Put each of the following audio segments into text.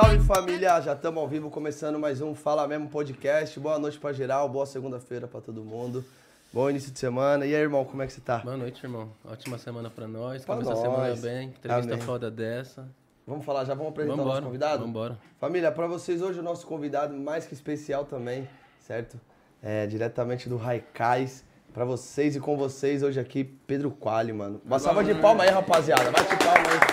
Salve família, já estamos ao vivo começando mais um Fala Mesmo podcast. Boa noite pra geral, boa segunda-feira pra todo mundo. Bom início de semana. E aí, irmão, como é que você tá? Boa noite, irmão. Ótima semana pra nós. Pra Começa a nós. semana bem. Entrevista Amém. foda dessa. Vamos falar, já vamos apresentar o Vambora. nosso convidado? Vambora. Família, pra vocês hoje o nosso convidado mais que especial também, certo? É diretamente do Raikais. Pra vocês e com vocês hoje aqui, Pedro Quali, mano. Uma salva de palma aí, rapaziada. Bate palma aí.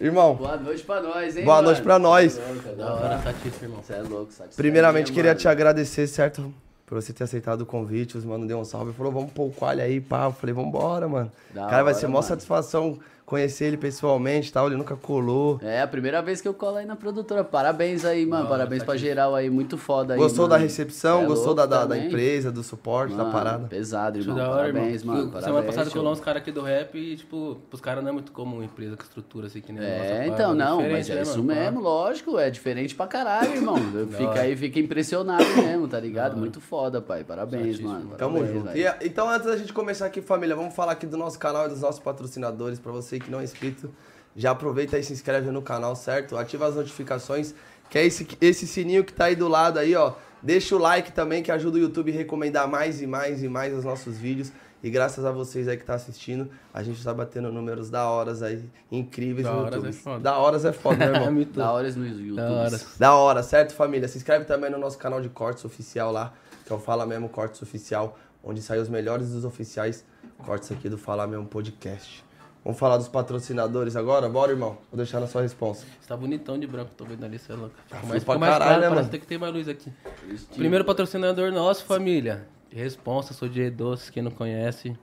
Irmão, Boa noite pra nós, hein? Boa mano? noite pra nós. É louco, Da hora, satisfeito, irmão. Você é louco, satisfação. primeiramente queria mano. te agradecer, certo? Por você ter aceitado o convite. Os mano deu um salve. Falou, vamos pôr o Quali aí, pá. Eu falei, vambora, mano. Da Cara, vai hora, ser mó satisfação conhecer ele pessoalmente e tal. Ele nunca colou. É a primeira vez que eu colo aí na produtora. Parabéns aí, mano. Da Parabéns pra satisfeito. geral aí. Muito foda aí. Gostou mano. da recepção? É Gostou da, da, da empresa, do suporte, da Mano, parada? Pesado, irmão. da hora, Parabéns, irmão. mano. Semana Parabéns, passada show. colou uns caras aqui do rap e, tipo, pros caras não é muito comum uma empresa com estrutura assim que nem. É, então, não, diferente, mas é né, isso mano? Mesmo, lógico, é diferente pra caralho, irmão. Fica aí, fica impressionado mesmo, tá ligado? Muito foda, pai. Parabéns, Certíssimo. mano. Tamo Parabéns, junto. velho. E, então, antes da gente começar aqui, família, vamos falar aqui do nosso canal e dos nossos patrocinadores. Pra você que não é inscrito, já aproveita e se inscreve no canal, certo? Ativa as notificações, que é esse, esse sininho que tá aí do lado aí, ó. Deixa o like também, que ajuda o YouTube a recomendar mais e mais e mais os nossos vídeos. E graças a vocês aí que tá assistindo, a gente tá batendo números da horas aí, incríveis Da no horas YouTube. é foda. Da horas é foda, né, irmão? Muito Da hora no YouTube. da hora. Da hora, certo, família? Se inscreve também no nosso canal de cortes oficial lá, que é o Fala Mesmo Cortes Oficial, onde saem os melhores dos oficiais cortes aqui do Fala Mesmo Podcast. Vamos falar dos patrocinadores agora? Bora, irmão? Vou deixar na sua resposta. Você tá bonitão de branco, tô vendo ali, você é louco. Fui mais, pra mais caralho, claro, né, parece mano? tem que ter mais luz aqui. Estilo. Primeiro patrocinador nosso, família. Responsa, sou de Doces, quem não conhece.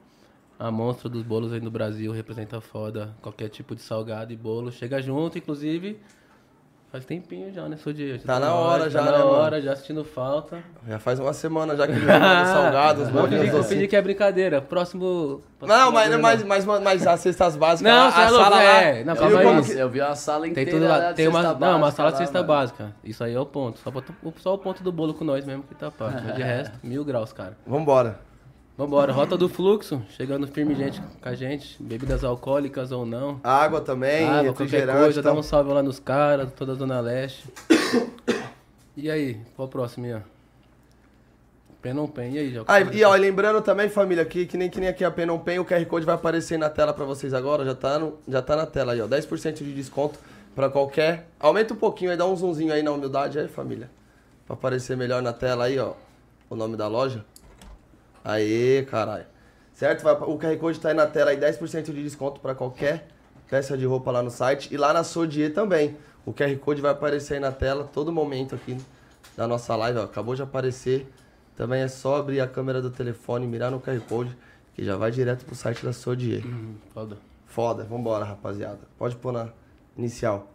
A monstro dos bolos aí no Brasil, representa foda. Qualquer tipo de salgado e bolo. Chega junto, inclusive. Faz tempinho já, né, sou de Tá na hora já, tá né, na mano? hora, já assistindo falta. Já faz uma semana já que ele mandou os salgados, os Vou bolinhos fingir, vou docinhos. fingir que é brincadeira. Próximo. Não, mas, mas, mas, mas as cestas básicas, Não, a, você é a louco, sala lá... é. Não, Eu calma vi, eu vi uma sala Tem inteira. tudo lá lá. de Tem uma, cesta não, uma básica sala de lá, cesta mano. básica. Isso aí é o ponto. Só, bota- só o ponto do bolo com nós mesmo que tá pá. De resto, mil graus, cara. Vambora. Vambora, rota do fluxo. Chegando firme gente com a gente. Bebidas alcoólicas ou não. Água também, Água, qualquer coisa, dá então. um salve lá nos caras, toda a Zona Leste. E aí, qual o próximo aí, ó? Penon Pen, e aí, já? Ah, e ó, lembrando também, família, que, que nem que nem aqui a Penon Pen, o QR Code vai aparecer na tela pra vocês agora, já tá, no, já tá na tela aí, ó. 10% de desconto pra qualquer. Aumenta um pouquinho aí, dá um zoomzinho aí na humildade aí, família. Pra aparecer melhor na tela aí, ó. O nome da loja. Aê, caralho. Certo? Vai- o QR Code tá aí na tela aí, 10% de desconto pra qualquer peça de roupa lá no site. E lá na Sodier também. O QR Code vai aparecer aí na tela todo momento aqui da nossa live, ó. Acabou de aparecer. Também é só abrir a câmera do telefone, mirar no QR Code, que já vai direto pro site da Sodier. Hum, Foda. Foda, vambora, rapaziada. Pode pôr na inicial.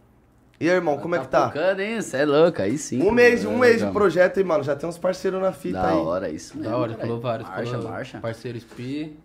E aí, irmão, como é que tá? focando, hein? Você é louco, aí sim. Um mês, um mês de projeto aí, mano. Já tem uns parceiros na fita Da aí. hora, isso mesmo. Da hora, colou vários. Marcha, colou marcha. Parceiro Spi,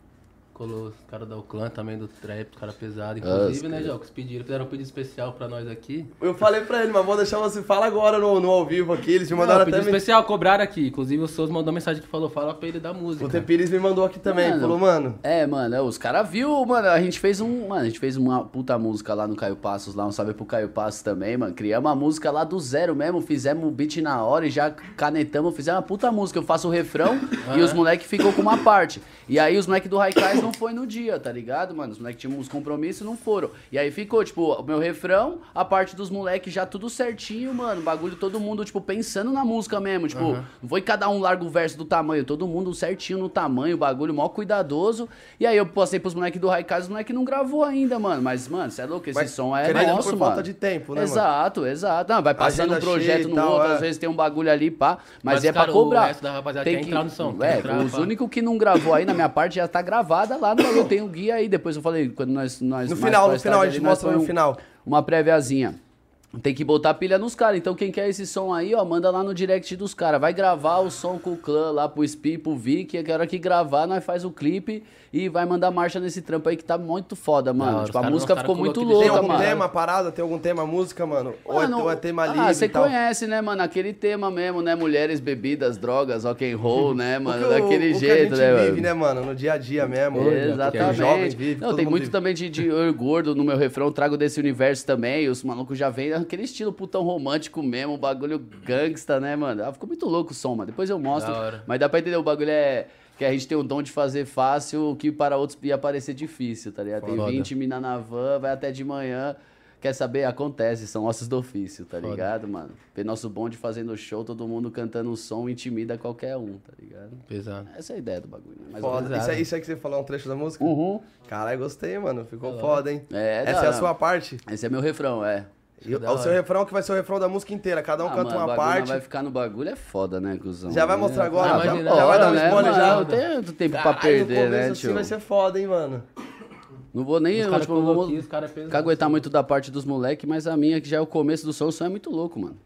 colou os caras da Oclan também, do Trap, os caras pesados. Inclusive, os né. Jocos, pediram, fizeram um pedido especial pra nós aqui. Eu falei pra ele, mas vou deixar você falar agora no, no ao vivo aqui. Eles me Não, mandaram pedido até. Me... especial, cobraram aqui. Inclusive, o Souza mandou mensagem que falou, fala pra ele da música. O T. Pires me mandou aqui também. Mano. Falou, mano. É, mano, é, os caras viu, mano, a gente fez um, mano, a gente fez uma puta música lá no Caio Passos, lá, um salve pro Caio Passos também, mano, criamos uma música lá do zero mesmo, fizemos o beat na hora e já canetamos, fizemos uma puta música, eu faço o refrão e os moleques ficou com uma parte, e aí os moleques do Raikais não foi no dia, tá ligado, mano, os moleques tinham uns compromissos e não foram, e aí ficou, tipo, o meu refrão, a parte dos moleques já tudo certinho, mano, bagulho, todo mundo, tipo, pensando na música mesmo, tipo, não foi cada um larga o verso do tamanho, todo mundo certinho no tamanho, o bagulho, mó cuidadoso. E aí eu passei pros moleques do Raikais, os moleques não gravou ainda, mano. Mas, mano, você é louco, esse Mas, som é nosso, por mano. falta de tempo, né, mano? Exato, exato. Não, vai passando um projeto no tal, outro, é. às vezes tem um bagulho ali, pá. Mas, Mas, é pra cara, o cobrar. resto da rapaziada quer entrar no som, É, entrar, os únicos que não gravou aí na minha parte já tá gravada lá no bagulho. Tem o guia aí, depois eu falei, quando nós. nós No final, no final, a gente mostra no um- final. Uma préviazinha. Tem que botar pilha nos caras. Então quem quer esse som aí, ó, manda lá no direct dos caras. Vai gravar o som com o clã lá pro Spi, pro Vic. Que a hora que gravar, nós faz o clipe e vai mandar marcha nesse trampo aí que tá muito foda, mano. tipo, os a cara- música ficou muito colocou Tem aquele louca, algum mano. tema, parada? Tem algum tema, música, mano? Ou, é, Mano, ou é tema livre Ah, você e conhece, né, mano? Aquele tema mesmo, né? Mulheres, bebidas, drogas, rock and roll, né, mano? O que Daquele o jeito, que a gente né, vive, né, mano? No dia a dia mesmo. É Exatamente. jovem vive, não, todo tem mundo muito vive. também de, de gordo no meu refrão, trago desse universo também. Os malucos já vêm aquele estilo putão romântico mesmo, um bagulho gangsta, né, mano? Ah, ficou muito louco o som, mano. Depois eu mostro. Mas dá pra entender, o bagulho é que a gente tem o dom de fazer fácil o que para outros ia parecer difícil, tá ligado? Tem Foda. 20 mina na van, vai até de manhã. Quer saber? Acontece, são ossos do ofício, tá Foda. ligado, mano? Ver nosso bonde fazendo show, todo mundo cantando um som, intimida qualquer um, tá ligado? Pesado. Essa é a ideia do bagulho, né? Mais Foda. Isso aí, isso aí que você falou é um trecho da música? Uhum. Caralho, gostei, mano. Ficou foda, hein? É, Essa da é a hora. sua parte? Esse é meu refrão, é. E o da o seu refrão que vai ser o refrão da música inteira. Cada um Ah, canta mano, uma parte. vai ficar no bagulho é foda, né, cuzão? Já vai mostrar agora? Ah, já, imagina. já vai dar um né, spoiler mano? já? Não tem muito tempo pra Caralho, perder, no começo né, assim tio? vai ser foda, hein, mano? Não vou nem, Os eu, tipo, não vou os caguetar muito da parte dos moleques, mas a minha, que já é o começo do som, o som é muito louco, mano.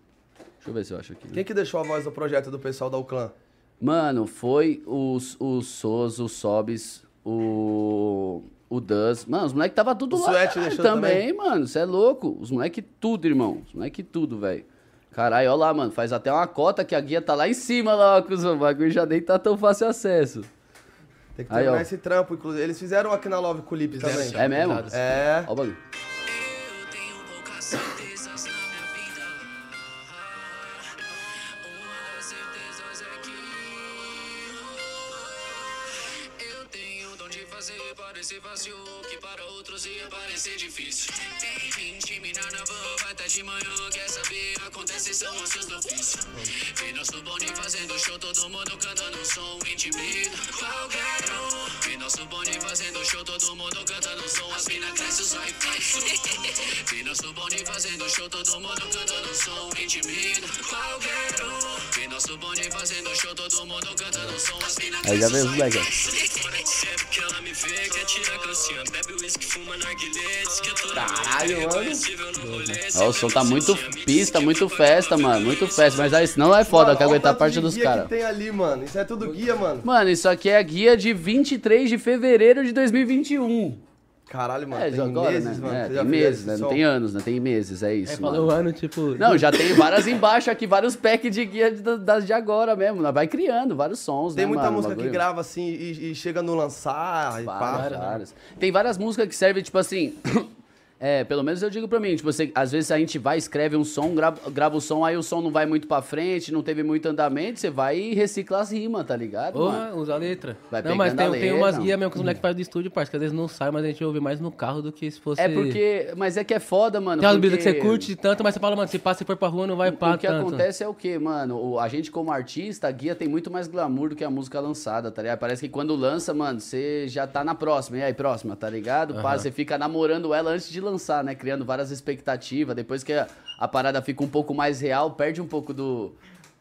Deixa eu ver se eu acho aqui. Quem que deixou a voz do projeto do pessoal da Uclã? Mano, foi os, o Soso, o Sobis, o. O Duz. Mano, os moleques tava tudo O lá. Suete caralho, deixou também, também? mano. Você é louco. Os moleques tudo, irmão. Os moleques tudo, velho. Caralho, ó lá, mano. Faz até uma cota que a guia tá lá em cima, lá, ó, cuzão. O bagulho já nem tá tão fácil acesso. Tem que Aí, terminar ó. esse trampo, inclusive. Eles fizeram aqui na Love com o também. É mesmo? É. Ó o bagulho. Eu tenho poucas fácil o que para outros ia parecer difícil. Tem 20 mina na van, vai até de manhã, quer saber? Acontece, são ossos do ofício. Vem nosso bonde fazendo show, todo mundo cantando um som, intimida qualquer um. Vem nosso bonde fazendo show, todo mundo cantando um som, as mina crescem, os vai faz. Vem nosso bonde fazendo show, todo mundo cantando um som, intimida qualquer um. Vem nosso bonde fazendo show, todo mundo cantando um som, as mina Aí já crescem, veio me quer tirar calcinha, bebe uísque, fuma narguilé, diz que é toda Caralho, mano. Ó, o som tá muito pista, muito festa, mano. Muito festa. Mas aí, senão é foda, Mano, que aguentar a parte dos guia caras. que tem ali, mano. Isso é tudo guia, mano. Mano, isso aqui é a guia de 23 de fevereiro de 2021. Caralho, mano. É, tem agora, meses, né? mano. É, tem meses, né? Não tem anos, né? Tem meses, é isso, É, mano. falou ano, tipo... Não, já tem várias embaixo aqui, vários packs de guia de- das de agora mesmo. Nós vai criando vários sons, Tem né, muita mano? música que grava assim e, e chega no lançar e pá. Várias, várias. Tem várias músicas que servem, tipo assim. É, pelo menos eu digo pra mim, tipo, você, às vezes a gente vai, escreve um som, grava, grava o som, aí o som não vai muito pra frente, não teve muito andamento, você vai e recicla as rimas, tá ligado? mano? Porra, usa a letra. Vai não, mas tem, tem umas guias mesmo que os moleques fazem do estúdio, parceiro, que às vezes não sai, mas a gente ouve mais no carro do que se fosse... É porque. Mas é que é foda, mano. Tem umas porque... que você curte tanto, mas você fala, mano, se passa e for pra rua, não vai pá O que tanto. acontece é o quê, mano? O- a gente, como artista, a guia tem muito mais glamour do que a música lançada, tá ligado? Parece que quando lança, mano, você já tá na próxima. E aí, próxima, tá ligado? Pá, você fica namorando ela antes de lançar, né? Criando várias expectativas. Depois que a, a parada fica um pouco mais real, perde um pouco do.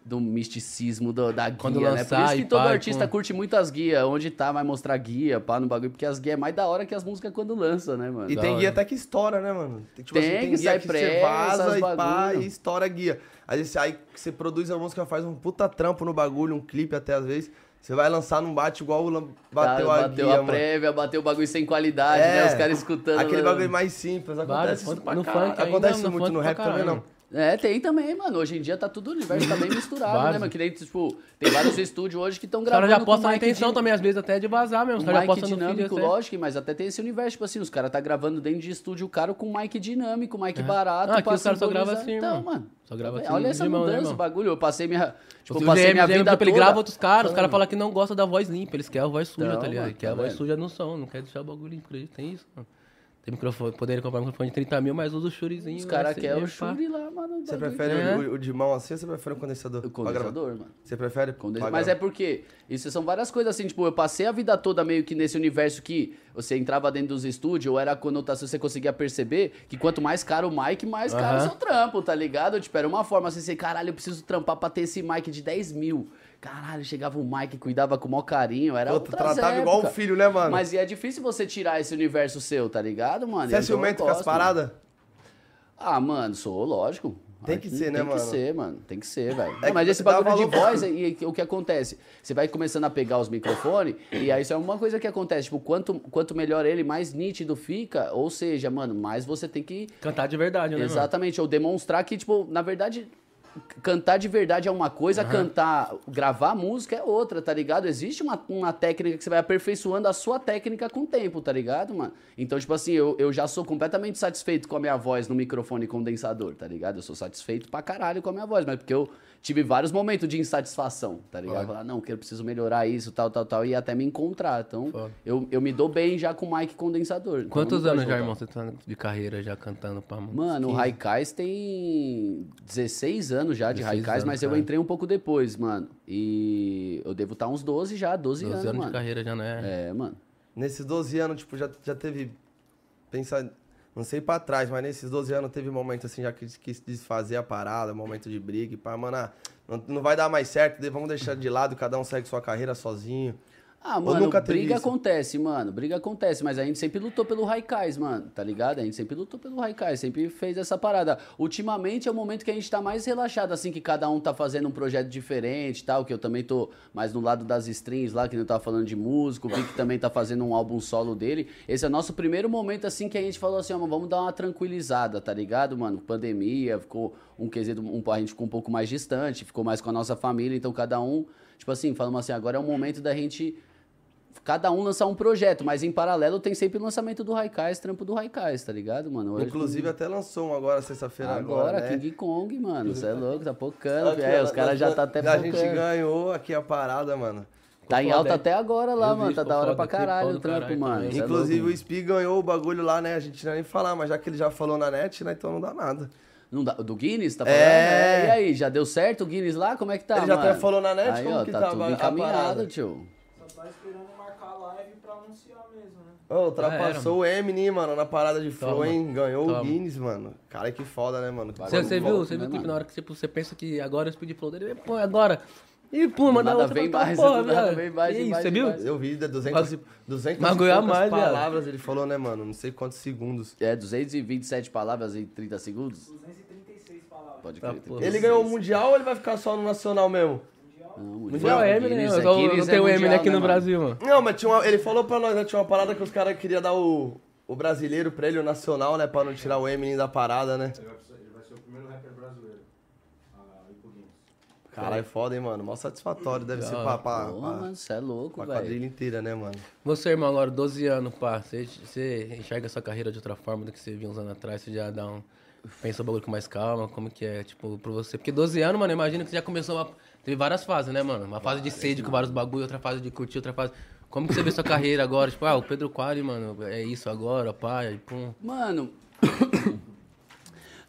Do misticismo do- da guia, Quando né? Por lançar isso que e todo pá, artista com- curte muito as guias. Onde tá, vai mostrar guia, pá, no bagulho. Porque as guias é mais da hora que as músicas quando lança, né, mano? E Da tem hora. guia até que estoura, né, mano? Tem, tipo Tem, assim, que tem guia sai que pressa, você vaza e pá, e estoura a guia. Aí você, aí você produz a música, faz um puta trampo no bagulho, um clipe até às vezes. Você vai lançar, não bate igual o lan- bateu Tá, a bateu guia, a mano. prévia, bateu o bagulho sem qualidade, né? Os caras escutando. Aquele né? bagulho mais simples. Vários, Acontece, no pra funk ainda, acontece no muito funk no pra rap também, não. É, tem também, mano. Hoje em dia tá tudo, o universo tá bem misturado, né, mano? Que nem, tipo, tem vários estúdios hoje que estão Os gravando. caras já postam na intenção din- também, às vezes até de vazar mesmo. Os caras já postam no dinâmico, até. lógico, mas até tem esse universo, tipo assim, os caras tá gravando dentro de estúdio caro com mic dinâmico, mic barato. Ah, aqui os caras só gravam assim, Então, mano. Só grava tá assim? Olha essa né, mudança, o bagulho. Eu passei minha. Tipo, eu passei GM, minha GM, vida tipo, ele grava outros caras, os caras falam que não gosta da voz limpa, eles querem a voz suja, Então, tá ligado? Quer a tá voz suja no som, não quer deixar o bagulho limpo, tem isso, mano. Tem microfone, poderia comprar um microfone de 30 mil, mas usa o churizinho. Os caras assim, querem o pá. churi lá, mano. Você prefere É. o, o de mão assim ou você prefere o condensador? O condensador, mano. Você prefere? Conde- pra Mas é porque isso são várias coisas assim, tipo, eu passei a vida toda meio que nesse universo que você entrava dentro dos estúdios, ou era a conotação, você conseguia perceber que quanto mais caro o mic, mais caro o Aham. seu trampo, tá ligado? Tipo, era uma forma assim, você, caralho, eu preciso trampar pra ter esse mic de 10 mil. Caralho, chegava o mic, cuidava com o maior carinho, era Pô, tratava igual épocas. um filho, né, mano? Mas e é difícil você tirar esse universo seu, tá ligado, mano? Você é ciumento com as mano. paradas? Ah, mano, sou, lógico. Tem que ser, né, Tem mano? que ser, mano. Tem que ser, velho. É Não, mas que esse bagulho de voz, e, e o que acontece? Você vai começando a pegar os microfones, e aí isso é uma coisa que acontece. Tipo, quanto, quanto melhor ele, mais nítido fica. Ou seja, mano, mais você tem que Cantar de verdade, né, mano? Exatamente, ou demonstrar que, tipo, na verdade, cantar de verdade é uma coisa, cantar, gravar música é outra, tá ligado? Existe uma, uma técnica que você vai aperfeiçoando a sua técnica com o tempo, tá ligado, mano? Então, tipo assim, eu, eu já sou completamente satisfeito com a minha voz no microfone condensador, tá ligado? Eu sou satisfeito pra caralho com a minha voz, mas porque eu tive vários momentos de insatisfação, tá ligado? Falar, não, que eu preciso melhorar isso, tal, tal, tal, e até me encontrar. Então, Foda. eu, eu me dou bem já com o mic condensador. Então, Quantos anos já, irmão, você tá de carreira já cantando pra mano? Mano, o 15? Raikais tem 16 anos já de 16 Raikais, mas eu cara. entrei um pouco depois, mano. E eu devo estar uns 12 já, 12, 12 anos, anos de mano. carreira já, né? É, mano. Nesses 12 anos, tipo, já, já teve. Pensar. Não sei pra trás, mas nesses 12 anos teve momento assim, já que quis desfazer a parada, momento de briga e pá, mano, ah, não, não vai dar mais certo, vamos deixar de lado, cada um segue sua carreira sozinho. Ah, Ou mano, briga acontece, mano. Briga acontece, mas a gente sempre lutou pelo Raikais, mano. Tá ligado? A gente sempre lutou pelo Raikais, sempre fez essa parada. Ultimamente é o momento que a gente tá mais relaxado, assim, que cada um tá fazendo um projeto diferente e tal, que eu também tô mais no lado das strings lá, que não tava falando de músico. O Vic também tá fazendo um álbum solo dele. Esse é o nosso primeiro momento, assim, que a gente falou assim, ó, mano, vamos dar uma tranquilizada, tá ligado, mano? Pandemia, ficou um quesito, um, a gente ficou um pouco mais distante, ficou mais com a nossa família, então cada um, tipo assim, falamos assim, agora é o momento da gente cada um lançar um projeto, mas em paralelo tem sempre o lançamento do Raikais, trampo do Raikais, tá ligado, mano? Hoje- Inclusive até lançou um agora, sexta-feira agora, agora, né? King Kong, mano, você é louco, tá pocando, Aqui, é, os caras já tá até A gente pocando. ganhou aqui a parada, mano. Tá em alta até agora lá, Eu vi, mano, tá da hora pra caralho o trampo, caralho mano. também. é Inclusive louco, o Spi ganhou o bagulho lá, né? A gente não ia nem falar, mas já que ele já falou na net, né? Então não dá nada. Não dá- do Guinness, tá falando? É. E aí, já deu certo o Guinness lá? Como é que tá, Ele já mano? até falou na net aí, como ó, que tá tava tudo a encaminhado, parada. tio. Só tá esperando a live pra anunciar mesmo, né? Ô, ultrapassou o Eminem, mano, na parada de flow, hein? Ganhou Toma. o Guinness, mano. Cara, que foda, né, mano? Você, você viu, você viu né, o clipe na hora que tipo, você pensa que agora é o speed flow dele, pô, agora. E pum, manda nada outra cá, mais, porra, nada vem mais, vem isso, mais, você viu? Eu vi de 200, e- 200 e Bagulho a poucas mais, palavras ele falou, né, mano? Não sei quantos segundos. É, 227 palavras em 30 segundos? 236 palavras. Pode crer. 36. Ele ganhou o Mundial ou ele vai ficar só no Nacional mesmo? Não, é Eminem, Guinness né? é- Só Não é tem o Eminem aqui né, no mano? Brasil, mano. Não, mas tinha uma- ele falou pra nós, né? Tinha uma parada que os caras queriam dar o, o brasileiro pra ele, o nacional, né? Pra não tirar o Eminem da parada, né? Ele vai, ser- o primeiro rapper brasileiro a. Caralho, foda, hein, mano? Mó satisfatório, deve ser pra, pra, Porra, pra, mano, você é louco, pra velho. quadrilha inteira, né, mano? Você, irmão, agora 12 anos, pá, você, você enxerga sua carreira de outra forma do que você viu uns anos atrás, você já dá um... Pensa o bagulho com mais calma, como que é, tipo, pra você? Porque 12 anos, mano, imagina que você já começou uma... Teve várias fases, né, mano? Uma fase de sede com vários bagulho, outra fase de curtir, outra fase... Como que você vê sua carreira agora? Tipo, ah, o Pedro Quali, mano, é isso agora, e pum... Mano,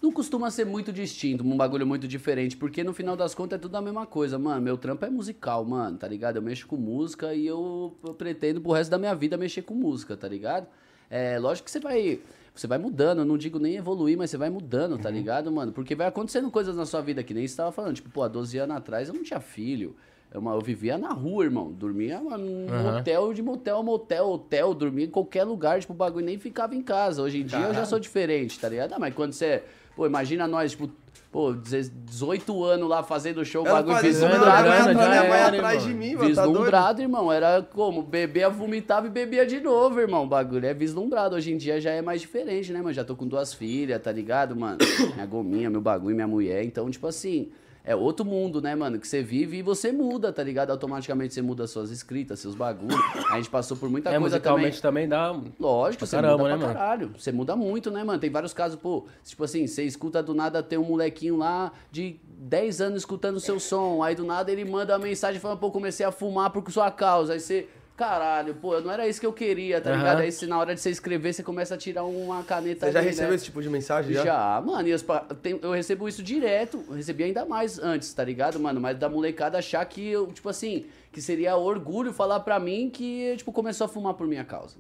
não costuma ser muito distinto, um bagulho muito diferente, porque no final das contas é tudo a mesma coisa, mano. Meu trampo é musical, mano, tá ligado? Eu mexo com música e eu, eu pretendo pro resto da minha vida mexer com música, tá ligado? É, lógico que você vai. Você vai mudando, eu não digo nem evoluir, mas você vai mudando, tá ligado, mano? Porque vai acontecendo coisas na sua vida que nem você tava falando. Tipo, pô, há 12 anos atrás eu não tinha filho. Eu, eu vivia na rua, irmão. Dormia num Aham. motel, de motel a motel, hotel, dormia em qualquer lugar, tipo, o bagulho nem ficava em casa. Hoje em dia eu já sou diferente, tá ligado? Ah, mas quando você. Pô, imagina nós, tipo, pô, 18 anos lá fazendo show, o Eu bagulho vislumbrado. grana, já minha mãe era, atrás de irmão. mim, mano, tá? Vislumbrado, irmão. Era como? Bebia, vomitava e bebia de novo, irmão. O bagulho é vislumbrado. Hoje em dia já é mais diferente, né, mano? Já tô com duas filhas, tá ligado, mano? Minha gominha, meu bagulho, minha mulher. Então, tipo assim, é outro mundo, né, mano? Que você vive e você muda, tá ligado? Automaticamente você muda suas escritas, seus bagulhos. A gente passou por muita É, coisa também. musicalmente também dá... Lógico, Pra você caramba, muda né, pra mano? caralho. Você muda muito, né, mano? Tem vários casos, pô, tipo assim, você escuta do nada, tem um molequinho lá de 10 anos escutando o seu som, aí do nada ele manda uma mensagem falando, pô, comecei a fumar por sua causa. Aí você, caralho, pô, não era isso que eu queria, tá Aham. ligado? Aí você, na hora de você escrever, você começa a tirar uma caneta Você já ali, recebeu né? esse tipo de mensagem? Já? Já, mano, e tem- eu recebo isso direto, eu recebi ainda mais antes, tá ligado, mano? Mas da molecada achar que eu, tipo assim, que seria orgulho falar pra mim que, tipo, começou a fumar por minha causa.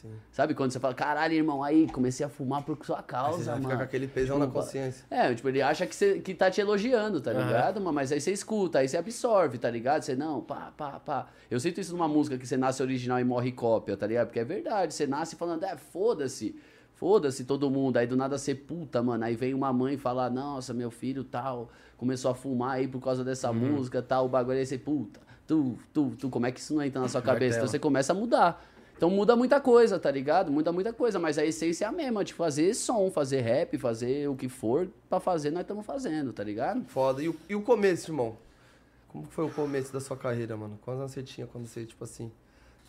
Sim. Sabe quando você fala, caralho, irmão, aí comecei a fumar por sua Aí causa, você já mano. fica com aquele pesão Tipo, na consciência. É, tipo, ele acha que, você, que tá te elogiando, tá Aham. ligado? Mas aí você escuta, aí você absorve, tá ligado? Você, não, pá, pá, pá. Eu sinto isso numa música que você nasce original e morre cópia, tá ligado? Porque é verdade, você nasce falando, é, foda-se. Foda-se todo mundo. Aí do nada ser puta, mano. Aí vem uma mãe falar, nossa, meu filho tal, começou a fumar aí por causa dessa Uhum. música tal. O bagulho aí você, puta, tu, tu, tu, como é que isso não entra na sua cabeça? Então você começa a mudar. Então muda muita coisa, tá ligado? Muda muita coisa, mas a essência é a mesma, de fazer som, fazer rap, fazer o que for pra fazer, nós estamos fazendo, tá ligado? Foda. E o, e o começo, irmão? Como foi o começo da sua carreira, mano? Quantos anos você tinha quando você, tipo assim,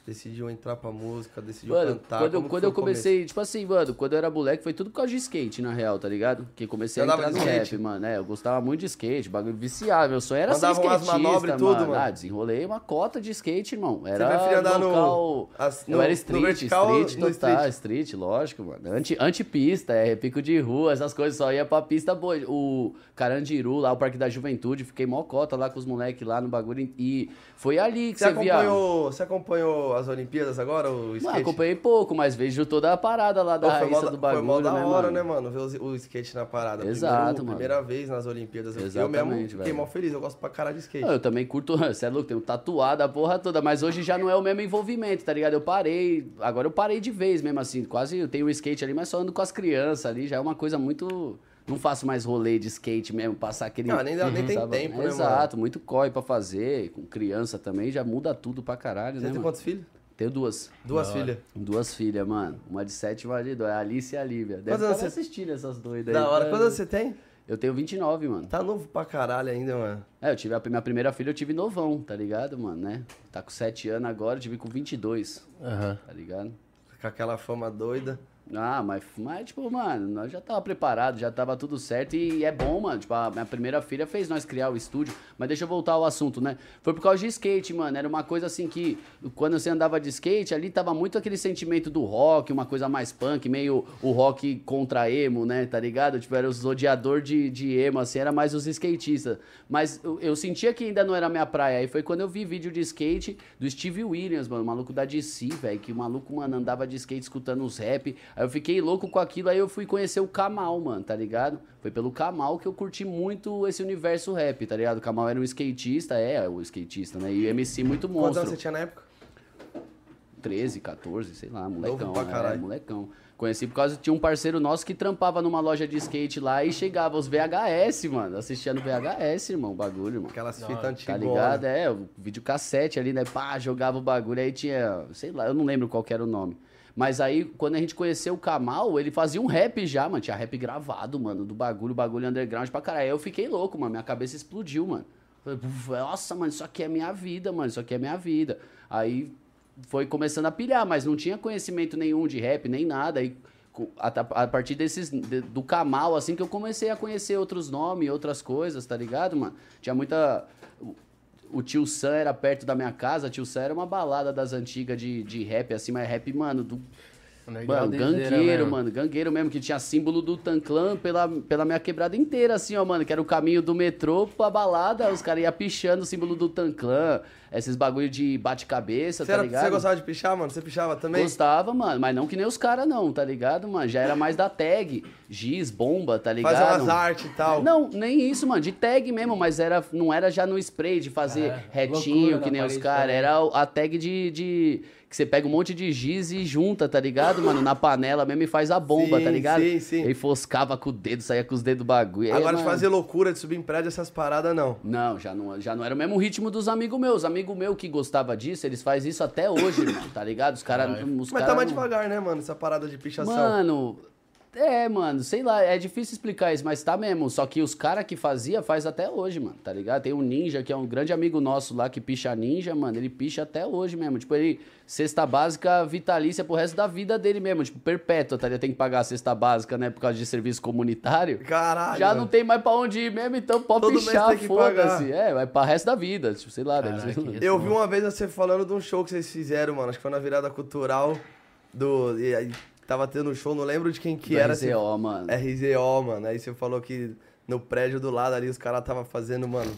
decidiu entrar pra música, decidiu Mano, cantar? quando, eu, quando eu o começo? comecei, tipo assim, mano, quando eu era moleque, foi tudo por causa de skate, na real, tá ligado? Que comecei a Você andava entrar no rap, mano. É, eu gostava muito de skate, bagulho viciado. Meu sonho era Andava ser umas skatista, manobras e tudo, mano. mano? Ah, desenrolei uma cota de skate, irmão. Era preferia andar no- local... as- eu no- era no street, vertical street no total, street? street, lógico, mano. Anti, antipista, é, pico de rua, essas coisas, só ia pra pista boa. O Carandiru, lá, o Parque da Juventude, fiquei mó cota lá com os moleques lá no bagulho. E foi ali que Você você, via... acompanhou, você acompanhou as Olimpíadas agora, o skate? acompanhei pouco, mas vejo toda a parada lá Pô, da mó raiz da- do Foi mó bagulho, da né, hora, mano? né, mano? Ver o, o skate na parada. Exato, Primeiro- mano. Primeira vez nas Olimpíadas. Eu, eu Exatamente, mesmo fiquei mó feliz. Eu gosto pra caralho de skate. Não, eu também curto, você é louco, tenho tatuado a porra toda, mas hoje já não é o mesmo envolvimento, tá ligado? Eu parei, agora eu parei de vez mesmo assim, quase eu tenho o skate ali, mas só ando com as crianças ali, já é uma coisa muito... Não faço mais rolê de skate mesmo, passar aquele... Não, nem nem tem sabe? tempo, né, Exato, muito corre pra fazer, com criança também, já muda tudo pra caralho, Você né, tem mano? quantos filhos? Tenho duas. Duas filhas. Duas filhas, mano. Uma de sete e uma de dois. A Alice e a Lívia. Deve Quantos anos estar você- assistindo essas doidas Da aí. hora. tá? Quantos anos você tem? Eu tenho 29, mano. Tá novo pra caralho ainda, mano. É, eu tive a minha primeira filha, eu tive novão, tá ligado, mano, né? Tá com 7 anos agora, eu tive com 22, Aham. tá ligado? Com aquela fama doida. Ah, mas, mas, tipo, mano, nós já tava preparado, já tava tudo certo e é bom, mano. Tipo, a minha primeira filha fez nós criar o estúdio. Mas deixa eu voltar ao assunto, né? Foi por causa de skate, mano. Era uma coisa assim que, quando você andava de skate, ali tava muito aquele sentimento do rock, uma coisa mais punk, meio o rock contra emo, né? Tá ligado? Tipo, era os odiador de, de emo, assim, era mais os skatistas. Mas eu, eu sentia que ainda não era minha praia. Aí foi quando eu vi vídeo de skate do Steve Williams, mano, o maluco da DC, velho. Que o maluco, mano, andava de skate escutando os rap. Aí eu fiquei louco com aquilo, aí eu fui conhecer o Kamal, mano, tá ligado? Foi pelo Kamal que eu curti muito esse universo rap, tá ligado? O Kamal era um skatista, é o skatista, né? E o MC muito Quantos monstro. anos você tinha na época? 13, 14, sei lá, molecão. pra é, caralho. molecão. Conheci por causa que tinha um parceiro nosso que trampava numa loja de skate lá e chegava os VHS, mano. Assistia no VHS, irmão, o bagulho, irmão. Aquelas fitas Tá antigas. ligado? É, o videocassete ali, né? Pá, jogava o bagulho. Aí tinha, sei lá, eu não lembro qual que era o nome. Mas aí, quando a gente conheceu o Kamal, ele fazia um rap já, mano. Tinha rap gravado, mano, do bagulho, bagulho underground pra caralho. Aí eu fiquei louco, mano. Minha cabeça explodiu, mano. Falei, "Puf, Nossa, mano, isso aqui é minha vida, mano. Isso aqui é minha vida. Aí foi começando a pilhar, mas não tinha conhecimento nenhum de rap, nem nada. Aí, a, partir desses, de- do Kamal, assim, que eu comecei a conhecer outros nomes, outras coisas, tá ligado, mano? Tinha muita. O- Tio Sam era perto da minha casa, Tio Sam era uma balada das antigas de, de rap, assim, mas rap, mano, do. Mano, gangueiro, mano, gangueiro mesmo, que tinha símbolo do Tanclan pela, pela minha quebrada inteira, assim, ó, mano, que era o caminho do metrô pra balada, os caras iam pichando o símbolo do Tanclan, esses bagulho de bate-cabeça, tá era, ligado? você gostava de pichar, mano? Você pichava também? Gostava, mano, mas não que nem os caras, não, tá ligado, mano? Já era mais da tag, giz, bomba, tá ligado? Fazer umas artes e tal. Não, nem isso, mano, de tag mesmo, mas era, não era já no spray de fazer É, retinho, que nem os caras. Era a tag de, de. Que você pega um monte de giz e junta, tá ligado, mano? Na panela mesmo e faz a bomba, Sim, tá ligado? sim, sim. E foscava com o dedo, saía com os dedos do bagulho. Agora de mano, fazer loucura, de subir em prédio, essas paradas, não. não, já não, já não era o mesmo ritmo dos amigos meus. Amigo meu que gostava disso, eles fazem isso até hoje, irmão, tá ligado? Os caras. Mas tá mais devagar, né, mano? Essa parada de pichação. Mano, é, mano, sei lá, é difícil explicar isso, mas tá mesmo. Só que os caras que fazia, faz até hoje, mano, tá ligado? Tem um ninja, que é um grande amigo nosso lá, que picha ninja, mano, ele picha até hoje mesmo. Tipo, ele, cesta básica vitalícia pro resto da vida dele mesmo, tipo, perpétua, tá ligado? Tem que pagar a cesta básica, né, por causa de serviço comunitário. Caralho. Já não tem mais pra onde ir mesmo, então pode Todo pichar, foda-se. É, vai pra resto da vida, tipo, sei lá, Caraca, Eu vi uma vez você falando de um show que vocês fizeram, mano. Acho que foi na virada cultural do. Tava tendo show, não lembro de quem que Do era. RZO, mano. RZO, mano. Aí você falou que no prédio do lado ali os caras tava fazendo, mano.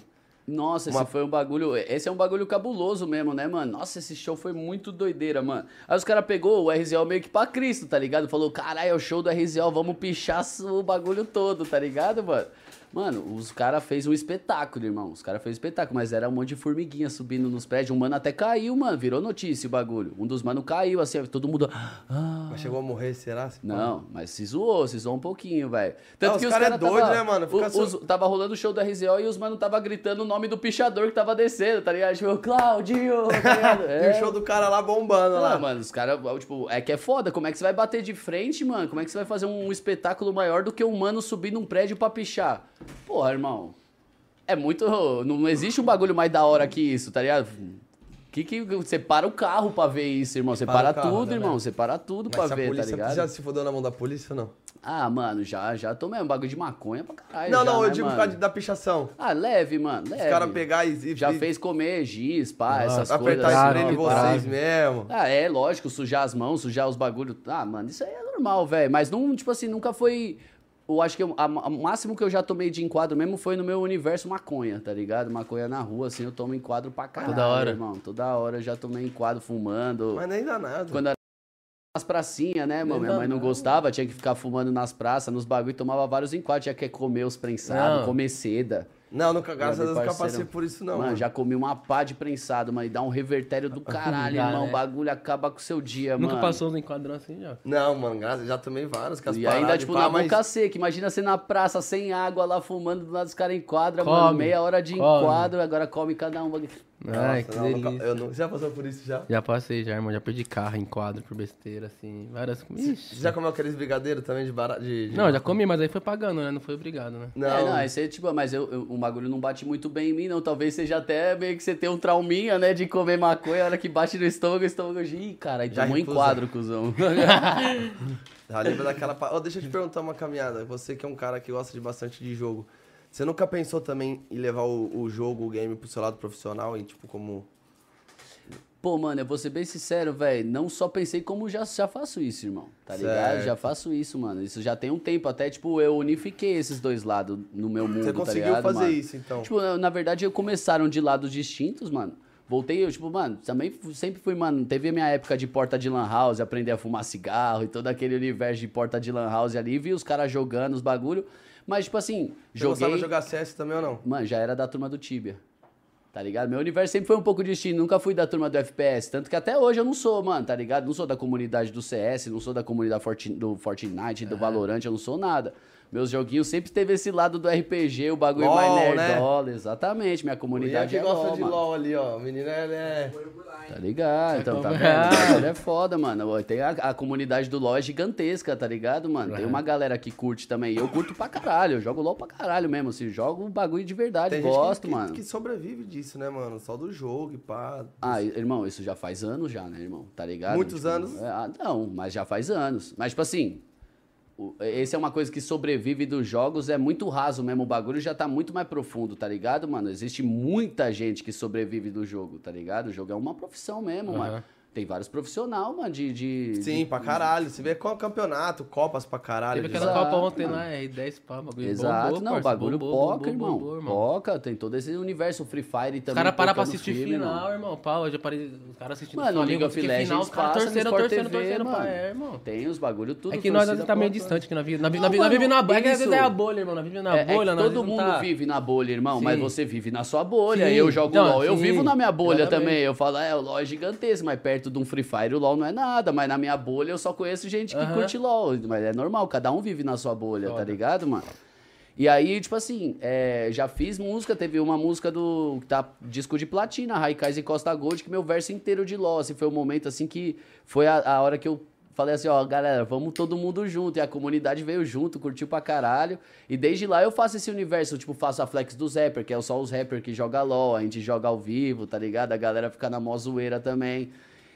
Nossa, Uma- esse foi um bagulho. Esse é um bagulho cabuloso mesmo, né, mano? Nossa, esse show foi muito doideira, mano. Aí os caras pegou o RZO meio que pra Cristo, tá ligado? Falou, caralho, é o show do RZO, vamos pichar o bagulho todo, tá ligado, mano? Mano, os caras fez um espetáculo, irmão. Os caras fez um espetáculo, mas era um monte de formiguinha subindo nos prédios. Um mano até caiu, mano. Virou notícia o bagulho. Um dos manos caiu, assim, todo mundo. Ah. Mas chegou a morrer, será? Não, mas se zoou, se zoou um pouquinho, velho. Tanto Não, que os cara é caras doido, tava- né, mano? Fica os- tava rolando o show da RZO e os mano tava gritando o nome do pichador que tava descendo, tá ligado? Tipo, Claudio, tá ligado? E o show do cara lá bombando lá. Não, mano, os caras, tipo, é que é foda. Como é que você vai bater de frente, mano? Como é que você vai fazer um espetáculo maior do que um mano subir num prédio pra pichar? Porra, irmão. É muito. Não existe um bagulho mais da hora que isso, tá ligado? Que que você para o carro pra ver isso, irmão? Você Para para, carro, tudo, né, irmão. Você para tudo Mas pra ver, tá ligado? já se fodeu na mão da polícia ou não? Ah, mano, já, já tomei um bagulho de maconha pra caralho. não, já, não, eu né, digo por causa da pichação. Ah, leve, mano. Leve. Os caras pegar e, e Já fez comer giz, pá, essas coisas. apertar assim, em vocês mesmo. Ah, é, lógico, sujar as mãos, sujar os bagulhos. Ah, mano, isso aí é normal, velho. Mas não, tipo assim, nunca foi. Eu acho que eu- a- a- o máximo que eu já tomei de enquadro mesmo foi no meu universo maconha, tá ligado? Maconha na rua, assim, eu tomo enquadro pra caralho. Toda hora? irmão. Toda hora eu já tomei enquadro fumando. Mas nem dá nada. Quando era nas pracinhas, né, mano? Minha mãe não gostava, tinha que ficar fumando nas praças, nos bagulho, tomava vários enquadros, tinha que comer os prensados, Não. comer seda. Não, nunca, graças a Deus, nunca passei por isso não. mano, mano. já comi uma pá de prensado, mano, e dá um revertério do caralho, Dá, irmão. né? O bagulho acaba com o seu dia, Nunca mano. passou uns enquadrão assim já. Não, mano, graças já tomei vários. Com as E ainda, tipo, na mas- boca seca. Imagina você na praça, sem água, lá fumando, do lado dos caras enquadra, Come, mano. Meia hora de come. enquadro, agora come cada um. Ai, Nossa, que não, nunca- delícia. eu não- Você já passou por isso já? Já passei já, irmão. Já perdi carro em quadro por besteira, assim. Várias. Ixi. Você já comeu aqueles brigadeiros também de barato? De, de- Não, já comi, mas aí foi pagando, né? Não foi obrigado, né? Não, É, não, aí você, tipo, mas eu, eu- o bagulho não bate muito bem em mim, não. Talvez seja até meio que você tenha um trauminha, né, de comer maconha, a hora que bate no estômago, o estômago. Ih, cara, aí Já tomou recusa. enquadro, cuzão. Já lembra daquela. Ô, deixa eu te perguntar uma caminhada. Você que é um cara que gosta de bastante de jogo. Você nunca pensou também em levar o, o jogo, o game pro seu lado profissional e tipo como. Pô, mano, eu vou ser bem sincero, velho. Não só pensei como já, já faço isso, irmão. Tá ligado? Certo. Já faço isso, mano. Isso já tem um tempo. Até, tipo, eu unifiquei esses dois lados no meu mundo, Você tá conseguiu ligado, fazer mano? isso, então. Tipo, na, verdade, eu começaram de lados distintos, mano. Voltei, eu, tipo, mano, também sempre fui, mano, teve a minha época de porta de lan house, aprender a fumar cigarro e todo aquele universo de porta de lan house ali, vi os caras jogando os bagulho, mas, tipo assim, Você gostava joguei... de jogar CS também ou não? Mano, já era da turma do Tibia. Tá ligado? Meu universo sempre foi um pouco distinto, nunca fui da turma do FPS. Tanto que até hoje eu não sou, mano, tá ligado? Não sou da comunidade do CS, não sou da comunidade do Fortnite, É. do Valorant, eu não sou nada. Meus joguinhos sempre teve esse lado do RPG, o bagulho LOL, mais né? nerdola, exatamente. Minha O comunidade que é gosta LOL, de mano. LOL ali, ó. O menino ele é. Tá ligado? Então, tá vendo? Ah. O é foda, mano. Tem a, a comunidade do LoL é gigantesca, tá ligado, mano? Tem uma galera que curte também. Eu curto pra caralho. Eu jogo LoL pra caralho mesmo, assim. Jogo bagulho de verdade. Tem gosto, que, que- mano. que sobrevive disso, né, mano? Só do jogo e pá. Ah, irmão, isso já faz anos já, né, irmão? Tá ligado? Muitos anos? é, ah, não, mas já faz anos. Mas, tipo assim, o- esse é uma coisa que sobrevive dos jogos, é muito raso mesmo. O bagulho já tá muito mais profundo, tá ligado, mano? Existe muita gente que sobrevive do jogo, tá ligado? O jogo é uma profissão mesmo, Aham. mano. Tem vários profissionais, mano, de. de Sim, de- pra caralho. Você vê qual campeonato, copas pra caralho. Teve aquela Exato, Copa ontem mano. lá, R10 pá, bagulho Exato, bombou, não, o parça, bagulho bombou, poca, bombou, irmão. bombou, irmão. Poca, tem todo esse universo Free Fire também. Os caras param pra assistir filme, final, irmão. irmão. Pau, eu já parei. Os caras assistindo Mano, o final, League of Legends final, os caras torcendo, Sport torcendo, TV, torcendo pra mano. é, irmão. Tem os bagulho tudo. É que nós tá meio distante, que nós vivemos. Nós vivemos na bolha. É é a bolha, irmão. Nós vivemos na É, é bolha, todo mundo tá... vive na bolha, irmão, mas você vive na sua bolha. Eu jogo Não, LOL, eu vivo na minha bolha também. Eu falo, é, o LOL é gigantesco, mas perto de um Free Fire o LOL não é nada. Mas na minha bolha eu só conheço gente que Aham. curte LOL. Mas é normal, cada um vive na sua bolha, tá Foda. ligado, mano? E aí, tipo assim, é, já fiz música, teve uma música do tá, disco de platina, Raikais e Costa Gold, que meu verso inteiro de LOL, assim, foi o momento assim que foi a, a hora que eu falei assim, ó, galera, vamos todo mundo junto, e a comunidade veio junto, curtiu pra caralho, e desde lá eu faço esse universo, tipo, faço a flex dos rappers, que é só os rappers que joga LOL, a gente joga ao vivo, tá ligado? A galera fica na mó zoeira também.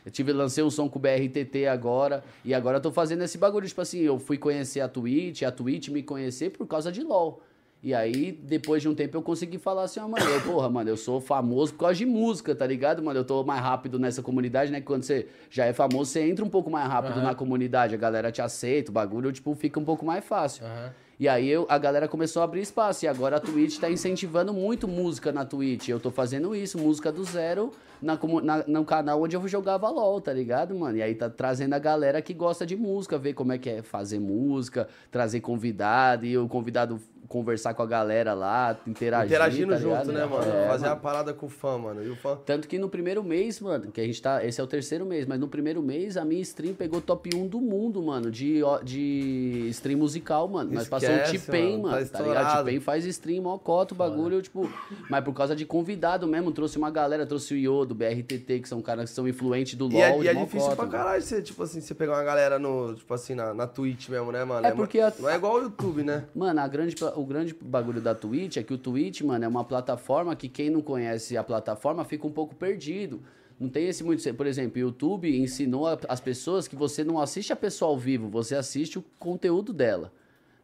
Eu tive, lancei um som com o BRTT agora, e agora eu tô fazendo esse bagulho, tipo assim, eu fui conhecer a Twitch, a Twitch me conhecer por causa de LOL. E aí, depois de um tempo, eu consegui falar assim, ó, mano, eu, porra, mano, eu sou famoso por causa de música, tá ligado, mano? Eu tô mais rápido nessa comunidade, né? Quando você já é famoso, você entra um pouco mais rápido Aham. na comunidade, a galera te aceita, o bagulho, tipo, fica um pouco mais fácil. Aham. E aí eu, a galera começou a abrir espaço. E agora a Twitch tá incentivando muito música na Twitch. Eu tô fazendo isso, música do zero, na, na- no canal onde eu jogava LOL, tá ligado, mano? E aí tá trazendo a galera que gosta de música, ver como é que é fazer música, trazer convidado, e o convidado conversar com a galera lá, interagir. Interagindo tá junto, ligado? né, mano? É, Fazer mano. a parada com o fã, mano. E o fã. Tanto que no primeiro mês, mano, que a gente tá. Esse é o terceiro mês, mas no primeiro mês a minha stream pegou top 1 do mundo, mano, de, de stream musical, mano. Nós passou o T-Pain, mano, tá tá, ligado? T-Pain faz stream, mó cota o bagulho, tipo. Mas por causa de convidado mesmo, trouxe uma galera, trouxe o Iodo, BRTT, que são caras que são influentes do E é, LoL. e é de mó difícil pra caralho você, tipo assim, você pegar uma galera no, tipo assim, na, na Twitch mesmo, né, mano? É ma- porque a- Não é igual o YouTube, né? Mano, a grande, o grande bagulho da Twitch é que o Twitch, mano, é uma plataforma que quem não conhece a plataforma fica um pouco perdido. Não tem esse muito. Por exemplo, o YouTube ensinou as pessoas que você não assiste a pessoa ao vivo, você assiste o conteúdo dela.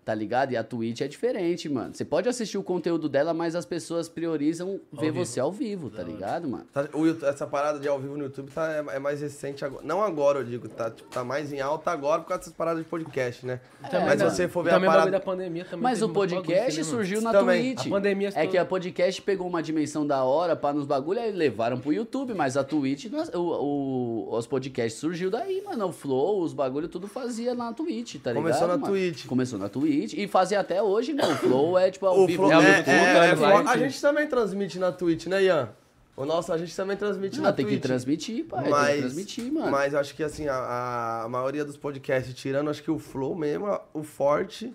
Tá ligado? E a Twitch é diferente, mano. Você pode assistir o conteúdo dela, mas as pessoas priorizam ver vivo. você ao vivo, tá ligado, mano? Tá- o essa parada de ao vivo no YouTube tá, é, é mais recente agora. Não agora, eu digo, tá, tipo, tá mais em alta agora por causa dessas paradas de podcast, né? Mas se você for ver também a bagulho parada. da pandemia também. Mas o bagulho podcast mano? surgiu na Também. Twitch. A pandemia É que a podcast pegou uma dimensão da hora para nos bagulho e levaram pro YouTube, mas a Twitch, o, o- os podcasts surgiu daí, mano. O Flow, os bagulho, tudo fazia na Twitch, tá ligado? Começou na mano? Twitch. Começou na Twitch e fazia até hoje, mano. O Flow é tipo ao O vivo. Flow, É, é, é, é, a gente também transmite na Twitch, né, Ian? O nosso, a gente também transmite Não, na tem Twitch. que transmitir, pai. tem Mas, que transmitir, mano. mas acho que assim, a, a maioria dos podcasts, tirando acho que o Flow mesmo, o forte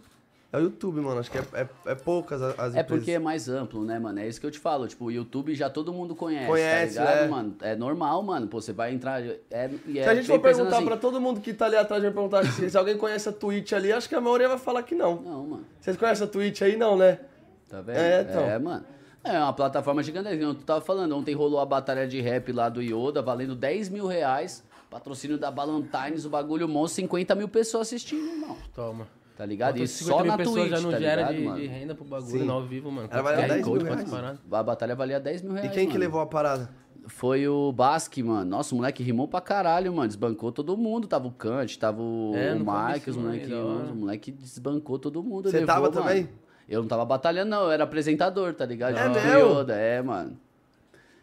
é o YouTube, mano. Acho que é, é, é poucas as, as É empresas. porque é mais amplo, né, mano? É isso que eu te falo. Tipo, o YouTube já todo mundo conhece, Conhece, tá ligado, é. mano? É normal, mano. Pô, você vai entrar... É, e é Se a gente for perguntar assim, pra todo mundo que tá ali atrás, vai perguntar se, se alguém conhece a Twitch ali, acho que a maioria vai falar que não. Não, mano. Vocês conhecem a Twitch aí? Não, né? Tá vendo? É, então. É, mano. É uma plataforma gigantesca. Como Tu tava falando, ontem rolou a batalha de rap lá do Yoda, valendo 10 mil reais. Patrocínio da Ballantines, o bagulho monstro, 50 mil pessoas assistindo, irmão. Toma. Tá ligado? E só 50 mil na Twitch, já não tá gera ligado, de, de renda pro bagulho Sim. no ao vivo, mano. Ela valeu Quantos 10 mil reais. A batalha valia 10 mil E reais, quem que mano. levou a parada? Foi o Basque, mano. Nossa, o moleque rimou pra caralho, mano. Desbancou todo mundo. Tava o Kant, tava o, É, o Mike, os moleque, o moleque desbancou todo mundo. Você levou, tava mano. também? Eu não tava batalhando, não. Eu era apresentador, tá ligado? É Junto com o mesmo? Yoda, é, mano.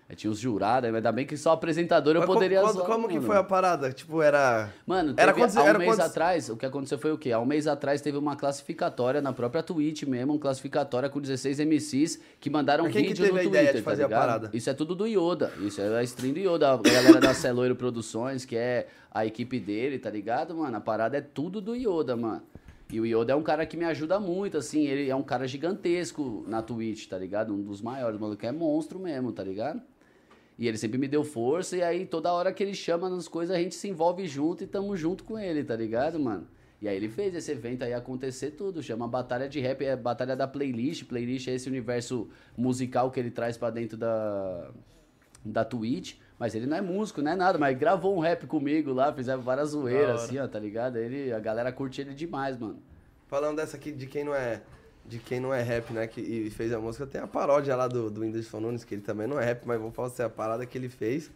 Eu tinha os jurados, ainda bem que só apresentador eu Mas poderia como, zoar, como que foi a parada? Tipo, era. Mano, Era teve, quantos- há um era mês quantos- atrás, o que aconteceu foi o quê? Há um mês atrás teve uma classificatória na própria Twitch mesmo, uma classificatória com 16 MCs que mandaram quem que vídeo teve no a Twitter, ideia de tá fazer a ligado? parada? Isso é tudo do Yoda, isso é a stream do Yoda, a galera da Celoiro Produções, que é a equipe dele, tá ligado, mano? A parada é tudo do Yoda, mano. E o Yoda é um cara que me ajuda muito, assim, ele é um cara gigantesco na Twitch, tá ligado? Um dos maiores, mano, que é monstro mesmo, tá ligado? E ele sempre me deu força, e aí toda hora que ele chama nas coisas, a gente se envolve junto e tamo junto com ele, tá ligado, mano? E aí ele fez esse evento aí acontecer tudo, chama Batalha de Rap, é Batalha da Playlist, Playlist é esse universo musical que ele traz pra dentro da, da Twitch, mas ele não é músico, não é nada, mas gravou um rap comigo lá, fizeram várias zoeiras, assim, ó, tá ligado? Ele, a galera curte ele demais, mano. Falando dessa aqui de quem não é. De quem não é rap, né? Que, e fez a música. Tem a paródia lá do, do Whindersson Nunes, que ele também não é rap, mas vou falar assim, a parada que ele fez.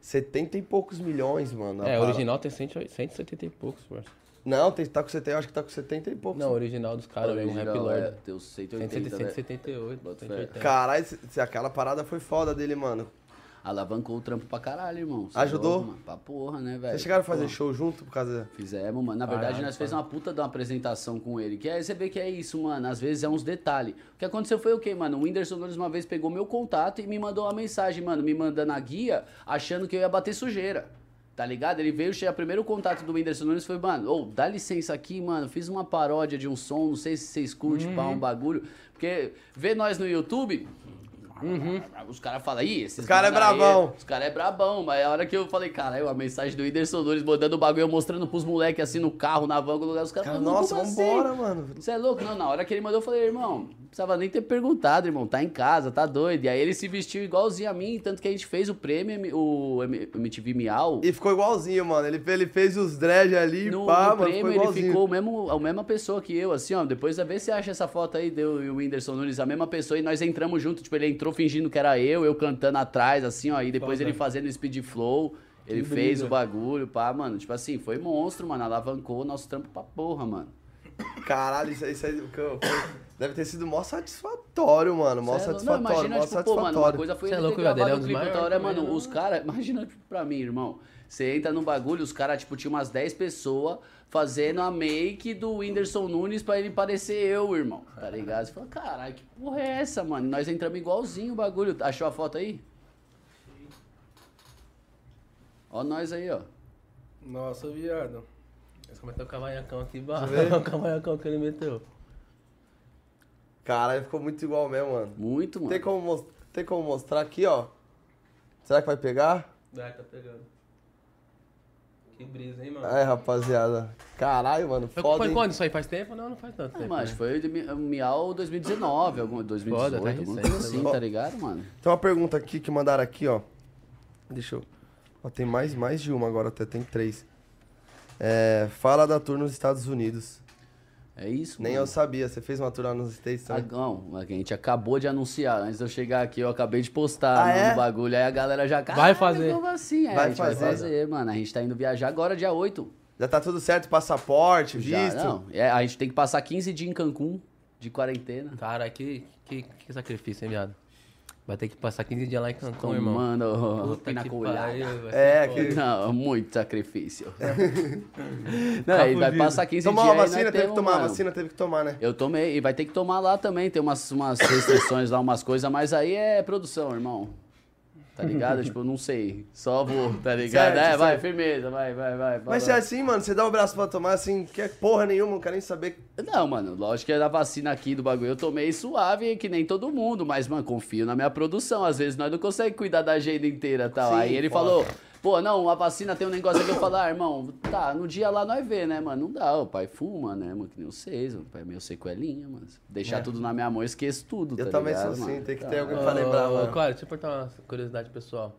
70 e poucos milhões, mano. É, o parada. original tem 100 170 e poucos, parça. Não, tem, tá com 70, eu acho que tá com 70 e poucos. Não, o original dos caras mesmo, Rap Original, é, Lord. Tem os 180, 170, né? 178, Bota fé. 180. Caralho, aquela parada foi foda dele, mano. Alavancou o trampo pra caralho, irmão. Cê é Ajudou? louco, mano. Pra porra, né, velho? Vocês chegaram a fazer Porra. show junto por causa. Fizemos, mano. Na verdade, nós fez cara. uma puta de uma apresentação com ele. Que aí você vê que é isso, mano. Às vezes é uns detalhes. O que aconteceu foi o quê, mano? O Whindersson Nunes uma vez pegou meu contato e me mandou uma mensagem, mano, me mandando a guia, achando que eu ia bater sujeira. Tá ligado? Ele veio, chegar primeiro contato do Whindersson Nunes foi, mano, ô, dá licença aqui, mano. Fiz uma paródia de um som, não sei se vocês curtem, pá, Uhum. um bagulho. Porque vê nós no YouTube. Os caras falam, ih, esses Os cara é mano aí. Os caras é brabão, mas a hora que eu falei, caralho, a mensagem do Whindersson Nunes mandando o bagulho, mostrando pros moleques assim no carro, na van, os caras Cara, nossa, vambora, assim? mano. Você é louco? Não, na hora que ele mandou, eu falei, irmão, precisava nem ter perguntado, irmão, tá em casa, tá doido. E aí ele se vestiu igualzinho a mim, tanto que a gente fez o prêmio, o MTV Miau. E ficou igualzinho, mano. Ele, ele fez os dread ali, No, pá, no mano. prêmio Ficou ele ficou o mesmo, a mesma pessoa que eu, assim, ó. Depois ver se acha essa foto aí, deu e o Whindersson Nunes, a mesma pessoa, e nós entramos junto. Tipo, ele entrou fingindo que era eu, eu cantando atrás, assim, ó. E depois Foda. ele fazendo speed flow. Ele Que fez brisa. o bagulho, pá, mano. Tipo assim, foi monstro, mano. Alavancou o nosso trampo pra porra, mano. Caralho, isso aí, isso aí foi- deve ter sido mó satisfatório, mano. Mó Cê é satisfatório, Não, imagina, mó tipo, pô, mano, uma satisfatório. coisa foi Cê é ele louco, gravado é o um dos clipe, outra hora, mano, os caras, imagina tipo, pra mim, irmão, você entra no bagulho, os caras, tipo, tinha umas 10 pessoas fazendo a make do Whindersson Nunes pra ele parecer eu, irmão, tá ligado? Você fala, caralho, que porra é essa, mano? Nós entramos igualzinho o bagulho, achou a foto aí? Ó nós aí, ó. Nossa, viado. Esse comentou o cavanhacão aqui, ver. o cavanhacão que ele meteu. Caralho, ficou muito igual mesmo, mano. Muito, mano. Tem como, tem como mostrar aqui, ó? Será que vai pegar? Vai, tá pegando. Que brisa, hein, mano? É, rapaziada. Caralho, mano, Foi, foda, foi hein? quando? Isso aí faz tempo? Não, não faz tanto Ah, tempo. mas né? foi de Mi- Miau 2019, algum, 2018, Foda, tá alguma recente, coisa assim, né? tá ligado, mano? Tem uma pergunta aqui que mandaram aqui, ó. Deixa eu... Ó, tem mais, mais de uma agora até, tem três. É, fala da tour nos Estados Unidos. É isso, Nem mano. eu sabia, você fez uma tour lá nos States Ah, também? não, a gente acabou de anunciar. Antes de eu chegar aqui, eu acabei de postar Ah, no é? bagulho. Aí a galera já. Vai "Caralho, fazer." Como assim? É, Vai a gente fazer. vai fazer, mano. A gente tá indo viajar agora, dia 8. Já tá tudo certo? Passaporte, Já, visto? não. É, a gente tem que passar 15 dias em Cancún, de quarentena. Cara, que, que, que sacrifício, hein, viado? Vai ter que passar 15 dias lá em Cancún, irmão. Tomando Puta que pariu, vai É, que- Não, muito sacrifício. Tá não, ele vai fudido. passar 15 Tomou dias a aí, nós vacina, teve que tomar a mano. vacina, teve que tomar, né? Eu tomei, e vai ter que tomar lá também, tem umas, umas restrições lá, umas coisas, mas aí é produção, irmão. Tá ligado? tipo, eu não sei. Só vou, tá ligado? Certo, é, vai, certo. firmeza, vai, vai, vai. Mas se vai. é assim, mano, você dá o braço pra tomar assim, que é porra nenhuma, não quer nem saber. Não, mano, lógico que é da vacina aqui do bagulho. Eu tomei suave, que nem todo mundo, mas, mano, confio na minha produção. Às vezes nós não conseguimos cuidar da agenda inteira e tal. Sim, Aí ele foda. falou, pô, não, a vacina tem um negócio aqui. Eu falo, ah, irmão, tá, no dia lá nós vê, né, mano? Não dá, o pai fuma, né, mano? Que nem vocês, o pai é meio sequelinha, mano. Deixar tudo na minha mão, eu esqueço tudo, Eu tá também ligado, sou assim, mano? tem que Tá. ter alguém pra lembrar, ô, mano. Claro, deixa eu perguntar uma curiosidade pessoal.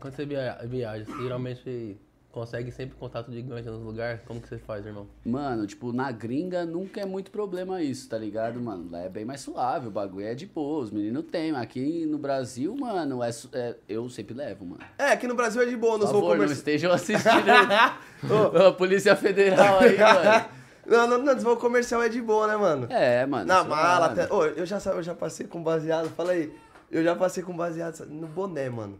Quando você via- viaja, você geralmente consegue sempre contato de ganja nos lugares? Como que você faz, irmão? Mano, tipo, na gringa nunca é muito problema isso, tá ligado, mano? Lá é bem mais suave, o bagulho é de boa, os meninos tem. mas Aqui no Brasil, mano, é, é- eu sempre levo, mano. É, aqui no Brasil é de boa, Por não sou favor, não estejam assistindo a Polícia Federal aí, mano. Não, não, não, comercial é de boa, né, mano? É, mano. Na mala, até. Ô, eu já, eu já passei com baseado, fala aí. Eu já passei com baseado no boné, mano.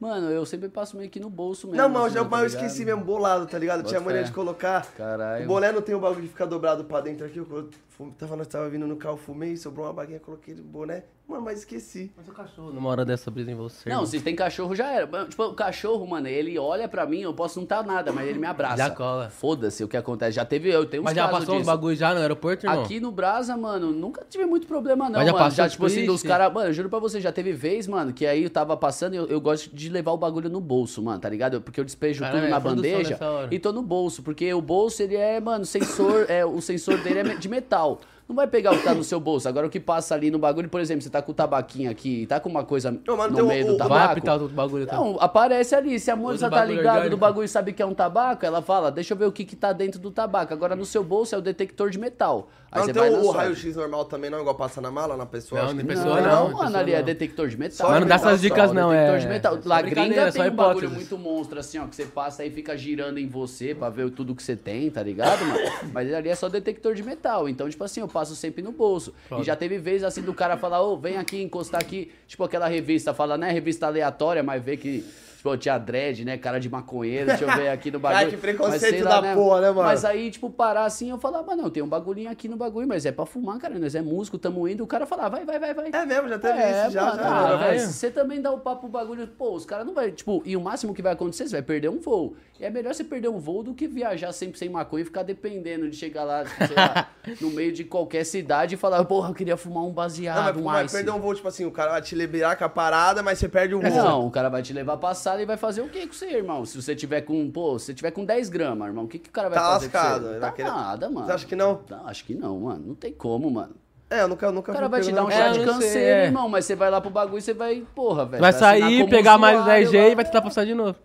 Mano, eu sempre passo meio que no bolso mesmo. não, mas eu, assim, já, tá eu esqueci mesmo, bolado, tá ligado? Bota Tinha mania fé. de colocar. Caralho. O boné não tem o bagulho de ficar dobrado pra dentro aqui. Eu tava, nós tava vindo no carro, fumei, sobrou uma baguinha, coloquei no boné. Mano, mas esqueci. Mas o cachorro, numa hora dessa brisa em você. Não, irmão. se tem cachorro já era. Mano, Tipo, o cachorro, mano, ele olha pra mim, eu posso não estar nada, mas ele me abraça. Já cola. Foda-se o que acontece. Já teve, eu tenho uns Mas já passou uns disso. bagulho já no aeroporto, irmão? Aqui no Brasa, mano, nunca tive muito problema, não, Mas já mano. passou Já, tipo assim, dos triste? caras. Mano, eu juro pra você, já teve vez, mano, que aí eu tava passando e eu, eu gosto de levar o bagulho no bolso, mano, tá ligado? Porque eu despejo Caralho, tudo na é produção bandeja e tô no bolso. Porque o bolso, ele é, mano, sensor. é, o sensor dele é de metal. Não vai pegar o que tá no seu bolso. Agora o que passa ali no bagulho, por exemplo, você tá com o tabaquinho aqui, tá com uma coisa Não, mas no meio o- do o- tabaco. bagulho, tá? Não, aparece ali. Se a moça tá ligada orgânico. do bagulho e sabe que é um tabaco, ela fala, deixa eu ver o que que tá dentro do tabaco. Agora no seu bolso é o detector de metal. Aí Não tem na o, raio-x normal também, não, igual passa na mala, na pessoa. Não, Não, pessoa não, não, mano, ali é detector de metal. Mas não dá essas dicas só, não, detector é- de metal. Lá gringa só tem um bagulho muito monstro, assim, ó, que você passa aí e fica girando em você pra ver tudo que você tem, tá ligado, mano? Mas ali é só detector de metal. Então, tipo assim, eu passo sempre no bolso. E já teve vezes, assim, do cara falar, ô, vem aqui encostar aqui. Tipo aquela revista, fala, né, revista aleatória, mas vê que... Tipo, tinha dread, né? Cara de maconheiro, deixa eu ver aqui no bagulho. Ai, que preconceito Mas sei da porra, né, mano? Mas aí, tipo, parar assim, eu falava, não, tem um bagulhinho aqui no bagulho, mas é pra fumar, cara, nós é músico, tamo indo. O cara falava, vai, vai, vai, vai. É mesmo, já teve É, isso, já, mano, já. ah, já. Se você também dá o papo pro bagulho, pô, os caras não vai, tipo, e o máximo que vai acontecer, você vai perder um voo. E é melhor você perder um voo do que viajar sempre sem maconha e ficar dependendo de chegar lá, tipo, sei lá, no meio de qualquer cidade e falar, porra, eu queria fumar um Não, baseado, mas, um mas ice. perder um voo, tipo assim, o cara vai te liberar com a parada, mas você perde o voo. Não, o cara vai te levar pra sala e vai fazer o que com você, irmão? Se você tiver com, pô, se você tiver com 10 gramas, irmão, o que, que o cara vai Tá fazer lascado, com ele você? vai Tá querer- nada, mano. Você acha que não? Não, acho que não, mano. Não tem como, mano. É, eu nunca, nunca O cara vai te dar um chá eu de canseiro, é. irmão, mas você vai lá pro bagulho e você vai, porra, velho. Vai assinar sair, pegar mais usuário 10G lá. e vai tentar passar de novo.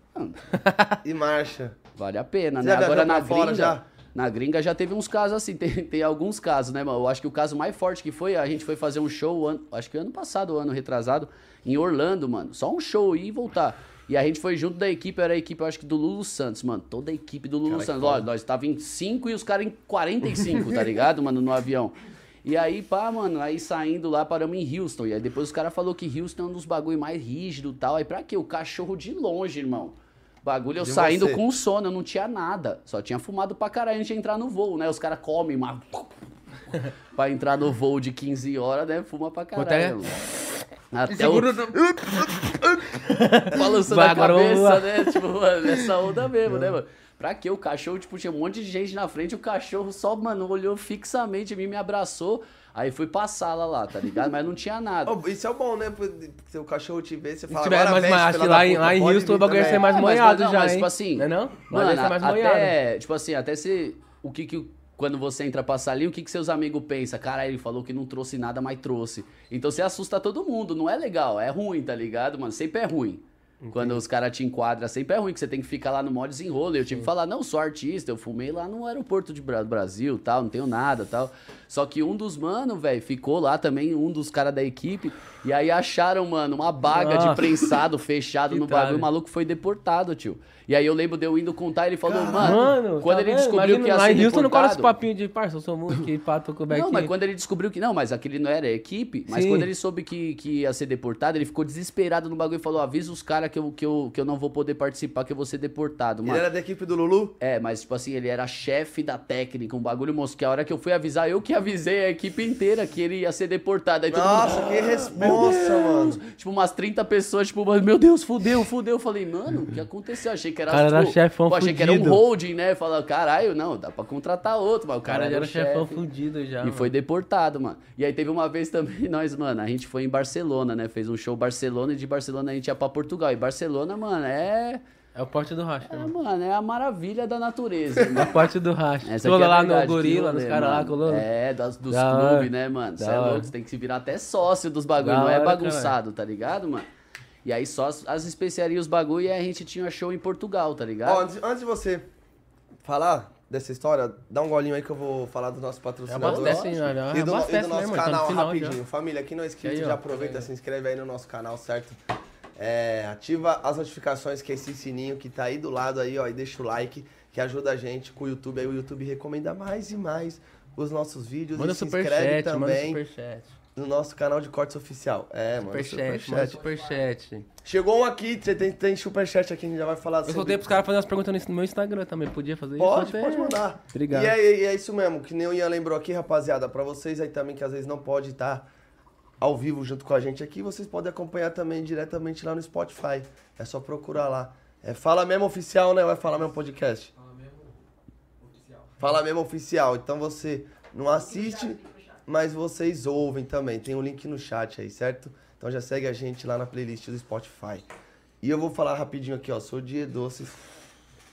E marcha. Vale a pena, Você né? Agora na gringa, já? na gringa já teve uns casos assim, tem, tem alguns casos, né, mano? Eu acho que o caso mais forte que foi, a gente foi fazer um show, ano, acho que ano passado, ano retrasado, em Orlando, mano. Só um show e voltar. E a gente foi junto da equipe, era a equipe, eu acho que do Lulu Santos, mano. Toda a equipe do Lulu Cara, Santos. Ó, nós tava em 5 e os caras em 45, tá ligado, mano, no avião. E aí, pá, mano, aí saindo lá, paramos em Houston. E aí depois os caras falaram que Houston é um dos bagulho mais rígido e tal. Aí pra quê? O cachorro de longe, irmão. Bagulho, eu De saindo você. com sono, eu não tinha nada. Só tinha fumado pra caralho antes de entrar no voo, né? Os caras comem, mas... pra entrar no voo de 15 horas, né? Fuma pra caralho. mano. Até o... No- balançando Vai, a cabeça, né? Tipo, mano, nessa onda mesmo, né, mano? Pra quê? O cachorro, tipo, tinha um monte de gente na frente, o cachorro só, mano, olhou fixamente em mim, me abraçou. Aí fui pra sala lá, tá ligado? Mas não tinha nada. Ô, isso é o bom, né? Se o cachorro te ver, você Se fala. tiver agora mais, acho que lá, da em- puta, lá em Houston o bagulho ia ser mais É, mas molhado não, já, mas, hein? tipo assim, Não é não? Mas Mano, ser mais molhado. até, tipo assim, até se... O que que... Quando você entra pra salinha, o que que seus amigos pensam? Cara, ele falou que não trouxe nada, mas trouxe. Então você assusta todo mundo, não é legal, é ruim, tá ligado, mano? Sempre é ruim. Quando os caras te enquadram, sempre é ruim, que você tem que ficar lá no modo desenrolo. Eu tive que falar, não, sou artista, eu fumei lá no aeroporto de Bra- Brasil, tal, não tenho nada, tal. Só que um dos mano, velho, ficou lá também, um dos caras da equipe, e aí acharam, mano, uma baga de Nossa. prensado fechado no bagulho, o maluco foi deportado, tio. E aí eu lembro de eu indo contar, ele falou, mano, Mano, quando tá ele vendo? descobriu Imagina, que ia lá ser em Houston não cola esse deportado... papinho de parça, eu sou muito que pato com o Não, mas quando ele descobriu que. Não, mas aquele não era equipe. Mas Sim. quando ele soube que, que ia ser deportado, ele ficou desesperado no bagulho e falou: avisa os caras que eu, que, eu, que eu não vou poder participar, que eu vou ser deportado, Ele mano. era da equipe do Lulu? É, mas tipo assim, ele era chefe da técnica, um bagulho. Que a hora que eu fui avisar, eu que avisei a equipe inteira que ele ia ser deportado. Aí todo Nossa, mundo. que responsa, mano. Tipo, umas 30 pessoas, tipo, meu Deus, fudeu, fudeu. Eu falei, mano, o que aconteceu? Achei que era. Cara, era tipo, chefão pô, achei que era um holding, né? Falava, caralho, não, dá pra contratar outro, mas o O cara cara, era o chefão chefe. fudido já. E foi deportado, mano. E aí teve uma vez também, nós, mano, a gente foi em Barcelona, né? Fez um show Barcelona e de Barcelona a gente ia pra Portugal. E Barcelona, mano, é. É o porte do racha, é mano. mano, é a maravilha da natureza, É o porte do racha. Essa Colou aqui é a lá no gorila, nos caras lá, colou. É, das, dos Da clubes, né, mano? Você é louco, você tem que se virar até sócio dos bagulho, Da não é hora, bagunçado, tá ligado, mano? E aí só as, as especiarias, os bagulho, e aí a gente tinha show em Portugal, tá ligado? Ó, antes, antes de você falar dessa história, dá um golinho aí que eu vou falar dos nossos patrocinadores. Abastece, hein, velho. E do, no- e Abastece, do né, nosso mano? Tá no canal final rapidinho. já. Família, quem não é inscrito, aí, ó, já aproveita, tá se inscreve aí no nosso canal, certo? É, ativa as notificações, que é esse sininho que tá aí do lado aí, ó, e deixa o like, que ajuda a gente com o YouTube. Aí o YouTube recomenda mais e mais os nossos vídeos. Manda e se inscreve manda também superchat. no nosso canal de cortes oficial. É, mano, Superchat, superchat. Chegou um aqui, você tem, tem superchat aqui, a gente já vai falar Eu soltei pros caras fazendo umas perguntas no meu Instagram também. Podia fazer Pode, isso? pode mandar. Obrigado. E é, e é isso mesmo, que nem o Ian lembrou aqui, rapaziada, pra vocês aí também que às vezes não pode estar ao vivo junto com a gente aqui, vocês podem acompanhar também diretamente lá no Spotify. É só procurar lá. É Fala Mesmo Oficial, né? Ou é Fala Mesmo Podcast? Fala mesmo oficial. Fala Mesmo Oficial. Então você não assiste, mas vocês ouvem também. Tem um link no chat aí, certo? Então já segue a gente lá na playlist do Spotify. E eu vou falar rapidinho aqui, ó. Sou o Die Doces,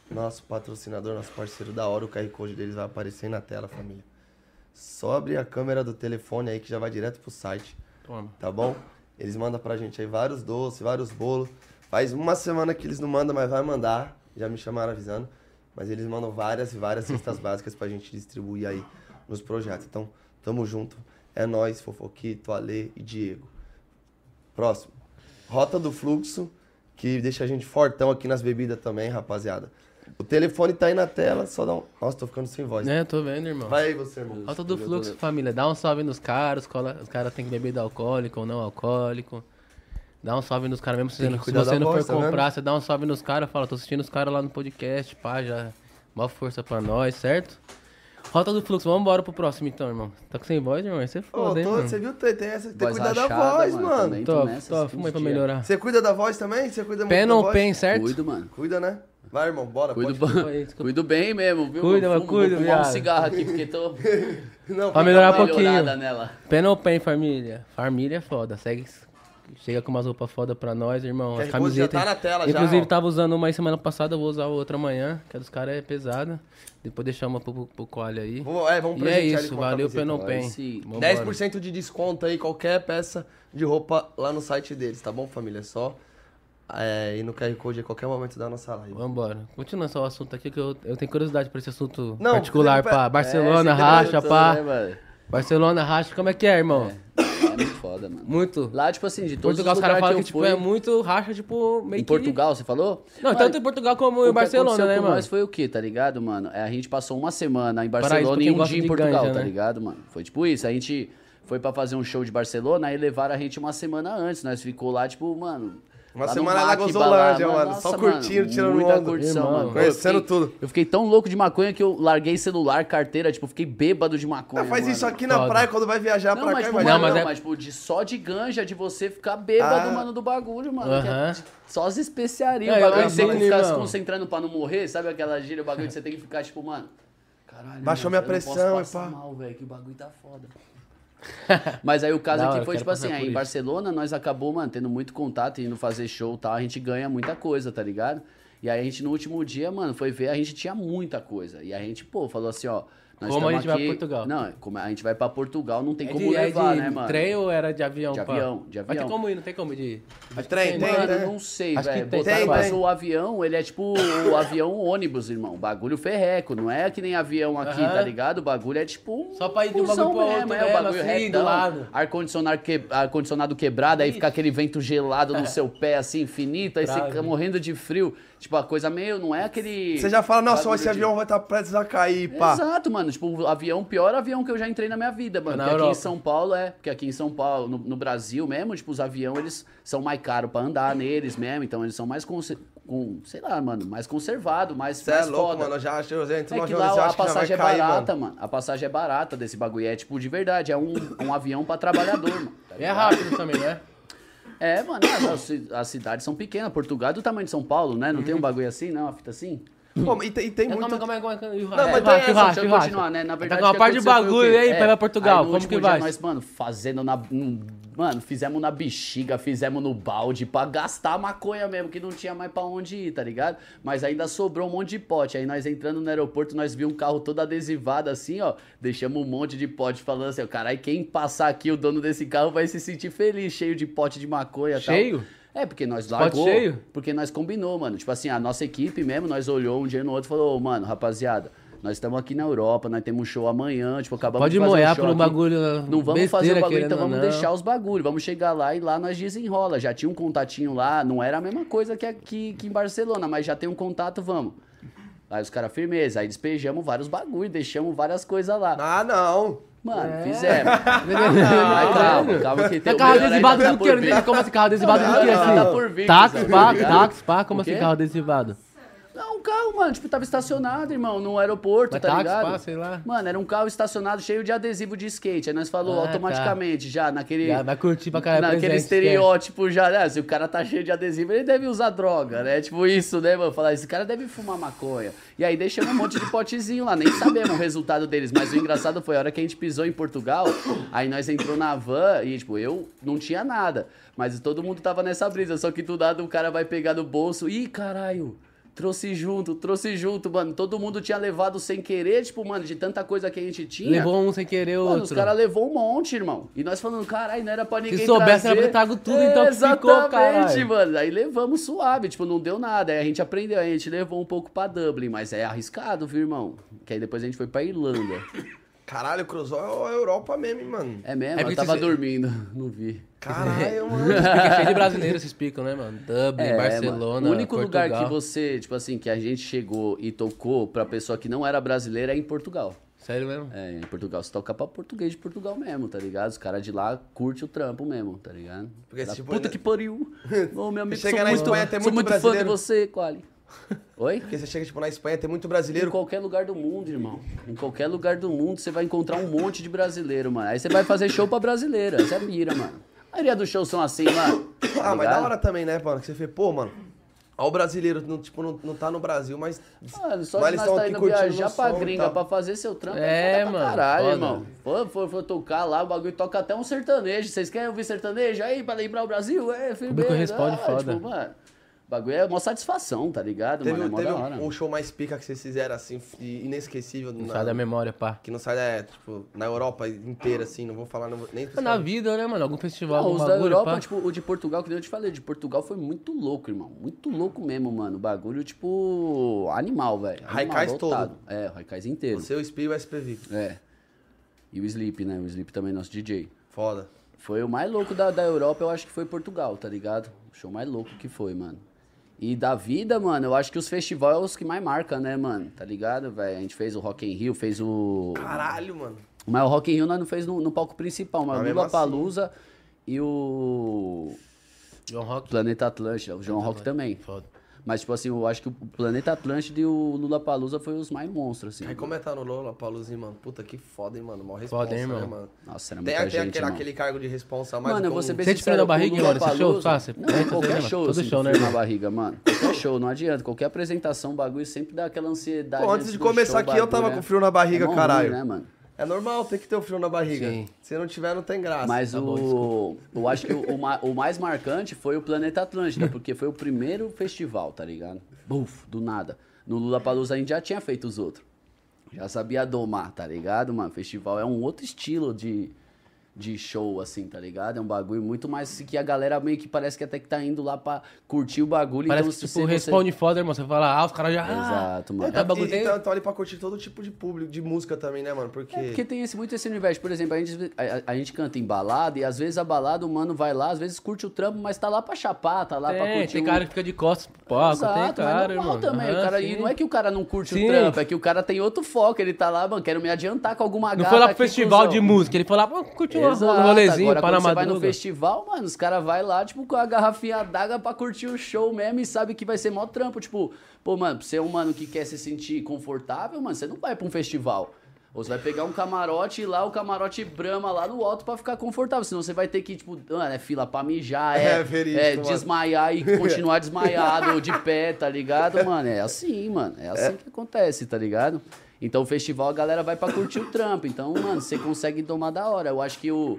nosso patrocinador, nosso parceiro da hora. O QR Code deles vai aparecer na tela, família. Só abrir a câmera do telefone aí que já vai direto pro site, Toma. tá bom? Eles mandam pra gente aí vários doces, vários bolos. Faz uma semana que eles não mandam, mas vai mandar. Já me chamaram avisando. Mas eles mandam várias e várias cestas básicas pra gente distribuir aí nos projetos. Então, tamo junto. É nós, Fofoquito, Ale e Diego. Próximo. Rota do Fluxo, que deixa a gente fortão aqui nas bebidas também, rapaziada. O telefone tá aí na tela, só dá um... Nossa, tô ficando sem voz. É, tô vendo, irmão. Vai aí você, irmão. Falta do fluxo, família. Dá um salve nos caras. cola- Os caras têm bebida alcoólica ou não alcoólico. Dá um salve nos caras mesmo. Se, se você não voz, for tá comprar, vendo? você dá um salve nos caras. Fala, tô assistindo os caras lá no podcast. Pá, já. Mó força pra nós, certo? Rota do fluxo. Vamos embora pro próximo então, irmão. Tá com sem voz, irmão? Você é foda, hein, tô- mano? você viu? Tem, tem essa, tem que cuidar da voz, mano, mano. Tô, tô, fuma aí pra melhorar. Você cuida da voz também? Você cuida muito Pen da ou voz? pen, certo? Cuido, mano. Cuida, né? Vai, irmão, bora. Cuido, pode... ba- aí, desculpa. cuido bem mesmo, viu? Cuida, mas cuida, Vou fumar um cigarro aqui, porque tô... Não, Pra melhorar um pouquinho. melhorada nela. Pen ou pen, família? Família é foda. Segue. Chega com umas roupas foda pra nós, irmão. As Code já camisetas. tá na tela já, Inclusive, ó. tava usando uma aí semana passada, eu vou usar outra amanhã, que a dos caras é pesada. Depois deixar uma pro, pro, pro Coalho aí. Vamos, é, vamos E é isso, valeu camiseta. Pen ou Vai pen. sim. Vambora. 10% de desconto aí, qualquer peça de roupa lá no site deles, tá bom, família? É só é, ir no QR Code a qualquer momento da nossa live. Vambora. Continuando só o assunto aqui, que eu, eu tenho curiosidade por esse assunto Não, particular, pá. Barcelona, É, racha, pá. né? Barcelona, racha, como é que é, irmão? É muito foda. mano. Muito. Lá, tipo assim, de todos Portugal, os caras falam que que, tipo, fui... é muito racha, tipo, meio Em que... Portugal, você falou? Não, Mano, tanto em Portugal como em que Barcelona, né, mano? nós foi o quê, tá ligado, mano? É, a gente passou uma semana em pra Barcelona e um dia em Portugal, ganja, tá né? ligado, mano? Foi tipo isso, a gente foi pra fazer um show de Barcelona, aí levaram a gente uma semana antes, nós ficou lá, tipo, mano... Uma lá semana na Gozolândia, mano, só curtindo, tirando muita onda. curtição, Irmão, mano. Eu conhecendo fiquei- tudo. Eu fiquei tão louco de maconha que eu larguei celular, carteira, tipo, fiquei bêbado de maconha, Ah, faz mano. isso aqui na Foda. praia quando vai viajar Não, pra mas, cá, tipo, imagina. mano, mas não, é- mas, tipo, de só de ganja, de você ficar bêbado, Ah. mano, do bagulho, mano. que é Aham. só as especiarias, É, o bagulho eu que você tem que imagino, ficar se concentrando pra não morrer, sabe aquela gíria, o bagulho que você tem que ficar, tipo, mano... Caralho, Baixou mano, minha eu não pressão, posso passar e pá. mal, velho, que o bagulho tá foda. Mas aí o caso aqui foi, tipo assim, aí em. Barcelona nós acabou, mano, tendo muito contato, indo fazer show e tal, a gente ganha muita coisa, tá ligado? E aí a gente, no último dia, mano, foi ver, a gente tinha muita coisa. E a gente, pô, falou assim, ó... Nós Como a gente vai aqui- pra Portugal? Não, como a gente vai pra Portugal, não tem É como de, é levar, de né, mano? trem ou era de avião? De pá? avião, de Mas tem avião. como ir, não tem como ir de... De trem, tem, Mano, né? não sei, velho. tem, Botaram- Mas o avião, ele é tipo o avião ônibus, irmão. Bagulho ferreco. Não é que nem avião aqui, Aham. tá ligado? O bagulho é tipo. um Só pra ir de um busão bagulho pra mesmo, outro é, o bagulho assim, retão, do lado. Ar-condicionado que... ar quebrado, aí fica aquele vento gelado no seu pé, assim, infinito. Aí você fica morrendo de frio. Tipo, a coisa meio. Não é aquele. Você já fala, nossa, esse de- avião vai estar prestes a cair, pá. Exato, mano. Tipo, o avião, o pior avião que eu já entrei na minha vida, mano. Na Porque aqui em Europa. São Paulo é. Porque aqui em São Paulo, no, no Brasil mesmo, tipo, os aviões, eles são mais caros pra andar neles mesmo. Então eles são mais. Com, sei lá, mano, mais conservados, mais, Você é louco, foda. mano. Eu já acho, eu entro É que lá já a acho que já vai passagem é cair, barata, mano. mano. A passagem é barata desse bagulho. É tipo, de verdade, é um, um avião pra trabalhador, mano. tá E é rápido também, né? É, mano, as, as- cidades são pequenas. Portugal é do tamanho de São Paulo, né? Não tem um bagulho assim, não? Uma fita assim? Pô, e tem, e tem É, muito... Calma, calma, calma, calma. Não, É, mas vai, tem que essa, deixa eu continuar, né? Na verdade, Tá com uma que parte de bagulho aí, vai pra Portugal, aí no como que vai? Nós, mano, fazendo na... mano, fizemos na bexiga, fizemos no balde pra gastar maconha mesmo, que não tinha mais pra onde ir, tá ligado? Mas ainda sobrou um monte de pote. Aí nós entrando no aeroporto, nós vimos um carro todo adesivado assim, ó. Deixamos um monte de pote falando assim, ó, caralho, quem passar aqui, o dono desse carro vai se sentir feliz, cheio de pote de maconha e tal. Cheio? É, porque nós largou, cheio? porque nós combinou, mano. Tipo assim, a nossa equipe mesmo, nós olhou um dia no outro e falou, "Ô, mano, rapaziada, nós estamos aqui na Europa, nós temos um show amanhã, tipo, acabamos Pode de fazer moiar um show um aqui. bagulho Não vamos fazer o bagulho, então vamos não. deixar os bagulhos. Vamos chegar lá e lá nós desenrola. Já tinha um contatinho lá, não era a mesma coisa que aqui que em Barcelona, mas já tem um contato, vamos. Aí os caras, firmeza. Aí despejamos vários bagulhos, deixamos várias coisas lá. Ah, não. Mano, fizemos. Mas calma, calma que tem É carro adesivado tá do por que? Como assim carro adesivado do que Não, assim? tá por vir, Táxi, pá, tá ligado? táxi, pá, como assim carro adesivado? Não, um carro, mano, tipo, tava estacionado, irmão, no aeroporto, Mas tá táxi, ligado? pá, sei lá. Mano, era um carro estacionado cheio de adesivo de skate. Aí nós falou Ah, tá. automaticamente, já naquele. Já vai curtir pra caralho Naquele presente, estereótipo já, né? Se o cara tá cheio de adesivo, ele deve usar droga, né? Tipo isso, né, mano? Falar, esse cara deve fumar maconha. E aí deixamos um monte de potezinho lá, nem sabemos o resultado deles. Mas o engraçado foi a hora que a gente pisou em Portugal, aí nós entrou na van e, tipo, eu não tinha nada. Mas todo mundo tava nessa brisa. Só que do nada o cara vai pegar no bolso. Ih, caralho. Trouxe junto, trouxe junto, mano. Todo mundo tinha levado sem querer, tipo, mano, de tanta coisa que a gente tinha. Levou um sem querer o Mano, os outro. caras levou um monte, irmão. E nós falando, caralho, não era pra ninguém soubesse, trazer. era pra tudo, então que ficou, Exatamente, caralho. mano. Aí levamos suave, tipo, não deu nada. Aí a gente aprendeu, aí a gente levou um pouco pra Dublin, mas é arriscado, viu, irmão? Que aí depois a gente foi pra Irlanda. Caralho, cruzou a Europa mesmo, mano. É mesmo? É eu tava você- dormindo, não vi. Caralho, mano. É cheio de brasileiros, vocês picam, né, mano? Dublin, É, Barcelona, mano. O único lugar Portugal. que você, tipo assim, que a gente chegou e tocou pra pessoa que não era brasileira é em Portugal. Sério mesmo? É, em Portugal. Você toca pra português de Portugal mesmo, tá ligado? Os caras de lá curtem o trampo mesmo, tá ligado? Porque, Da tipo, puta ainda- que pariu. Ô, meu amigo, Chega sou na muito, Espanha, tem sou muito muito fã de brasileiro. você, Quali. Oi? Porque você chega, tipo, na Espanha, tem muito Em brasileiro. qualquer lugar do mundo, irmão. Em qualquer lugar do mundo você vai encontrar um monte de brasileiro, mano. Aí você vai fazer show pra brasileira. Você mira, mano. A maioria dos shows são assim, mano. Ah, Tá mas da hora também, né, mano? Que você fez, pô, mano. Ó, o brasileiro, não, tipo, não, não tá no Brasil, mas. Mano, só mas de eles nós tão tá aqui viajar o pra gringa pra fazer seu trampo. É, pra mano, Caralho, foda. irmão. For, for, for tocar lá, o bagulho toca até um sertanejo. Vocês querem ouvir sertanejo aí pra lembrar o Brasil? É, firmeza. público responde Ah, foda. Tipo, mano, o bagulho é uma satisfação, tá ligado, Teve, mano? É teve da hora. um, um show mais pica que vocês fizeram, assim, inesquecível. Não na- sai da memória, pá. Que não sai da, tipo, na Europa inteira, assim, não vou falar não vou- nem Na vida, né, mano? Algum festival, Não, algum os da bagulho, Europa, pá. tipo, o de Portugal, que nem eu te falei, de Portugal foi muito louco, irmão. Muito louco mesmo, mano. O bagulho, tipo, animal, velho. Raikais voltado. É, o Raikais inteiro. Você, o Spin e o SPV. É. E o Sleep, né? O Sleep também, nosso DJ. Foda. Foi o mais louco da, da Europa, eu acho que foi Portugal, tá ligado? O show mais louco que foi, mano. E da vida, mano, eu acho que os festivais são os que mais marcam, né, mano? Tá ligado, velho? A gente fez o Rock in Rio, fez o... Caralho, mano. Mas o Rock in Rio nós não fez no, no palco principal, mas Mas o Lula Palusa e o João Rock. Planeta Atlântida, o João Rock também. Foda. Mas, tipo assim, eu acho que o Planeta Atlântida e o Lula Palusa foi os mais monstros, assim. Aí como é que tá no Lola, Pauluzinho, mano? Puta, que foda, hein, mano? Mó responsa, Foda, hein, né, irmão? mano? Nossa, era Tem, muita tem gente, aquele, mano. aquele cargo de responsa a mais Mano, eu vou ser bem Você te sincero, frio na barriga, Lula mano? Esse show, Palusa- fácil? Não, Entra, qualquer né, show, todo assim, show, né, na barriga, mano. Qualquer show, não adianta. Qualquer apresentação, o bagulho sempre dá aquela ansiedade. Pô, antes de do começar show, aqui, eu tava né? com frio na barriga, É caralho. ruim, né, mano? É normal, tem que ter o frio na barriga. Sim. Se não tiver, não tem graça. Mas Tá bom, o. eu acho que o, o mais marcante foi o Planeta Atlântida, porque foi o primeiro festival, tá ligado? Buf, do nada. No Lula Palusa a gente já tinha feito os outros. Já sabia domar, tá ligado, mano? Festival é um outro estilo de, de show, assim, tá ligado? É um bagulho muito mais que a galera meio que parece que até que tá indo lá pra curtir o bagulho. Parece então, que, se tipo, você- responde foda, irmão. Você fala, ah, os caras já... Exato, mano. É, tá, bagulho e, tem- tá, tá ali pra curtir todo tipo de público, de música também, né, mano? Porque... É porque tem esse, muito esse universo. Por exemplo, a gente, a, a- a gente canta em balada e às vezes a balada o mano vai lá, às vezes curte o trampo, mas tá lá pra chapar, tá lá pra Tem, curtir tem um- cara que fica de costas pro palco, Exato, tem cara, irmão. também. o Aham, cara, e não é que o cara não curte Sim. o trampo, é que o cara tem outro foco. Ele tá lá, mano, quero me adiantar com alguma Não gata foi lá pro festival de música, ele foi lá pra rolezinho, agora, para quando você vai no festival, mano, os caras vai lá, tipo, com a garrafinha d'água pra curtir o show mesmo e sabe que vai ser mó trampo. Tipo, pô, mano, pra você é um mano que quer se sentir confortável, mano, você não vai pra um festival. Ou você vai pegar um camarote e lá, o camarote brama lá no alto pra ficar confortável. Senão você vai ter que, tipo, mano, é fila pra mijar, é, É, verídico, é mano. desmaiar e continuar desmaiado ou de pé, tá ligado, mano? É assim, mano. É assim que acontece, tá ligado? Então, o festival a galera vai pra curtir o trampo. Então, mano, você consegue tomar da hora. Eu acho que o,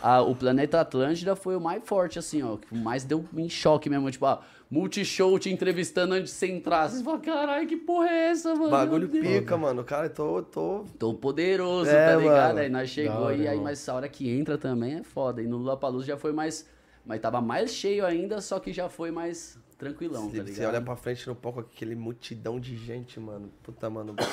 a- o Planeta Atlântida foi o mais forte, assim, ó. Que mais deu em choque mesmo. Tipo, ah, multishow te entrevistando antes de você entrar. Você fala, caralho, que porra é essa, mano? Bagulho Meu Deus." pica, mano. Cara, eu tô, tô... Tô poderoso, É, tá ligado? mano. Aí nós chegou hora, e aí, mas essa hora que entra também é foda. E no Lula Palusa já foi mais. Mas tava mais cheio ainda, só que já foi mais tranquilão, tá Você, ligado? você olha pra frente no palco, aquele multidão de gente, mano. Puta, mano.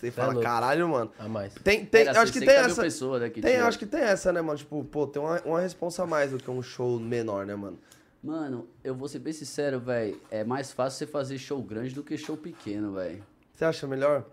Você é fala, louco. caralho, mano. A mais. Tem, tem, Era eu acho que 60 tem essa. pessoas, né, que tem, tinha. acho que tem essa, né, mano? Tipo, pô, tem uma, uma responsa a mais do que um show menor, né, mano? Mano, eu vou ser bem sincero, velho. É mais fácil você fazer show grande do que show pequeno, velho. Você acha melhor?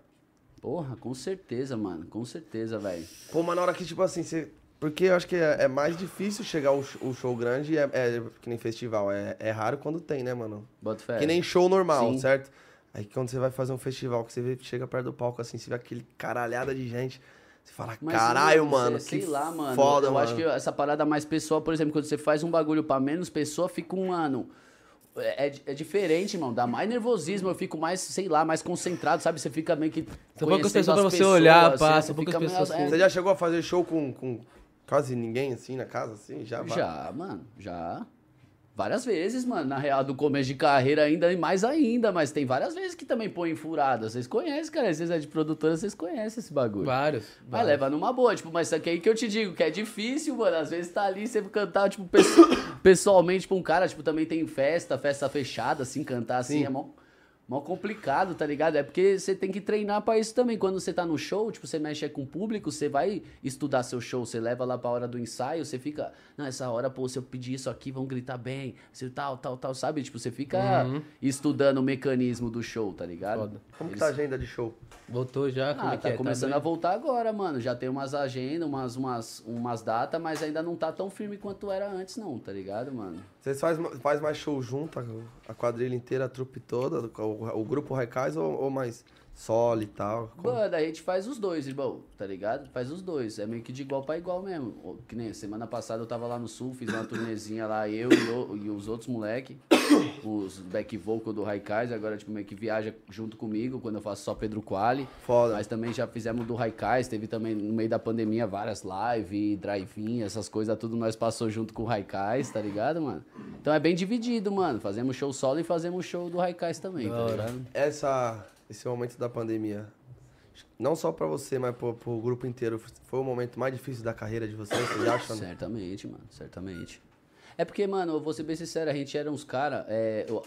Porra, com certeza, mano. Com certeza, velho. Pô, mas na hora que, tipo assim, você. Porque eu acho que é, é mais difícil chegar o, o show grande, é, é que nem festival. É, é raro quando tem, né, mano? Bota fé. Que nem show normal, Sim. certo? Aí quando você vai fazer um festival, que você vê, chega perto do palco, assim, você vê aquele caralhada de gente. Você fala, Mas, caralho, mano, mano, sei que lá, mano. foda, eu mano. acho que essa parada mais pessoal, por exemplo, quando você faz um bagulho pra menos pessoa, fica um ano. É, é diferente, irmão. Dá mais nervosismo, eu fico mais, sei lá, mais concentrado, sabe? Você fica meio que. São poucas pessoas as pra você olhar, assim, pá, você são poucas fica meio- pessoas é, Você já chegou a fazer show com, com quase ninguém, assim, na casa, assim? Já, vai? Já, mano, já. Várias vezes, mano. Na real, do começo de carreira ainda e mais ainda, mas tem várias vezes que também põe furada. Vocês conhecem, cara. Às vezes é de produtora, vocês conhecem esse bagulho. Vários. Mas vários. leva numa boa, tipo, mas isso aqui aí que eu te digo, que é difícil, mano. Às vezes tá ali, você cantar, tipo, pesso- pessoalmente, tipo, um cara, tipo, também tem festa, festa fechada, assim, cantar assim, Sim. é mó, mó complicado, tá ligado? É porque você tem que treinar pra isso também. Quando você tá no show, tipo, você mexe com o público, você vai estudar seu show, você leva lá pra hora do ensaio, você fica, não, essa hora, pô, se eu pedir isso aqui, vão gritar bem, se tal, tal, tal, sabe? Tipo, você fica estudando o mecanismo do show, tá ligado? Foda. Como que Eles- tá a agenda de show? Voltou já, como ah, é que tá é? começando bem? a voltar agora, mano. Já tem umas agendas, umas, umas, umas datas, mas ainda não tá tão firme quanto era antes, não, tá ligado, mano? Vocês faz, faz mais show junto, a- quadrilha inteira, a trupe toda, o, o grupo Raikais ou, ou mais solo e tal? Como- Mano, a gente faz os dois, irmão, tá ligado? Faz os dois. É meio que de igual pra igual mesmo. Que nem semana passada eu tava lá no sul, fiz uma turnezinha lá, eu e, o- e os outros moleque, os back vocal do Raikais, agora, tipo, meio que viaja junto comigo quando eu faço só Pedro Quali. Foda. Mas também já fizemos do Raikais, teve também no meio da pandemia várias lives, drive-in, essas coisas, tudo nós passou junto com o Raikais, tá ligado, mano? Então é bem dividido, mano. Fazemos show solo e fazemos show do Raikais também, tá ligado? Essa, esse momento da pandemia, não só pra você, mas pro, pro grupo inteiro, foi o momento mais difícil da carreira de vocês, vocês acham? Certamente, mano, certamente. É porque, mano, eu vou ser bem sincero, a gente era uns caras, é, o-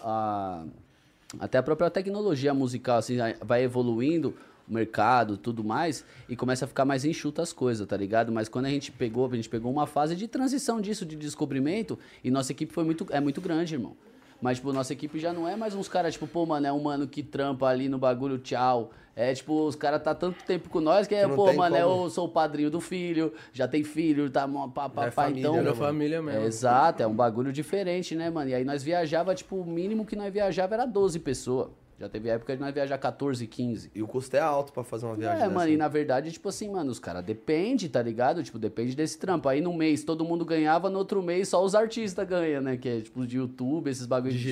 até a própria tecnologia musical, assim, vai evoluindo, mercado, tudo mais, e começa a ficar mais enxuta as coisas, tá ligado? Mas quando a gente pegou, a gente pegou uma fase de transição disso, de descobrimento, e nossa equipe foi muito, é muito grande, irmão. Mas, tipo, nossa equipe já não é mais uns caras, tipo, pô, mano, é um mano que trampa ali no bagulho, tchau. É, tipo, os caras tá tanto tempo com nós que é, não pô, mano, como. eu sou o padrinho do filho, já tem filho, tá, pá, pá, É pá, família, então... né, mano? família mesmo. É, exato, é um bagulho diferente, né, mano? E aí nós viajava, tipo, o mínimo que nós viajava era 12 pessoas. Já teve época de nós viajar 14, 15. E o custo é alto pra fazer uma viagem É, dessa. mano, e na verdade, tipo assim, mano, os caras depende, tá ligado? Tipo, depende desse trampo. Aí no mês todo mundo ganhava, no outro mês só os artistas ganham, né? Que é tipo de YouTube, esses bagulhos de e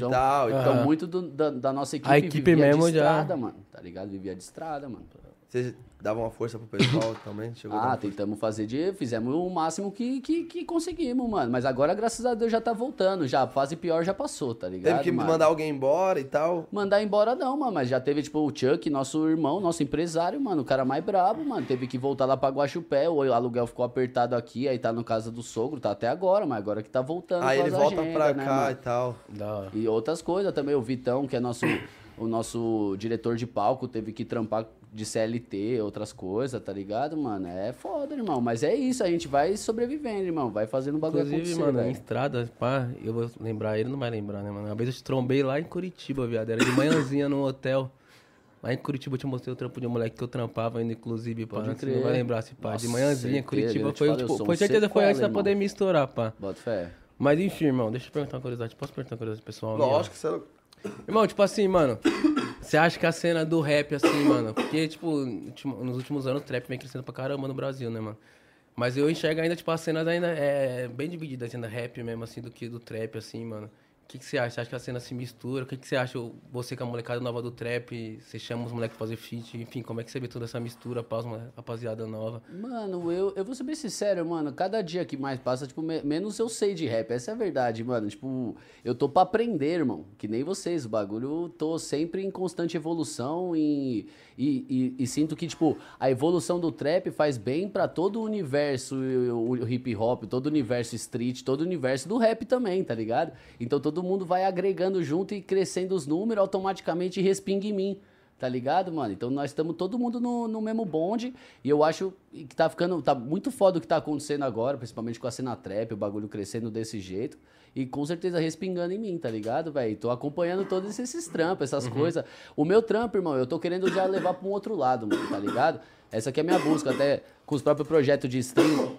Então, Aham. muito do- da, da nossa equipe, A equipe vivia mesmo de já- estrada, mano. Tá ligado? Vivia de estrada, mano. Vocês davam uma força pro pessoal também? Chegou Ah, tentamos fazer de. Fizemos o máximo que, que, que conseguimos, mano. Mas agora, graças a Deus, já tá voltando. Já, a fase pior já passou, tá ligado? Teve que mano? mandar alguém embora e tal. Mandar embora não, mano, mas já teve, tipo, o Chuck, nosso irmão, nosso empresário, mano, o cara mais brabo, mano, teve que voltar lá pra Guaxupé, o aluguel ficou apertado aqui, aí tá no casa do sogro, tá até agora, mas agora que tá voltando Aí ele volta agendas, pra né, cá mano? e tal. E outras coisas também, o Vitão, que é nosso, o nosso diretor de palco, teve que trampar de CLT, outras coisas, tá ligado, mano? É foda, irmão, mas é isso, a gente vai sobrevivendo, irmão, vai fazendo o bagulho Inclusive, acontecer, mano, em velho. estrada, pá, eu vou lembrar, ele não vai lembrar, né, mano? Uma vez eu te trombei lá em Curitiba, viado. Era de manhãzinha no hotel. Lá em Curitiba eu te mostrei o trampo de um moleque que eu trampava ainda, inclusive, pá. Pode Você crer. não vai lembrar se pá. de Nossa, manhãzinha, certeza, Curitiba foi, falo, tipo, foi certeza foi antes da pandemia estourar, pá. Bota fé. Mas enfim, irmão, deixa eu perguntar uma curiosidade. Posso perguntar uma curiosidade pessoal? Lógico, você não... Irmão, tipo assim, mano, você acha que a cena do rap, assim, mano, porque, tipo, nos últimos anos o trap vem crescendo pra caramba no Brasil, né, mano? Mas eu enxergo ainda, tipo, as cenas ainda é bem divididas, ainda rap mesmo, assim, do que do trap, assim, mano. Que, que você acha? Você acha que a cena se mistura? O que, que você acha, você com a molecada nova do trap, você chama os moleques pra fazer feat, enfim, como é que você vê toda essa mistura, pós uma rapaziada nova? Mano, eu, eu vou ser bem sincero, mano. Cada dia que mais passa, tipo, me- menos eu sei de rap. Essa é a verdade, mano. Tipo, eu tô pra aprender, irmão. Que nem vocês. O bagulho, tô sempre em constante evolução e, e, e- e sinto que, tipo, a evolução do trap faz bem pra todo o universo, o, o hip hop, todo o universo street, todo o universo do rap também, tá ligado? Então todo mundo vai agregando junto e crescendo os números, automaticamente respinga em mim. Tá ligado, mano? Então nós estamos todo mundo no, no mesmo bonde. E eu acho que tá ficando. Tá muito foda o que tá acontecendo agora, principalmente com a cena trap, o bagulho crescendo desse jeito. E com certeza respingando em mim, tá ligado, velho? Tô acompanhando todos esses trampos, essas coisas. O meu trampo, irmão, eu tô querendo já levar pra um outro lado, mano, tá ligado? Essa aqui é a minha busca, até com os próprios projetos de stream.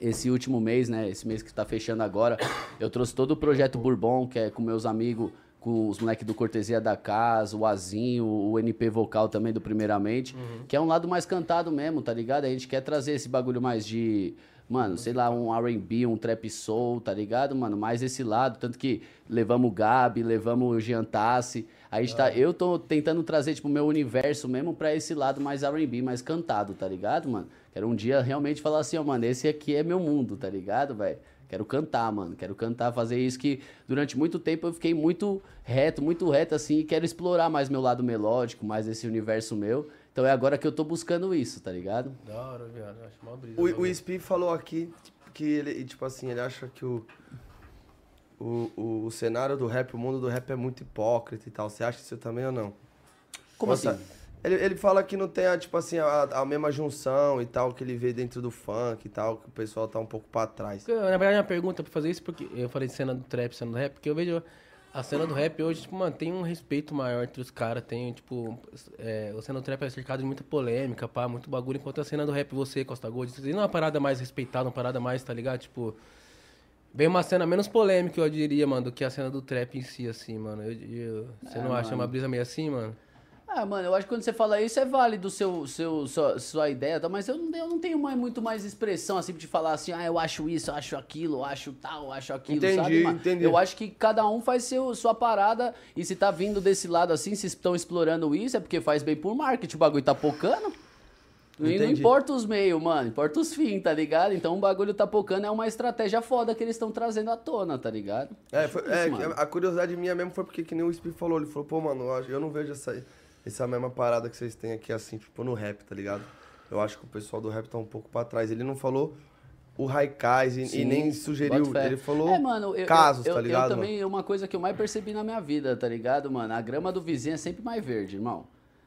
Esse último mês, né? Esse mês que tá fechando agora, eu trouxe todo o projeto Bourbon, que é com meus amigos, com os moleques do Cortesia da Casa, o Azinho, o NP Vocal também do Primeiramente, que é um lado mais cantado mesmo, tá ligado? A gente quer trazer esse bagulho mais de, mano, sei lá, um R&B, um trap soul, tá ligado, mano? Mais esse lado, tanto que levamos o Gabi, levamos o Jean Tassi, a gente tá, eu tô tentando trazer, tipo, o meu universo mesmo pra esse lado mais R&B, mais cantado, tá ligado, mano? Quero um dia realmente falar assim, ó, mano, esse aqui é meu mundo, tá ligado, velho? Quero cantar, mano. Quero cantar, fazer isso que durante muito tempo eu fiquei muito reto, muito reto assim, e quero explorar mais meu lado melódico, mais esse universo meu. Então é agora que eu tô buscando isso, tá ligado? Da hora, viado. Acho mó brisa. O, o bagulho. Spi falou aqui que ele, tipo assim, ele acha que o, o, o, o cenário do rap, o mundo do rap é muito hipócrita e tal. Você acha isso também ou não? Como Nossa, assim? Ele, ele fala que não tem, a, tipo assim, a, a mesma junção e tal, que ele vê dentro do funk e tal, que o pessoal tá um pouco pra trás. Porque, Na verdade, é uma pergunta pra fazer isso, porque eu falei de cena do trap, cena do rap, porque eu vejo a cena do rap hoje, tipo, mano, tem um respeito maior entre os caras, tem, tipo, é, a cena do trap é cercado de muita polêmica, pá, muito bagulho, enquanto a cena do rap, você, Costa Gold, você tem uma parada mais respeitada, uma parada mais, tá ligado? Tipo, bem uma cena menos polêmica, eu diria, mano, do que a cena do trap em si, assim, mano. Eu, eu- você É, não acha mano. uma brisa meio assim, mano? Ah, mano, eu acho que quando você fala isso é válido seu, seu, sua, sua ideia, tá? mas eu não, eu não tenho mais, muito mais expressão assim de falar assim, ah, eu acho isso, eu acho aquilo, eu acho tal, eu acho aquilo, Entendi, sabe? mano? entendi. Eu acho que cada um faz seu, sua parada e se tá vindo desse lado assim, se estão explorando isso, é porque faz bem por marketing, o bagulho tá pocando. E não importa os meios, mano, importa os fins, tá ligado? Então o bagulho tá pocando é uma estratégia foda que eles estão trazendo à tona, tá ligado? É, foi- é, Isso, mano. a curiosidade minha mesmo foi porque que nem o Spi falou. Ele falou, pô, mano, eu não vejo essa, essa mesma parada que vocês têm aqui, assim, tipo, no rap, tá ligado? Eu acho que o pessoal do rap tá um pouco pra trás. Ele não falou o Raikais e, e nem sugeriu. Ele falou É, mano, eu, casos, eu, tá ligado? Eu também, uma coisa que eu mais percebi na minha vida, tá ligado, mano? A grama do vizinho é sempre mais verde, irmão.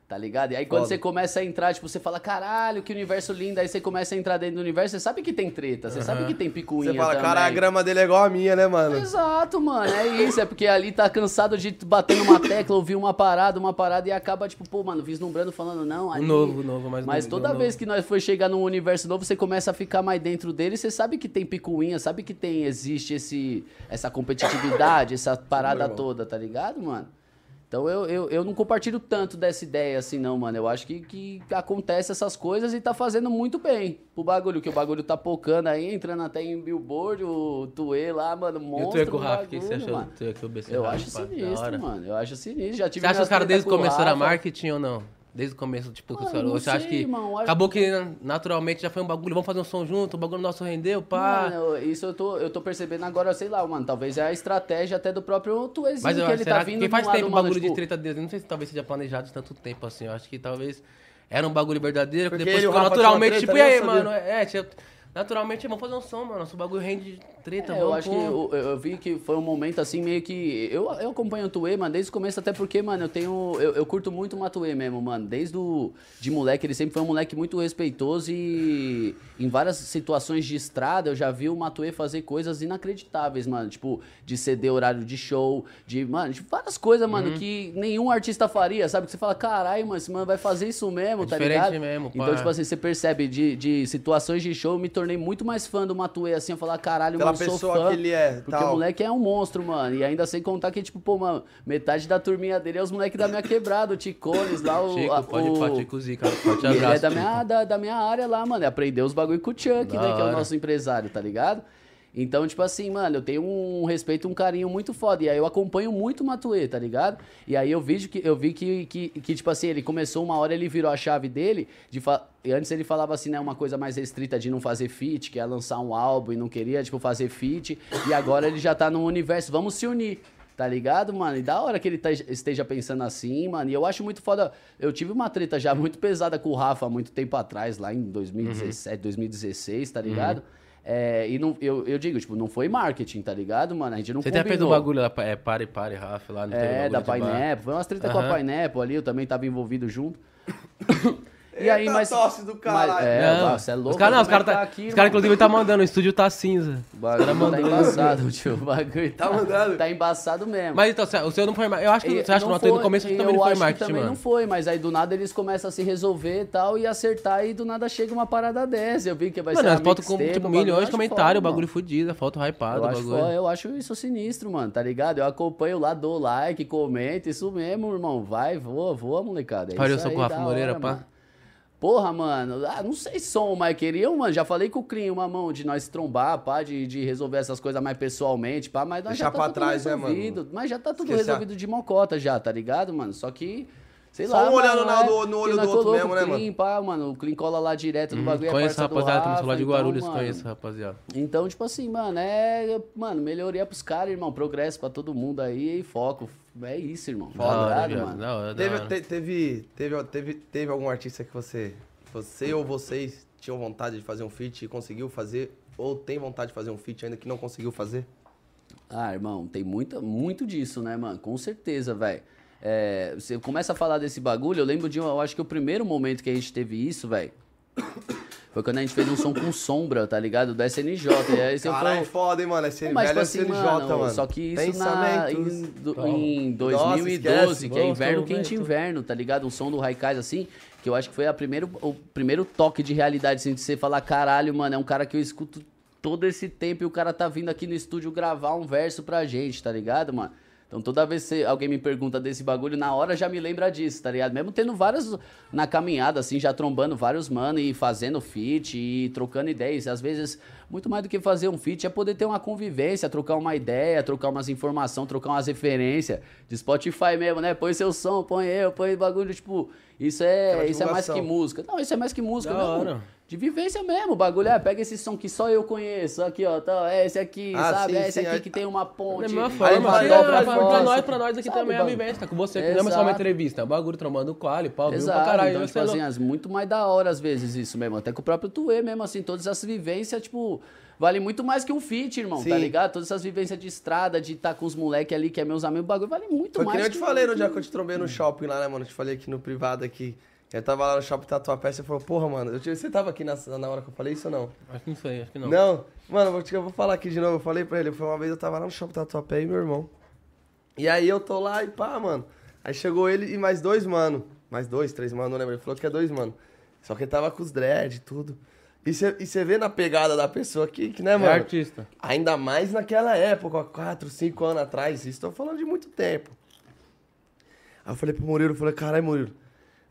Tá ligado? E aí quando Foda. você começa a entrar, tipo, você fala, caralho, que universo lindo. Aí você começa a entrar dentro do universo, você sabe que tem treta, você sabe que tem picuinha Você fala, também. cara, a grama dele é igual a minha, né, mano? Exato, mano, é isso. É porque ali tá cansado de bater numa tecla, ouvir uma parada, uma parada e acaba, tipo, pô, mano, vislumbrando, falando, não, ali... novo, novo, mais Mas novo, toda novo. vez que nós for chegar num universo novo, você começa a ficar mais dentro dele, você sabe que tem picuinha, sabe que tem, existe esse, essa competitividade, essa parada toda, tá ligado, mano? Então eu, eu, eu não compartilho tanto dessa ideia assim, não, mano. Eu acho que, que acontece essas coisas e tá fazendo muito bem pro bagulho, que o bagulho tá pocando aí, entrando até em Billboard, o Tuê lá, mano, E o monstro. Tuê com o Rafa, o que você achou mano. do Tuê com o BC Eu acho sinistro, mano. Eu acho sinistro. Já tive Você acha que os caras desde o com começo era Rafa. marketing ou não? Desde o começo, tipo, que Mano, não você acha sei, que irmão, acho acabou que naturalmente já foi um bagulho, vamos fazer um som junto, o bagulho nosso rendeu, pá. Mano, isso eu tô, eu tô percebendo agora, sei lá, mano. Talvez é a estratégia até do próprio Tuezinho Mas eu que ele será tá que vindo porque um faz lado, tempo o bagulho tipo, de treta deles, não sei se talvez seja planejado de tanto tempo assim, eu acho que talvez era um bagulho verdadeiro, que Porque depois ele e o ficou naturalmente, uma tipo, treta, e aí, mano, é, tinha- naturalmente, vamos fazer um som, mano, nosso bagulho rende treta, É, vamos eu acho que eu, eu vi que foi um momento assim, meio que. Eu, eu acompanho o Tuê, mano, desde o começo, até porque, mano, eu tenho. Eu, eu curto muito o Matuê mesmo, mano. Desde o. De moleque, ele sempre foi um moleque muito respeitoso e. Em várias situações de estrada, eu já vi o Matuê fazer coisas inacreditáveis, mano. Tipo, de ceder horário de show, de. Mano, de várias coisas, Uhum. mano, que nenhum artista faria, sabe? Que você fala, caralho, mano, esse mano vai fazer isso mesmo, É tá diferente ligado? mesmo, então, tipo assim, você percebe de, de situações de show, eu me tornei muito mais fã do Matuê, assim, eu falar, caralho, Pela mano, pessoa fã. que ele é, Porque tal. o moleque é um monstro, mano. E ainda sem contar que, tipo, pô, mano, metade da turminha dele é os moleques da minha quebrada, o Ticones lá, o. Chico, a- pode o... Chico Zica, forte E ele abraço. é da minha, da, da minha área lá, mano. Aprendeu os bagulho com o Chuck, Da né? Que é o hora. nosso empresário, tá ligado? Então, tipo assim, mano, eu tenho um respeito, um carinho muito foda. E aí eu acompanho muito o Matuê, tá ligado? E aí eu vi que, eu vi que, que, que, tipo assim, ele começou uma hora, ele virou a chave dele. De fa... e Antes ele falava assim, né, uma coisa mais restrita de não fazer feat, que é lançar um álbum e não queria, tipo, fazer feat. E agora ele já tá no universo, vamos se unir. Tá ligado, mano? E da hora que ele tá- esteja pensando assim, mano. E eu acho muito foda. Eu tive uma treta já muito pesada com o Rafa há muito tempo atrás, lá em 2017, 2016, tá ligado? É, e não, eu, eu digo, tipo, não foi marketing, tá ligado, mano? A gente não Você combinou. o bagulho lá, é Pare Pare, Rafa, lá no É, da Pineapple. Foi umas treta com a. Pineapple ali, eu também tava envolvido junto. e Eita aí, mas. tosse do mas- caralho. é, Não, você é louco. Os caras, não, os é caras, que tá, aqui, os caras irmão? inclusive, tá mandando, o estúdio tá cinza. O bagulho tá embaçado, tio. O bagulho tá, mandando? tá embaçado mesmo. Mas então, o seu não foi Eu acho que E você acha que não no, começo eu também não foi acho que marketing, também mano. não foi, mas aí do nada eles começam a se resolver e tal e acertar e do nada chega uma parada dessa. Eu vi que vai Mano, ser uma foto com tipo, milhões de acho comentários, o bagulho mano. fudido, a foto hypada, Eu acho, eu acho isso sinistro, mano, tá ligado? Eu acompanho lá, dou like, comento, isso mesmo, irmão. Vai, voa, voa, molecada. É Pariu o Rafa da Moreira, pá. Mano. Porra, mano, ah, não sei som, mas queriam, mano. Já falei com o Clean uma mão de nós trombar, pá, de, de resolver essas coisas mais pessoalmente, pá, mas nós Deixar já tá pra tudo trás, né, mano? resolvido. Mas já tá tudo Esquecer a- resolvido de mocota já, tá ligado, mano? Só que. Sei Só lá. um olhando mano, na- é, no- no olho do outro mesmo, né, o Clean, Pá, mano, o Clean cola lá direto no bagulho. é Conheço a do rapaziada, também lá de então, Guarulhos, mano, conheço a rapaziada. então, tipo assim, mano, é. Mano, melhoria pros caras, irmão. Progresso pra todo mundo aí e foco. É isso, irmão. Da hora, ligado, viado, mano? da Teve, te- teve, teve, teve, teve algum artista que você, você ou vocês tinham vontade de fazer um feat e conseguiu fazer? Ou tem vontade de fazer um feat ainda que não conseguiu fazer? Ah, irmão, tem muita, muito disso, né, mano? Com certeza, velho. É, você começa a falar desse bagulho, eu lembro de, um- eu acho que o primeiro momento que a gente teve isso, velho, foi quando a gente fez um som com sombra, tá ligado? Do SNJ. E aí você Caralho, é foda, hein, mano? Esse mas, tipo é assim, CNJ, mano, mano. só que isso na, em, do- em Nossa, 2012, esquece. que é inverno quente inverno, tá ligado? Um som do Raikais assim, que eu acho que foi a primeiro, o primeiro toque de realidade, assim, de você falar, caralho, mano, é um cara que eu escuto todo esse tempo e o cara tá vindo aqui no estúdio gravar um verso pra gente, tá ligado, mano? Então toda vez que alguém me pergunta desse bagulho, na hora já me lembra disso, tá ligado? Mesmo tendo várias na caminhada, assim, já trombando vários mano e fazendo feat e trocando ideias. Às vezes, muito mais do que fazer um feat é poder ter uma convivência, trocar uma ideia, trocar umas informações, trocar umas referências. De Spotify mesmo, né? Põe seu som, põe eu, põe bagulho, tipo... Isso é, isso é mais que música. Não, isso é mais que música, Da não. hora. De vivência mesmo, o bagulho é, pega esse som que só eu conheço, aqui ó, tá, é esse aqui, Ah, sabe? sim, é esse sim, aqui aí- que tem uma Da ponte. mesma Aí forma, é, pra, voz. pra nós, pra nós aqui Sabe, também é a vivência, tá com você, aqui, não é só uma entrevista, é um bagulho trombando quali, pau, viu pra Exato, caralho. então, tipo é assim, as- muito mais da hora às vezes isso mesmo. Até com o próprio Tuê mesmo, assim, todas essas vivências, tipo, vale muito mais que um feat, irmão, Sim. tá ligado? Todas essas vivências de estrada, de estar com os moleques ali, que é meus amigos, o bagulho vale muito Foi que mais. nem eu te falei no dia que eu te trombei no shopping lá, né, mano? Eu te falei aqui no privado que. Eu tava lá no shopping Tatuapé, você falou, porra, mano, eu te- você tava aqui na, na hora que eu falei isso ou não? Acho que não sei, acho que não. Não, mano, eu vou, te- eu vou falar aqui de novo. Eu falei pra ele, foi uma vez eu tava lá no shopping Tatuapé e meu irmão. E aí eu tô lá e pá, mano. Aí chegou ele e mais dois, mano. Mais dois, três, mano, não lembro. Ele falou que é dois, mano. Só que ele tava com os dread e tudo. E você vê na pegada da pessoa aqui, que, né, É mano? artista. Ainda mais naquela época, há 4, 5 anos atrás. Isso tô falando de muito tempo. Aí eu falei pro Murilo, eu falei, caralho, Murilo,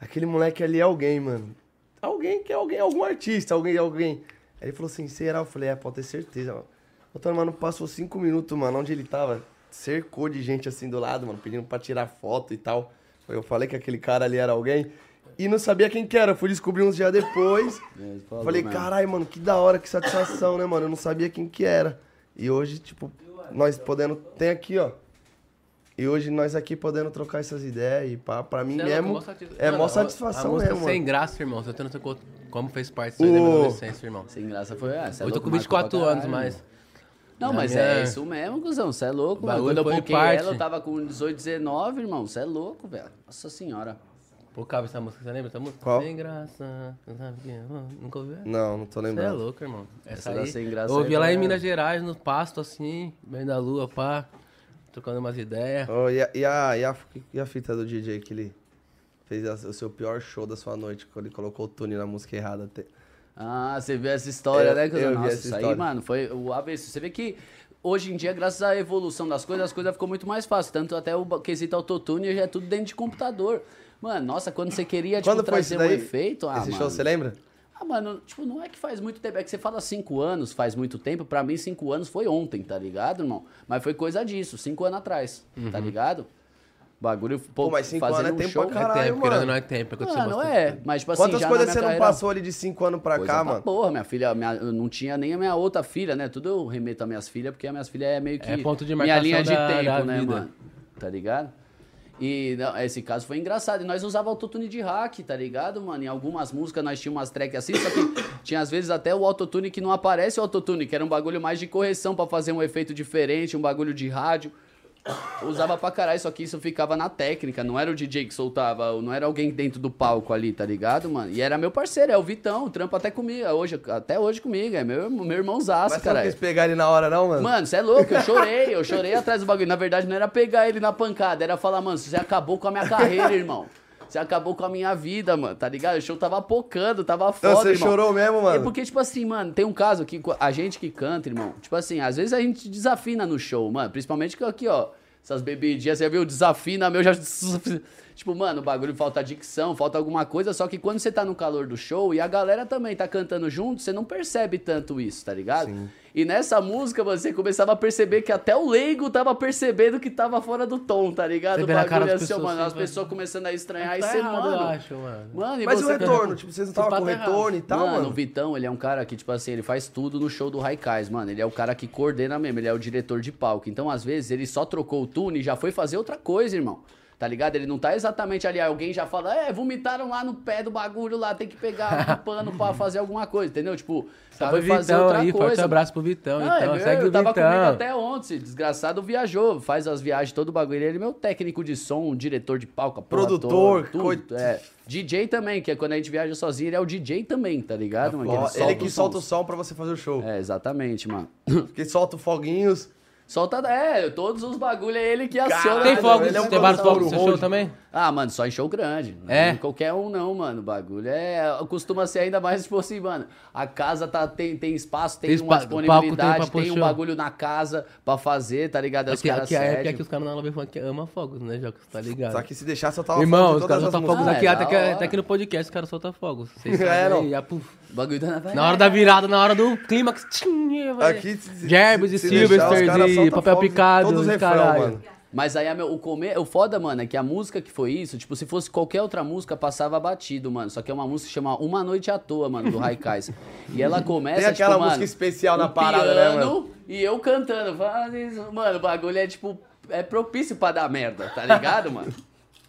aquele moleque ali é alguém, mano. Alguém que é alguém, algum artista, alguém, alguém. Aí ele falou assim, será? Eu falei, é, pode ter certeza, mano. Outro mano passou cinco minutos, mano, onde ele tava, cercou de gente assim do lado, mano, pedindo pra tirar foto e tal. Eu falei que aquele cara ali era alguém. E não sabia quem que era, fui descobrir uns dias depois. Falou Falei, mesmo. caralho, mano, que da hora, que satisfação, né, mano? Eu não sabia quem que era. E hoje, tipo, nós podendo. Tem aqui, ó. E hoje nós aqui podendo trocar essas ideias e pá, pra mim Cê mesmo. satis- É Mano, mó satisfação a música mesmo, sem mano. graça, irmão. Você não sei co- como fez parte da minha O- adolescência, irmão. Sem graça foi essa. Eu tô com 24 anos, mas... Não, mas minha- é isso mesmo, cuzão. Você é louco, mano. Bagulho Quando eu parte. ela, eu tava com 18, 19, irmão. Você é louco, velho. Nossa senhora. Pô, cabe essa música, você lembra essa música? Qual? Sem graça, você sabe que... Nunca ouviu? Não, não tô Você é lembrando. louco, irmão. Essa, Essa da aí, Sem Graça aí lá em foi- Minas Gerais, no pasto, assim, bem da lua, pá, trocando umas ideias. Ô, e, a, e, a, e, a, e a fita do DJ que ele fez a- o seu pior show da sua noite, quando ele colocou o tune na música errada. até- Ah, você viu essa história, Eu- né, eu vi Nossa, essa isso aí, história. mano, foi o avesso. Você vê que hoje em dia, graças à evolução das coisas, as coisas ficou muito mais fácil. Tanto até o quesito autotune já é tudo dentro de computador. Mano, nossa, quando você queria, tipo, Quando trazer um efeito... Ah, Esse mano. show, você lembra? Ah, mano, tipo, não é que faz muito tempo. É que você fala cinco anos, faz muito tempo. Pra mim, cinco anos foi ontem, tá ligado, irmão? Mas foi coisa disso, cinco anos atrás, tá ligado? Bagulho, pô, Pô, mas cinco fazendo anos é um tempo show... pra caralho, é tempo, mano. querendo não é tempo, é você Mano, gosta. é, mas tipo assim, Quantas coisas você não carreira- passou ali de cinco anos pra Coisa cá, pra mano? Porra, minha filha, minha, eu não tinha nem a minha outra filha, né? Tudo eu remeto às minhas filhas, porque as minhas filhas é meio que É ponto de minha linha de da- tempo, da né, vida. mano? Tá ligado? E não, esse caso foi engraçado. E nós usava autotune de hack, tá ligado, mano? Em algumas músicas nós tínhamos umas tracks assim, só que tinha às vezes até o autotune que não aparece o autotune, que era um bagulho mais de correção pra fazer um efeito diferente, um bagulho de rádio. Usava pra caralho, só que isso ficava na técnica, não era o DJ que soltava, não era alguém dentro do palco ali, tá ligado, mano? E era meu parceiro, é o Vitão, trampa até comigo, é hoje, até hoje comigo, é meu, meu irmãozaço, você não cara. quis pegar ele na hora, não, mano? Mano, você é louco, eu chorei, eu chorei atrás do bagulho. Na verdade, não era pegar ele na pancada, era falar, mano, você acabou com a minha carreira, irmão. Você acabou com a minha vida, mano, tá ligado? O show tava pocando, tava foda, Então, você irmão. chorou mesmo, É mano? porque, tipo assim, mano, tem um caso que a gente que canta, irmão, tipo assim, às vezes a gente desafina no show, mano. Principalmente que aqui, ó, essas bebidinhas, você viu, desafina, meu já. Tipo, mano, o bagulho falta dicção, falta alguma coisa, só que quando você tá no calor do show e a galera também tá cantando junto, você não percebe tanto isso, tá ligado? E nessa música você começava a perceber que até o leigo tava percebendo que tava fora do tom, tá ligado? Você O bagulho das assim, pessoas, mano, as você pessoas começando a estranhar e Tá você, errado, mano. eu acho, mano. Mano, e Mas você o retorno, tipo, vocês não estavam papo com é errado. retorno e tal, mano, mano? o Vitão, ele é um cara que, tipo assim, ele faz tudo no show do Raikais, mano. Ele é o cara que coordena mesmo, ele é o diretor de palco. Então, às vezes, ele só trocou o tune e já foi fazer outra coisa, irmão. Tá ligado? Ele não tá exatamente ali. Alguém já fala, é, vomitaram lá no pé do bagulho lá, tem que pegar o pano pra fazer alguma coisa, entendeu? Tipo, foi fazer Vitão outra aí, forte coisa. abraço pro Vitão, Ah, então. é, Segue eu o tava comigo Vitão. até ontem, desgraçado viajou, faz as viagens todo o bagulho. Ele é meu técnico de som, diretor de palco, Produtor, toda, tudo. coit- É, DJ também, que é quando a gente viaja sozinho, ele é o DJ também, tá ligado? mano? Que Ó, ele que os solta o som pra você fazer o show. É, exatamente, mano. Que solta o foguinhos. Solta, é, todos os bagulho é ele que aciona. Tem Caralho, fogos, ele é um tem vários fogos no show também? Ah, mano, só em show grande. É? Não qualquer um não, mano. O bagulho é. Costuma ser ainda mais, tipo assim, mano. A casa tá, tem, tem espaço, tem, Tem uma tem disponibilidade, pra tem, um bagulho na casa pra fazer, tá ligado? Aí os caras é cedem. aqui os caras na Love Funk amam fogos, né, Jocas? Tá ligado? Só que se deixar, eu tava Irmão, falando os caras soltam fogos. Ah, aqui, é até, da que, aqui no podcast os caras soltam fogos. Vocês É, sabem não. O bagulho tá na Na hora da virada, na hora do clímax. tchim, vai. Aqui, se- Gerbes e caras e papel picado, Todos os os refrão, caralho. mano. Mas aí meu, o, come, o foda, mano, é que a música que foi isso, tipo, se fosse qualquer outra música, passava batido, mano. Só que é uma música que chama Uma Noite à Toa, mano, do Raikais. e ela começa, Tem aquela tipo, música mano, especial na um parada, né, piano mano? E eu cantando. Mano, o bagulho é, tipo, é propício pra dar merda, tá ligado, mano?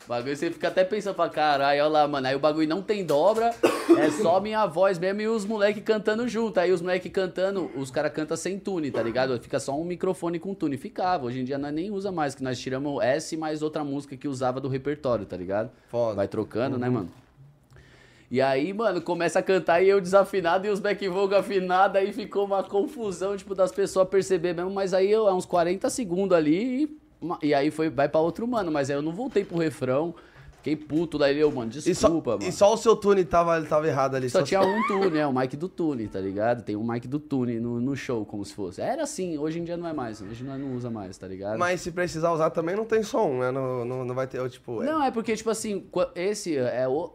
Bagulho você fica até pensando pra caralho, olha lá, mano. Aí o bagulho não tem dobra, é só minha voz mesmo e os moleques cantando junto. Aí os moleques cantando, os caras cantam sem tune, tá ligado? Fica só um microfone com tune. Ficava. Hoje em dia nós nem usa mais, que nós tiramos S mais outra música que usava do repertório, tá ligado? Foda. Vai trocando, né, mano? E aí, mano, começa a cantar e eu desafinado e os back vocal afinado, aí ficou uma confusão, tipo, das pessoas perceber mesmo, mas aí eu, uns 40 segundos ali e, e aí foi, vai pra outro mano, mas aí eu não voltei pro refrão, fiquei puto, daí eu, mano, E só, desculpa, mano. e só o seu tune tava, ele tava errado ali. Só tinha um tune, né? O mic do tune, tá ligado? Tem um mic do tune no, no show, como se fosse. Era assim, hoje em dia não é mais. Hoje nós não usa mais, tá ligado? Mas se precisar usar também não tem som, né? Não, não, não vai ter, tipo... é- Não, é porque, tipo assim, esse é o-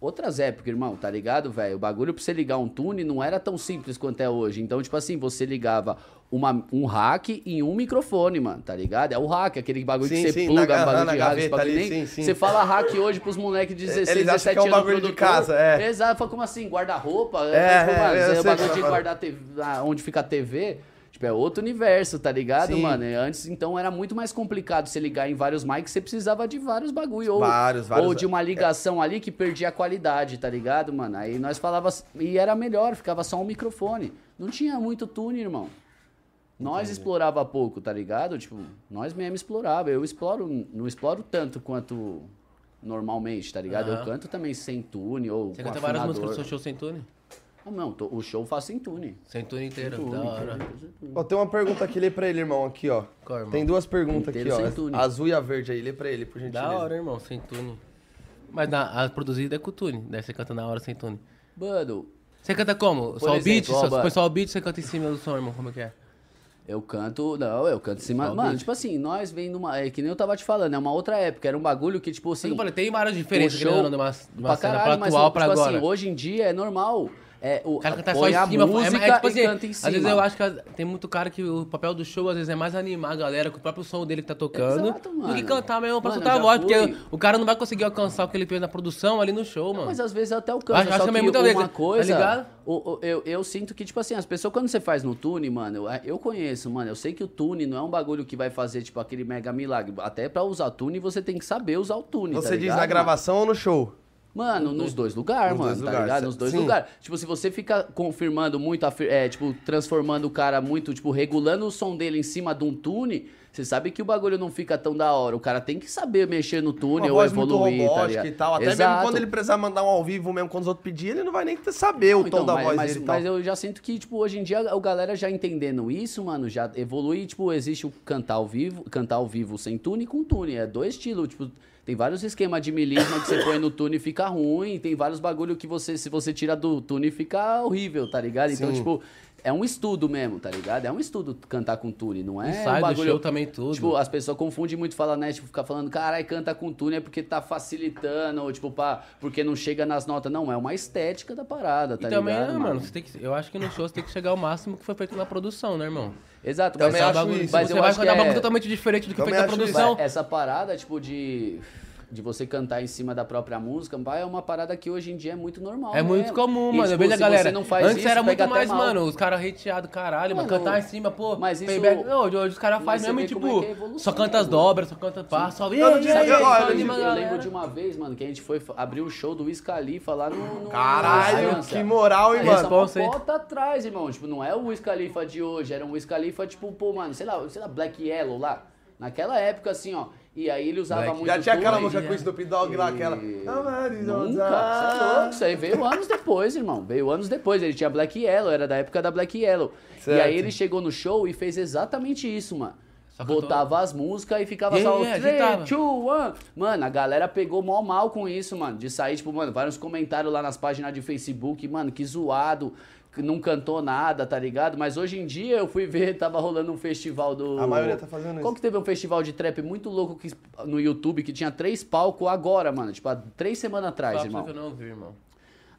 outras épocas, irmão, tá ligado, velho? O bagulho pra você ligar um tune não era tão simples quanto é hoje. Então, tipo assim, você ligava uma, um hack em um microfone, mano, tá ligado? É o hack, aquele bagulho Sim, que você sim, pluga, na- bagulho na de gaveta bagulho ali, nem- sim. Você fala hack hoje pros moleques de 16, Eles acham 17 que é um anos bagulho de produtor. casa, é. Exato, fala como assim, guarda-roupa? É, Tipo, é, mano, sei bagulho que de tá guardar TV, ah, onde fica a TV... Tipo, é outro universo, tá ligado, Sim. mano? Antes, então, era muito mais complicado você ligar em vários mics, você precisava de vários bagulho. Ou, Vários, vários. ou de uma ligação ali que perdia a qualidade, tá ligado, mano? Aí nós falava e era melhor, ficava só um microfone. Não tinha muito tune, irmão. Nós explorava pouco, tá ligado? Tipo, nós mesmo explorava. Eu exploro, não exploro tanto quanto normalmente, tá ligado? Eu Aham. canto também sem tune ou Você com canta várias músicas afinador. seu show sem tune? Ah, não, tô- o show eu faço sem tune. Sem tune inteiro, Tune, da hora. tune. Ó, tem uma pergunta aqui, lê pra ele, irmão, aqui, ó. Qual, irmão? Tem duas perguntas aqui, Inteiro ó. sem tune. A azul e a verde aí, lê pra ele, por gentileza. Da hora, irmão, sem tune. Mas na, a produzida é com tune, daí você canta na hora sem tune. Mano, Você canta como? Por só o beat? ó, só o beat você canta em cima do som, irmão? Como é que é? Eu canto, não, eu canto em cima. Mano, beat. tipo assim, nós vem numa. É que nem eu tava te falando, é uma outra época. Era um bagulho que, tipo Assim, assim. eu falei, tem várias diferenças show- de uma, de uma pra caralho, pra mas atual tipo pra agora. assim, hoje em dia é normal. É, o, cara cantar só põe em a cima, música é, é tipo assim, canta em cima. às vezes eu acho que tem muito cara que o papel do show às vezes é mais animar a galera com o próprio som dele que tá tocando Exato, do que mano. cantar mesmo pra Mano, soltar a eu voz, fui- porque o cara não vai conseguir alcançar o que ele fez na produção ali no show, mano. Mas às vezes até o Acho- canto. acho Só que muita uma vez, tá coisa. ligado? o- o- eu, eu sinto que, tipo assim, as pessoas, quando você faz no tune, mano, eu, eu conheço, mano. Eu sei que o tune não é um bagulho que vai fazer, tipo, aquele mega milagre. Até pra usar tune, você tem que saber usar o tune. Você tá diz ligado, na mano? gravação ou no show? Mano, nos dois lugares, Nos mano, dois tá lugares, ligado? cê- Nos dois lugares. Tipo, se você fica confirmando muito, é, tipo, transformando o cara muito, tipo, regulando o som dele em cima de um tune, você sabe que o bagulho não fica tão da hora. O cara tem que saber mexer no tune ou evoluir, tá ligado? e tal. Até mesmo Exato. quando ele precisar mandar um ao vivo mesmo, quando os outros pedirem, ele não vai nem ter- saber o tom Então, da mas, voz mas, dele tal. mas eu já sinto que, tipo, hoje em dia a galera já entendendo isso, mano, já evolui, tipo, existe o cantar ao vivo, cantar ao vivo sem tune e com tune. É dois estilos, tipo, tem vários esquemas de milisma que você põe no tune e fica ruim, tem vários bagulho que você, se você tira do tune, fica horrível, tá ligado? Então, Sim. tipo, é um estudo mesmo, tá ligado? É um estudo cantar com tune, não é Ensaio um do bagulho... show também tudo. Tipo, as pessoas confundem muito falar, né? Tipo, ficar falando, carai, canta com tune é porque tá facilitando, ou tipo, pá, porque não chega nas notas. Não, é uma estética da parada, tá e também, ligado? é, mano, você tem que, eu acho que no show você tem que chegar ao máximo que foi feito na produção, né, irmão? Exato, Também mas, acho bagulho- isso. mas você eu vai acho que é, bagulho totalmente diferente do que foi Também feito na produção. essa parada, tipo, de, de você cantar em cima da própria música, é uma parada que hoje em dia é muito normal. É muito mesmo. comum, E, mano. tipo, eu vejo a galera. Você não faz Antes isso, era muito mais, mal. mano, os caras hateados, caralho, mano. Mano, Cantar em cima, pô. mas isso- payback. Não, hoje, hoje os caras fazem mesmo, vê tipo, é é só canta as né, dobras, só canta pá, só. Eu não disse- Eu, eu- olha, eu eu- lembro- de uma vez, mano, que a gente foi abrir o show do Wiz Khalifa lá no. no Caralho, que moral, hein, mano? bota atrás, irmão. Tipo, não é o Wiz Khalifa de hoje, era um Wiz Khalifa, tipo, pô, mano, sei lá, sei lá, Black Yellow lá. Naquela época, assim, ó. E aí ele usava Black- muito. Já tinha aquela música com o Snoop Dogg lá, aquela. Nunca, knows cê é louco, isso aí veio anos depois, irmão. Veio anos depois. Ele tinha Black Yellow, era da época da Black Yellow. Certo. E aí ele chegou no show e fez exatamente isso, mano. Botava as músicas e ficava Yeah, só o yeah, 3, agitava. 2, 1. Mano, a galera pegou mó mal com isso, mano. De sair, tipo, mano, vários comentários lá nas páginas de Facebook, mano, que zoado, não cantou nada, tá ligado? Mas hoje em dia eu fui ver, tava rolando um festival do. A maioria tá fazendo Qual isso. que teve um festival de trap muito louco que, no YouTube que tinha três palcos agora, mano? Tipo, há três semanas atrás, pra irmão. que eu não vi, irmão.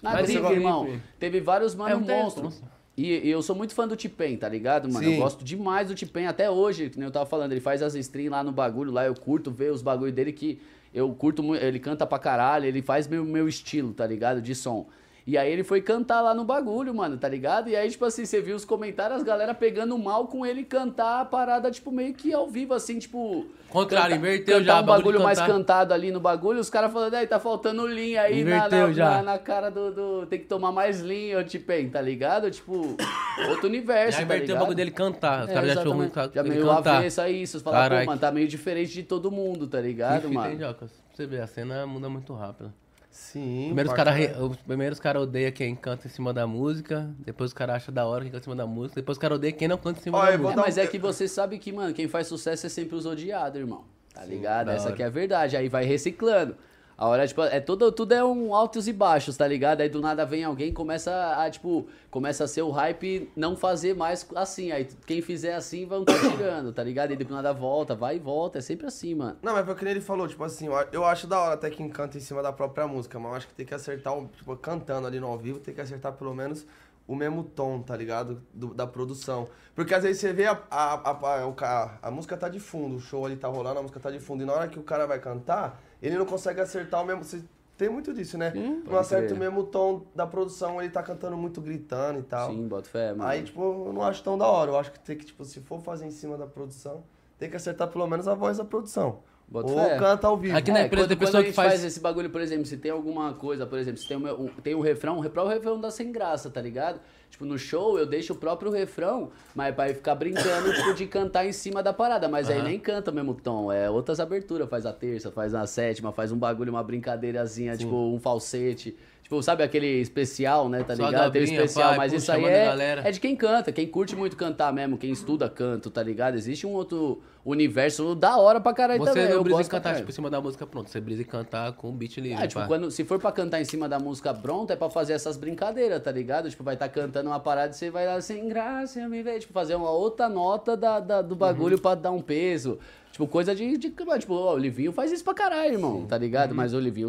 Na Mas briga, irmão. Teve vários mano É um monstros. E, e eu sou muito fã do Tipen, tá ligado, mano? Sim. Eu gosto demais do Tipen até hoje, que nem eu tava falando. Ele faz as streams lá no bagulho, lá eu curto ver os bagulho dele que eu curto muito. Ele canta pra caralho, ele faz meu, meu estilo, tá ligado? De som. E aí ele foi cantar lá no bagulho, mano, tá ligado? E aí, tipo assim, você viu os comentários, as galera pegando mal com ele cantar a parada, tipo, meio que ao vivo, assim, tipo. Contrário, canta- inverteu cantar já, um bagulho mais cantar. cantado ali no bagulho, os caras falando, aí tá faltando linha aí na, na, na- na cara do, do- Tem que tomar mais linha, ô Tipem, tá ligado? Tipo, outro universo, Já tá inverteu o ligado? bagulho dele cantar. Os É, caras já achou ruim exatamente. ca- Já meio cantar. avesso a isso. Você fala, pô, mano, tá meio diferente de todo mundo, tá ligado, hein, mano? Jocas? Pra você ver, a cena muda muito rápido. Sim. Primeiro os caras caralho. primeiro os cara odeiam quem canta em cima da música, depois os caras acham da hora quem canta em cima da música, depois os caras odeiam quem não canta em cima Ó, da É, música. dar mas um- é que você sabe que, mano, quem faz sucesso é sempre os odiados, irmão. Tá ligado? da Essa aqui é a verdade. Aí vai reciclando. A hora, tipo, é tudo, tudo é um altos e baixos, tá ligado? Aí do nada vem alguém começa a, tipo, começa a ser o hype não fazer mais assim. Aí quem fizer assim vão tá tirando, tá ligado? E do nada volta, vai e volta. É sempre assim, mano. Não, mas foi o que ele falou, tipo assim, eu- acho da hora até quem canta em cima da própria música, mas eu acho que tem que acertar, tipo, cantando ali no ao vivo, tem que acertar pelo menos o mesmo tom, tá ligado? Do- da produção. Porque às vezes você vê a, a, a, a, a música tá de fundo, o show ali tá rolando, a música tá de fundo, e na hora que o cara vai cantar, ele não consegue acertar o mesmo. Você tem muito disso, né? não acerta o mesmo tom da produção, ele tá cantando muito gritando e tal. Sim, bota fé, mano. Aí, tipo, eu não acho tão da hora. Eu acho que tem que, tipo, se for fazer em cima da produção, tem que acertar pelo menos a voz da produção. Bota Ou fé. canta ao vivo. Aqui na É, empresa quando, tem quando pessoa a que gente faz- faz esse bagulho, por exemplo, se tem alguma coisa, por exemplo, se tem um, um- tem um refrão, o refrão, o refrão dá sem graça, tá ligado? Tipo, no show eu deixo o próprio refrão, mas pra ficar brincando, tipo, de cantar em cima da parada. Mas aí Aham. nem canta o mesmo tom, é outras aberturas, faz a terça, faz a sétima, faz um bagulho, uma brincadeirazinha, tipo, um falsete. Tipo, sabe aquele especial, né, tá Só ligado? Tem o dobrinha, especial, pai, mas pum, isso aí é, é de quem canta, quem curte muito cantar mesmo, quem estuda canto, tá ligado? Existe um outro universo da hora pra caralho Você também. não eu brisa em cantar tipo, em cima da música pronto, você brisa em cantar com o beat livre. Ah, tipo, quando, se for pra cantar em cima da música pronta, é pra fazer essas brincadeiras, tá ligado? Tipo, vai estar cantando uma parada e você vai lá assim, graça, me vê. Tipo, fazer uma outra nota da, da- do bagulho Uhum. pra dar um peso. Tipo, coisa de. de tipo, ó, o Livinho faz isso pra caralho, irmão, tá ligado? Uhum. Mas o Livinho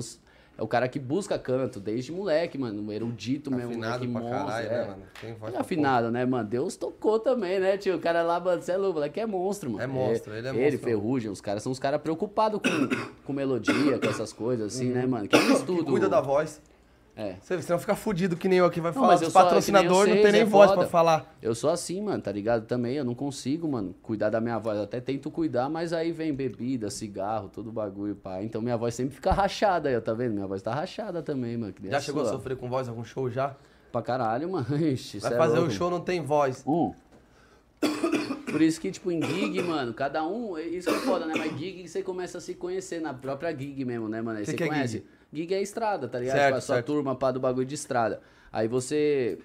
é o cara que busca canto desde moleque, mano. Erudito mesmo, Afinado moleque pra monstro. caralho, é. né, mano? Tem voz É afinado, né, mano? Deus tocou também, né, tio? O cara lá, mano, você é louco, moleque é monstro, mano. É monstro, ele é Ele, monstro. Ferrugem, os caras são os caras preocupados com, com melodia, com essas coisas, assim, né, mano? Que é um Que estudo. cuida da voz. É. Você, você não fica fudido que nem eu aqui vai Não, falar. mas Os eu sou- é que patrocinadores nem não tem nem é voz foda. pra falar. Eu sou assim, mano, tá ligado? Também eu não consigo, mano, cuidar da minha voz. Eu até tento cuidar, mas aí vem bebida, cigarro, todo bagulho, pá. Então minha voz sempre fica rachada aí, tá vendo? Minha voz tá rachada também, mano. Já a chegou a sua. sofrer com voz algum show já? Pra caralho, mano. Ixi, Vai é fazer o louco. show, não tem voz. Um. Por isso que, tipo, em gig, mano, cada um. Isso que é foda, né? Mas gig você começa a se conhecer na própria gig mesmo, né, mano? Aí você que é conhece. gig? Gig? é estrada, tá ligado? Certo, tipo, a sua certo. turma pá do bagulho de estrada. Aí você.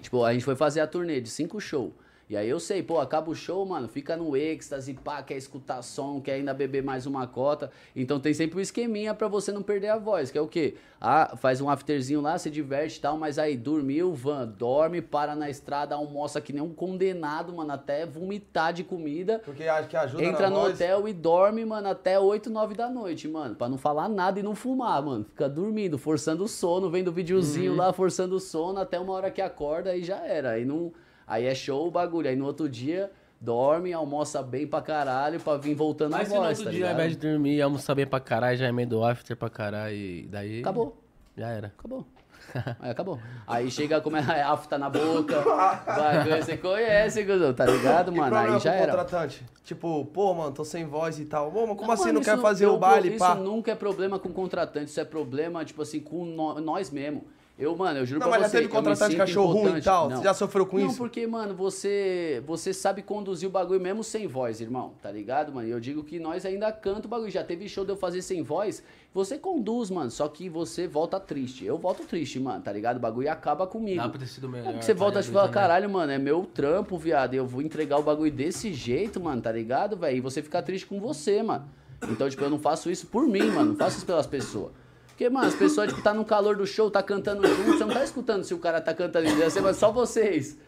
Tipo, a gente foi fazer a turnê de cinco shows. E aí eu sei, pô, acaba o show, mano, fica no êxtase, pá, quer escutar som, quer ainda beber mais uma cota. Então tem sempre um esqueminha pra você não perder a voz, que é o quê? Ah, faz um afterzinho lá, se diverte e tal, mas aí dormiu, van, dorme, para na estrada, almoça que nem um condenado, mano, até vomitar de comida. Porque acho que ajuda Entra no voz. hotel e dorme, mano, até 8, 9 da noite, mano. Pra não falar nada e não fumar, mano. Fica dormindo, forçando o sono, vendo o videozinho Uhum. lá, forçando o sono, até uma hora que acorda, aí já era. Aí, não, aí é show o bagulho. Aí no outro dia, dorme, almoça bem pra caralho, pra vir voltando Mas a se no voz, outro tá dia, ao invés de dormir, almoçar bem pra caralho, já emenda o after pra caralho e daí... Acabou. Já era. Acabou. Aí acabou. Aí chega, como é afta na boca, vai, você conhece, cuzão, tá ligado, mano? Aí já com o era. contratante? Tipo, pô, mano, tô sem voz e tal. Pô, mas como assim mano, não quer isso fazer eu- o baile, Isso pá? nunca é problema com contratante, isso é problema, tipo assim, com nó- nós mesmo. Eu, mano, eu juro Não, pra mas já você, teve eu me contratante que sinto achou ruim e tal? Não. Você já sofreu com não, isso? porque, mano, você você sabe conduzir o bagulho mesmo sem voz, irmão, tá ligado, mano? E eu digo que nós ainda canta o bagulho. Já teve show de eu fazer sem voz, você conduz, mano, só que você volta triste. Eu volto triste, mano, tá ligado? O bagulho acaba comigo. Dá pra ter sido melhor. É porque você volta tá a te falar, ligado? caralho, mano, é meu trampo, viado. Eu vou entregar o bagulho desse jeito, mano, tá ligado, velho? E você fica triste com você, mano. Então, tipo, eu não faço isso por mim, mano. Não faço isso pelas pessoas. Porque, mano, as pessoas, tipo, tá no calor do show, tá cantando junto, você não tá escutando se o cara tá cantando em você, mas só vocês.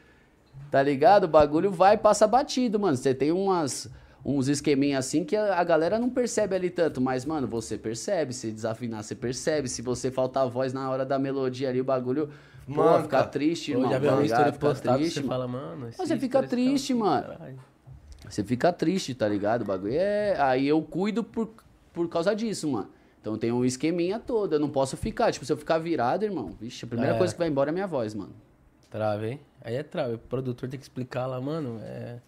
Tá ligado? O bagulho vai e passa batido, mano. Você tem umas, uns esqueminhas assim que a, a galera não percebe ali tanto, mas, mano, você percebe. Se desafinar, você percebe. Se você faltar voz na hora da melodia ali, o bagulho. Pô, Manca. fica triste, irmão. já viu uma história postada, triste, você mano. fala, mano... você fica tá triste, mano. caralho. Você fica triste, tá ligado? O bagulho é. Aí eu cuido por, por causa disso, mano. Então tem um esqueminha todo. Eu não posso ficar. Tipo, se eu ficar virado, irmão, vixe, a primeira É. coisa que vai embora é a minha voz, mano. Trave, hein? Aí é trave. O produtor tem que explicar lá, mano. É.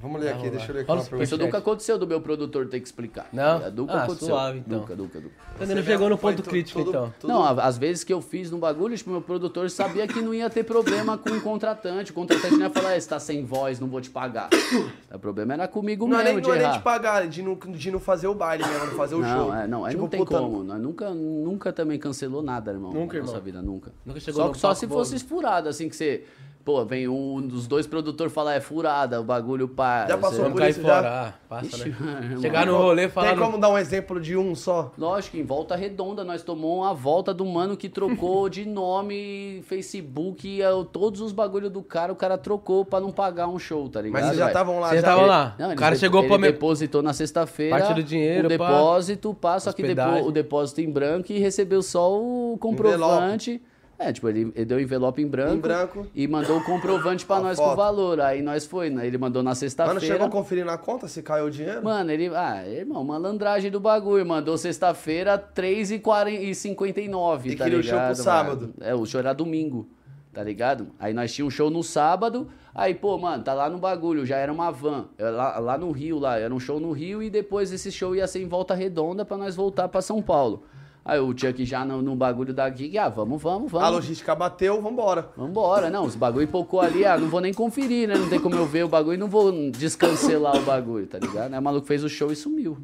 Vamos ler Vai aqui, rolar. deixa eu ler aqui uma. Isso nunca aconteceu do meu produtor ter que explicar. Não? É, Nunca Ah, aconteceu. suave, então. Nunca, nunca, nunca. Ainda não chegou no ponto crítico, tudo- então. tudo- Não, às vezes que eu fiz no bagulho, tipo, meu produtor sabia que não ia ter problema com o contratante. O contratante não ia falar, "É, você tá sem voz, não vou te pagar. O problema era comigo Não é mesmo nem, de não é nem de pagar, de não, de não fazer o baile mesmo, não fazer o não, show. é, não, aí Tipo, não tem puta, como. Nós nunca, nunca também cancelou nada, irmão. Nunca, na Nossa irmão. vida, nunca. Nunca chegou Só, no só se fosse furado, assim, que você... Pô, vem um dos dois produtores falar, é furada, o bagulho pá... Já passou Vamos por cair isso já? fora. Ah, passa, Ixi, né? Chegar no rolê e falar. Tem no- como dar um exemplo de um só? Lógico, em volta redonda, nós tomamos uma volta do mano que trocou de nome, Facebook, todos os bagulhos do cara, o cara trocou pra não pagar um show, tá ligado? Mas vocês já estavam lá, Vocês já? estavam lá. Não, o cara de- chegou ele pra me. depositou na sexta-feira Parte do dinheiro, o pá. depósito, passa aqui depo- Hospedagem. o depósito em branco e recebeu só o comprovante. É, tipo, ele, ele deu o envelope em branco, Em branco. e mandou o comprovante pra A nós com o foto. valor. Aí nós foi, né? ele mandou na Mas não sexta-feira. chegou a conferir na conta se caiu o dinheiro? Mano, ele. Ah, irmão, malandragem do bagulho. Mandou sexta-feira 3h59. E tá queria o show pro sábado. mano? É, o show era domingo, tá ligado? Aí nós tínhamos um show no sábado. Aí, pô, mano, tá lá no bagulho, já era uma van. É Lá, lá no Rio, lá, era um show no Rio e depois esse show ia ser em volta redonda pra nós voltar pra São Paulo. Aí o Chuck já no, no bagulho daqui, ah, vamos, vamos, vamos. A logística bateu, vambora. Vambora, não, os bagulho pocou ali, ah, não vou nem conferir, né? Não tem como eu ver o bagulho, não vou descancelar o bagulho, tá ligado? Aí o maluco fez o show e sumiu.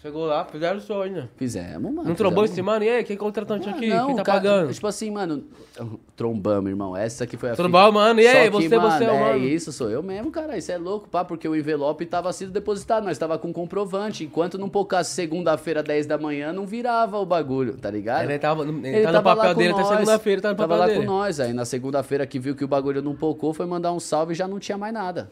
Chegou lá, fizeram o show ainda. Fizemos, mano. Não trombou esse mano? E aí, quem é contratante Ah, aqui? não, quem tá cara, pagando? Tipo assim, mano, trombamos, irmão. Essa aqui foi a Trombamos, fita. mano. E aí, Só que, você, você é o É mano. isso, sou eu mesmo, cara. Isso é louco, pá, porque o envelope tava sido depositado. Nós tava com comprovante. Enquanto não pocasse segunda-feira, 10 da manhã, não virava o bagulho, tá ligado? Ele tava, ele Ele tá no tava lá papel com dele até nós, segunda-feira, tá no Tava papel lá dele. com nós. Aí na segunda-feira que viu que o bagulho não pocou, foi mandar um salve e já não tinha mais nada.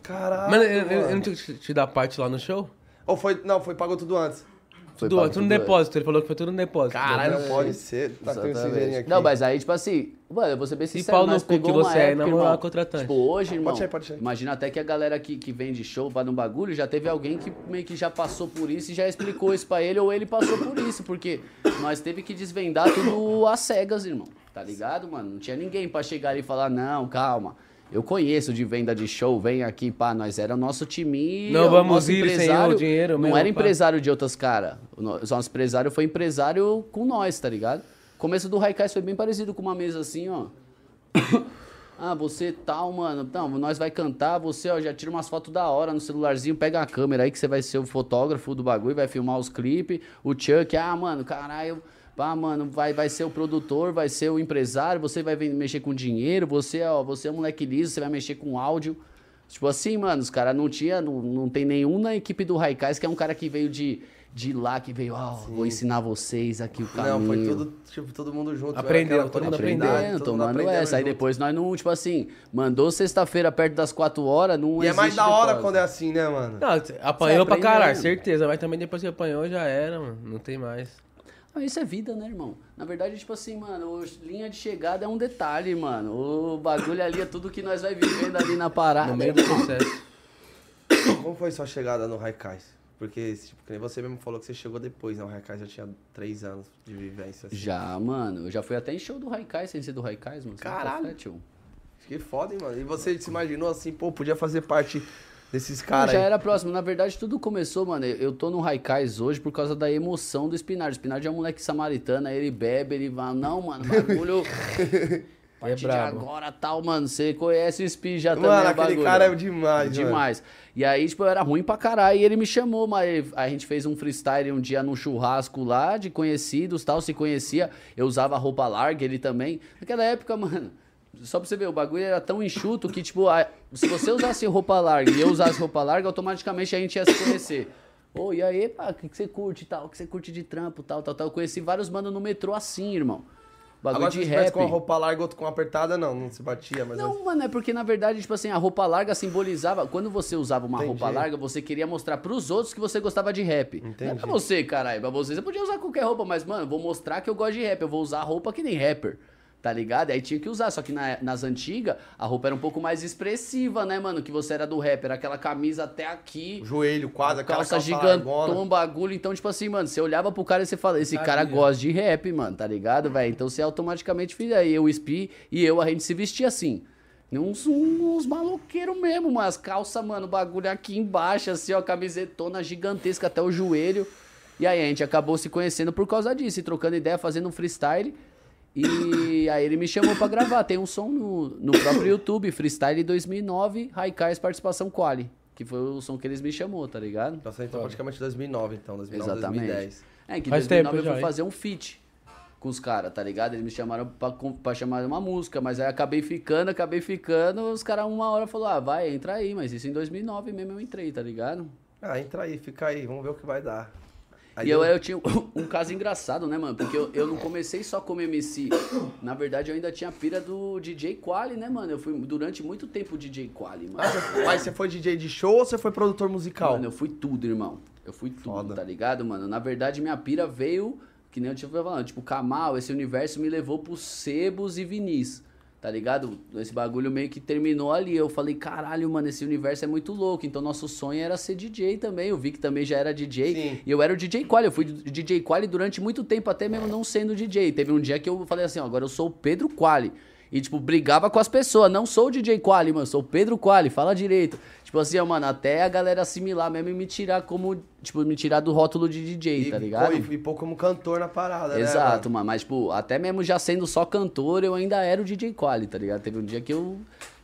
Caralho. Mano, mano. ele não tinha que te- te dar parte lá no show? Ou foi. Não, foi pagou tudo antes. Foi tudo, tudo no depósito. Ele falou que foi tudo no depósito. Caralho, não pode ser. Tá com esse dinheirinho aqui. Não, mas aí, tipo assim, mano, eu vou ser bem sincero, pau no cu pegou que uma você é, época, namorar irmão, contratante. Tipo, hoje, irmão, ser, pode ser. imagina até que a galera que, que vende show, vai no bagulho, já teve alguém que meio que já passou por isso e já explicou isso pra ele, ou ele passou por isso, porque nós teve que desvendar tudo às cegas, irmão, tá ligado, mano? Não tinha ninguém pra chegar ali e falar, não, calma... Eu conheço de venda de show, vem aqui, pá, nós era o nosso time. Não vamos ir sem o dinheiro Não mesmo, era pá. empresário de outros caras. O no- o nosso empresário foi empresário com nós, tá ligado? O começo do Raikais foi bem parecido com uma mesa assim, ó. Ah, você tal, mano. Não, nós vai cantar, você, ó, já tira umas fotos da hora no celularzinho, pega a câmera aí que você vai ser o fotógrafo do bagulho, vai filmar os clipes. O Chuck, ah, mano, caralho, pá, mano, vai, vai ser o produtor, vai ser o empresário, você vai mexer com dinheiro, você, ó, você é um moleque liso, você vai mexer com áudio. Tipo assim, mano, os caras não tinha, não, não tem nenhum na equipe do Raikais que é um cara que veio de, de lá, que veio, ó, vou ensinar vocês aqui o caminho. Não, foi tudo, tipo, todo mundo junto. Aprendeu, aquela todo mundo aprendeu. Aprendendo, todo mundo tomando aprendendo essa. Aí depois nós não, tipo assim, mandou sexta-feira perto das 4 horas, não E é mais da hora quando é assim, né, mano? Não, apanhou pra caralho, aprendendo. certeza. Mas também depois que apanhou já era, mano. Não tem mais. Isso é vida, né, irmão? Na verdade, tipo assim, mano, linha de chegada é um detalhe, mano. O bagulho ali é tudo que nós vai vivendo ali na parada. No meio do processo. Como foi sua chegada no Raikais? Porque, tipo, que nem você mesmo falou que você chegou depois, né? O Raikais já tinha três anos de vivência. Assim. Já, mano, eu já fui até em show do Raikais, sem ser do Raikais, mano. Você bota Caralho. tio? Que foda, hein, mano? E você se imaginou assim, pô, podia fazer parte desses caras já aí? era próximo. Na verdade, tudo começou, mano. Eu tô no Raikais hoje por causa da emoção do Spinard. O Spinard é um moleque samaritano, aí ele bebe, ele vai, não, mano, bagulho. A partir de brabo. agora tal, mano. Você conhece o Spi já Mano, também. é aquele bagulho. cara é demais, mano. Demais. E aí, tipo, eu era ruim pra caralho. E ele me chamou, mas a gente fez um freestyle um dia num churrasco lá, de conhecidos tal, se conhecia. Eu usava roupa larga, ele também. Naquela época, mano, só pra você ver, o bagulho era tão enxuto que, tipo, a- se você usasse roupa larga e eu usasse roupa larga, automaticamente a gente ia se conhecer. Ô, e aí, pá, o que, que você curte e tal? O que você curte de trampo, tal, tal, tal. Eu conheci vários manos no metrô assim, irmão. Bagulho Agora de rap. com uma roupa larga, outro com apertada, não, não se batia, mas... Não, mano, é porque na verdade, tipo assim, a roupa larga simbolizava. Quando você usava uma Entendi. roupa larga, você queria mostrar pros outros que você gostava de rap. Não é Entendi. pra você, caralho. Pra você, você podia usar qualquer roupa, mas, mano, vou mostrar que eu gosto de rap. Eu vou usar roupa que nem rapper. Tá ligado? E aí tinha que usar. Só que na- nas antigas, a roupa era um pouco mais expressiva, né, mano? Que você era do rap. Era aquela camisa até aqui. O joelho, quase, aquela Calça calça largona. bagulho. Então, tipo assim, mano, você olhava pro cara e você fala, esse cara gosta de rap, mano, tá ligado, velho? Então você automaticamente fez aí. Eu, o Spi e eu, a gente se vestia assim. Uns, uns maloqueiros mesmo, mano. As calças, mano, bagulho aqui embaixo, assim, ó, camisetona gigantesca até o joelho. E aí a gente acabou se conhecendo por causa disso, e trocando ideia, fazendo um freestyle. E aí ele me chamou pra gravar. Tem um som no, no próprio YouTube, Freestyle 2009, Raikais Participação Quali. Que foi o som que eles me chamou, tá ligado? Nossa, então praticamente 2009, então. 2009, Exatamente. 2010. É, que em Faz 2009 tempo eu já, fui hein? fazer um feat com os caras, tá ligado? Eles me chamaram pra, com- pra chamar uma música, mas aí acabei ficando, acabei ficando, os caras uma hora falaram, ah, vai, entra aí, mas isso em 2009 mesmo eu entrei, tá ligado? Ah, entra aí, fica aí, vamos ver o que vai dar. Aí e eu, eu tinha um caso engraçado, né, mano? Porque eu, eu não comecei só como MC. Na verdade, eu ainda tinha a pira do DJ Quali, né, mano? Eu fui durante muito tempo DJ Quali, mano. Ah, Mas você foi DJ de show ou você foi produtor musical? Mano, eu fui tudo, irmão. Eu fui tudo, Foda. tá ligado, mano? Na verdade, minha pira veio, que nem eu tinha falando, tipo, Kamal, esse universo me levou pros Sebos e Vinis, tá ligado? Esse bagulho meio que terminou ali. Eu falei, caralho, mano, esse universo é muito louco. Então, nosso sonho era ser DJ também. Eu vi que também já era DJ. Sim. E eu era o DJ Quali. Eu fui DJ Quali durante muito tempo, até mesmo não sendo DJ. Teve um dia que eu falei assim, ó, agora eu sou o Pedro Quali. E, tipo, brigava com as pessoas. Não sou o DJ Quali, mano. Sou o Pedro Quali. Fala direito. Tipo assim, ó, mano, até a galera assimilar mesmo e me tirar como... Tipo, me tirar do rótulo de DJ, tá ligado? E, e pô como cantor na parada, né? Exato, mano? mano. Mas, tipo, até mesmo já sendo só cantor, eu ainda era o DJ Quali, tá ligado? Teve um dia que eu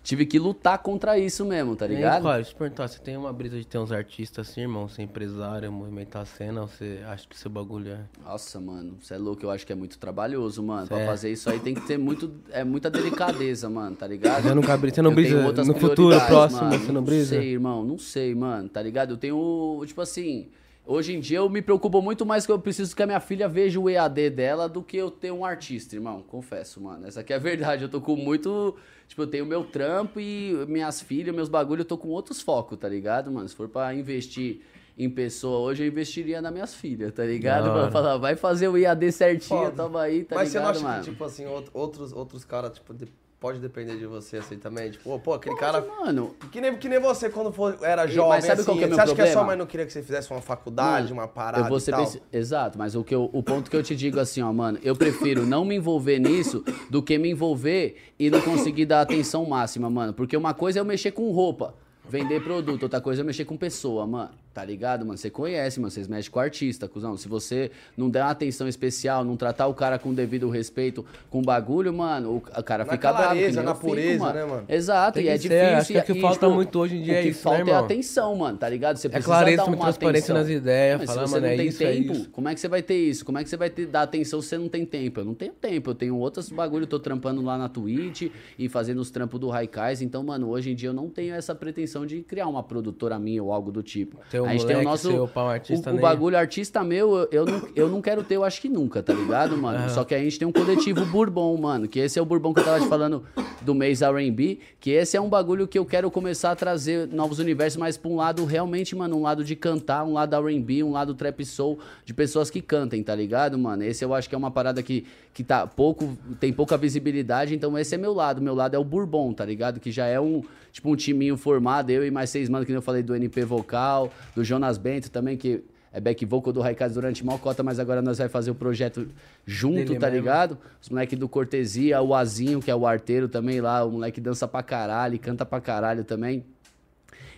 tive que lutar contra isso mesmo, tá E ligado? Qual, deixa eu te perguntar, você tem uma brisa de ter uns artistas assim, irmão? Ser empresário, movimentar a cena, ou você acha que seu bagulho é. Nossa, mano, você é louco, eu acho que é muito trabalhoso, mano. Pra Cê é. fazer isso aí tem que ter muito, é muita delicadeza, mano, tá ligado? Você nunca bri- você não Eu brisa no futuro próximo, mano. você não brisa? Não sei, irmão, não sei, mano, tá ligado? Eu tenho, tipo assim, hoje em dia eu me preocupo muito mais que eu preciso que a minha filha veja o EAD dela do que eu ter um artista, irmão. Confesso, mano. Essa aqui é a verdade. Eu tô com muito. Tipo, eu tenho meu trampo e minhas filhas, meus bagulho, eu tô com outros focos, tá ligado, mano? Se for pra investir em pessoa hoje, eu investiria nas minhas filhas, tá ligado? Mano, hora. falar, vai fazer o EAD certinho, Foda. toma aí, tá Mas você ligado, não acha mano? que, tipo assim, out- outros, outros caras, tipo, de- pode depender de você assim também? Tipo, pô, aquele cara. Mano, Que nem, que nem você quando for, era jovem, mas sabe assim, qual que é você meu acha que a sua problema? mãe não queria que você fizesse uma faculdade, Mano, uma parada eu vou ser bem- Exato, mas o, que eu- o ponto que eu te digo assim, ó, mano, eu prefiro não me envolver nisso do que me envolver e não conseguir dar atenção máxima, mano. Porque uma coisa é eu mexer com roupa, vender produto, outra coisa é eu mexer com pessoa, mano. Tá ligado, mano? Você conhece, mano. Vocês mexem com artista, cuzão. Se você não der uma atenção especial, não tratar o cara com devido respeito com bagulho, mano, o, o cara Na fica bravo. que clareza, nem na eu fico, pureza, né, mano? Exato, Tem e é ser, difícil. acho que é o que e, falta muito hoje em dia o é que isso, né, falta é irmão? atenção, mano, tá ligado? Você precisa clareza, dar uma transparência atenção. nas ideias, Mas falar, se você mano, não é tem isso, é tempo, isso. como é que você vai ter isso? Como é que você vai ter, dar atenção se você não tem tempo? Eu não tenho tempo, eu tenho outros bagulho, eu tô trampando lá na Twitch e fazendo os trampos do Raikais, então, mano, hoje em dia eu não tenho essa pretensão de criar uma produtora minha ou algo do tipo. A gente tem o nosso... ser o pau artista o, o nem- bagulho artista meu, eu, eu, não, eu não quero ter, eu acho que nunca, tá ligado, mano? Só que a gente tem um coletivo Bourbon, mano, que esse é o Bourbon que eu tava te falando do mês R&B, que esse é um bagulho que eu quero começar a trazer novos universos, mas pra um lado realmente, mano, um lado de cantar, um lado R&B, um lado trap soul, de pessoas que cantem, tá ligado, mano? Esse eu acho que é uma parada que, que tá pouco, tem pouca visibilidade, então esse é meu lado, meu lado é o Bourbon, tá ligado? Que já é um, tipo, um timinho formado, eu e mais seis mano, que nem eu falei do NP Vocal, do Jonas Bento também, que é back vocal do Raikaz durante mal cota, mas agora nós vai fazer o projeto junto, Dele tá mesmo. ligado? Os moleque do Cortesia, o Azinho, que é o arteiro também lá, o moleque dança pra caralho, canta pra caralho também.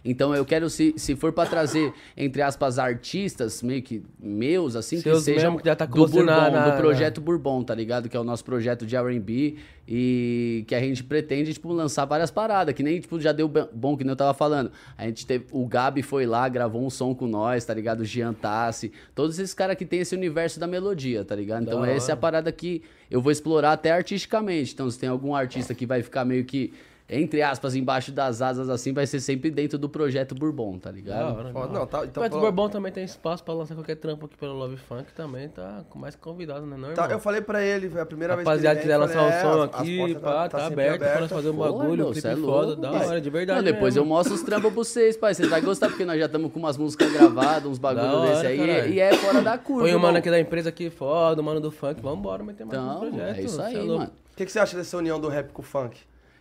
Então eu quero, se, se for pra trazer, entre aspas, artistas meio que meus, assim, Seus que sejam que já tá do Bourbon, na- na- do projeto Bourbon, tá ligado? Que é o nosso projeto de R&B e que a gente pretende, tipo, lançar várias paradas, que nem, tipo, já deu bom, que nem eu tava falando. A gente teve, o Gabi foi lá, gravou um som com nós, tá ligado? O Jean Tassi, todos esses caras que tem esse universo da melodia, tá ligado? Então Da essa é a parada que eu vou explorar até artisticamente. Então se tem algum artista que vai ficar meio que entre aspas, embaixo das asas assim, vai ser sempre dentro do projeto Bourbon, tá Da ligado? da Ó, hora. Não, tá, então, Mas o pô, Bourbon também tem espaço pra lançar qualquer trampo aqui pelo Love Funk também, tá com mais convidado, né? Não, tá, eu falei pra ele, foi a primeira Rapaziada, vez que quiser ele vem, lançar um som é, as- as aqui, portas pá, tá, sempre aberto pra nós fazer um bagulho, meu, clipe cê é foda, louco, da pai. hora, de verdade. Não, depois eu mesmo. mostro os trampos pra vocês, pai. Vocês vão gostar, porque nós já estamos com umas músicas gravadas, uns bagulho Da hora, desse aí. caralho. E é fora da curva. Põe o mano aqui da empresa aqui foda, o mano do funk, vambora meter mais um Então, projeto. é isso cê aí, mano. que, que você acha dessa união do rap com o funk?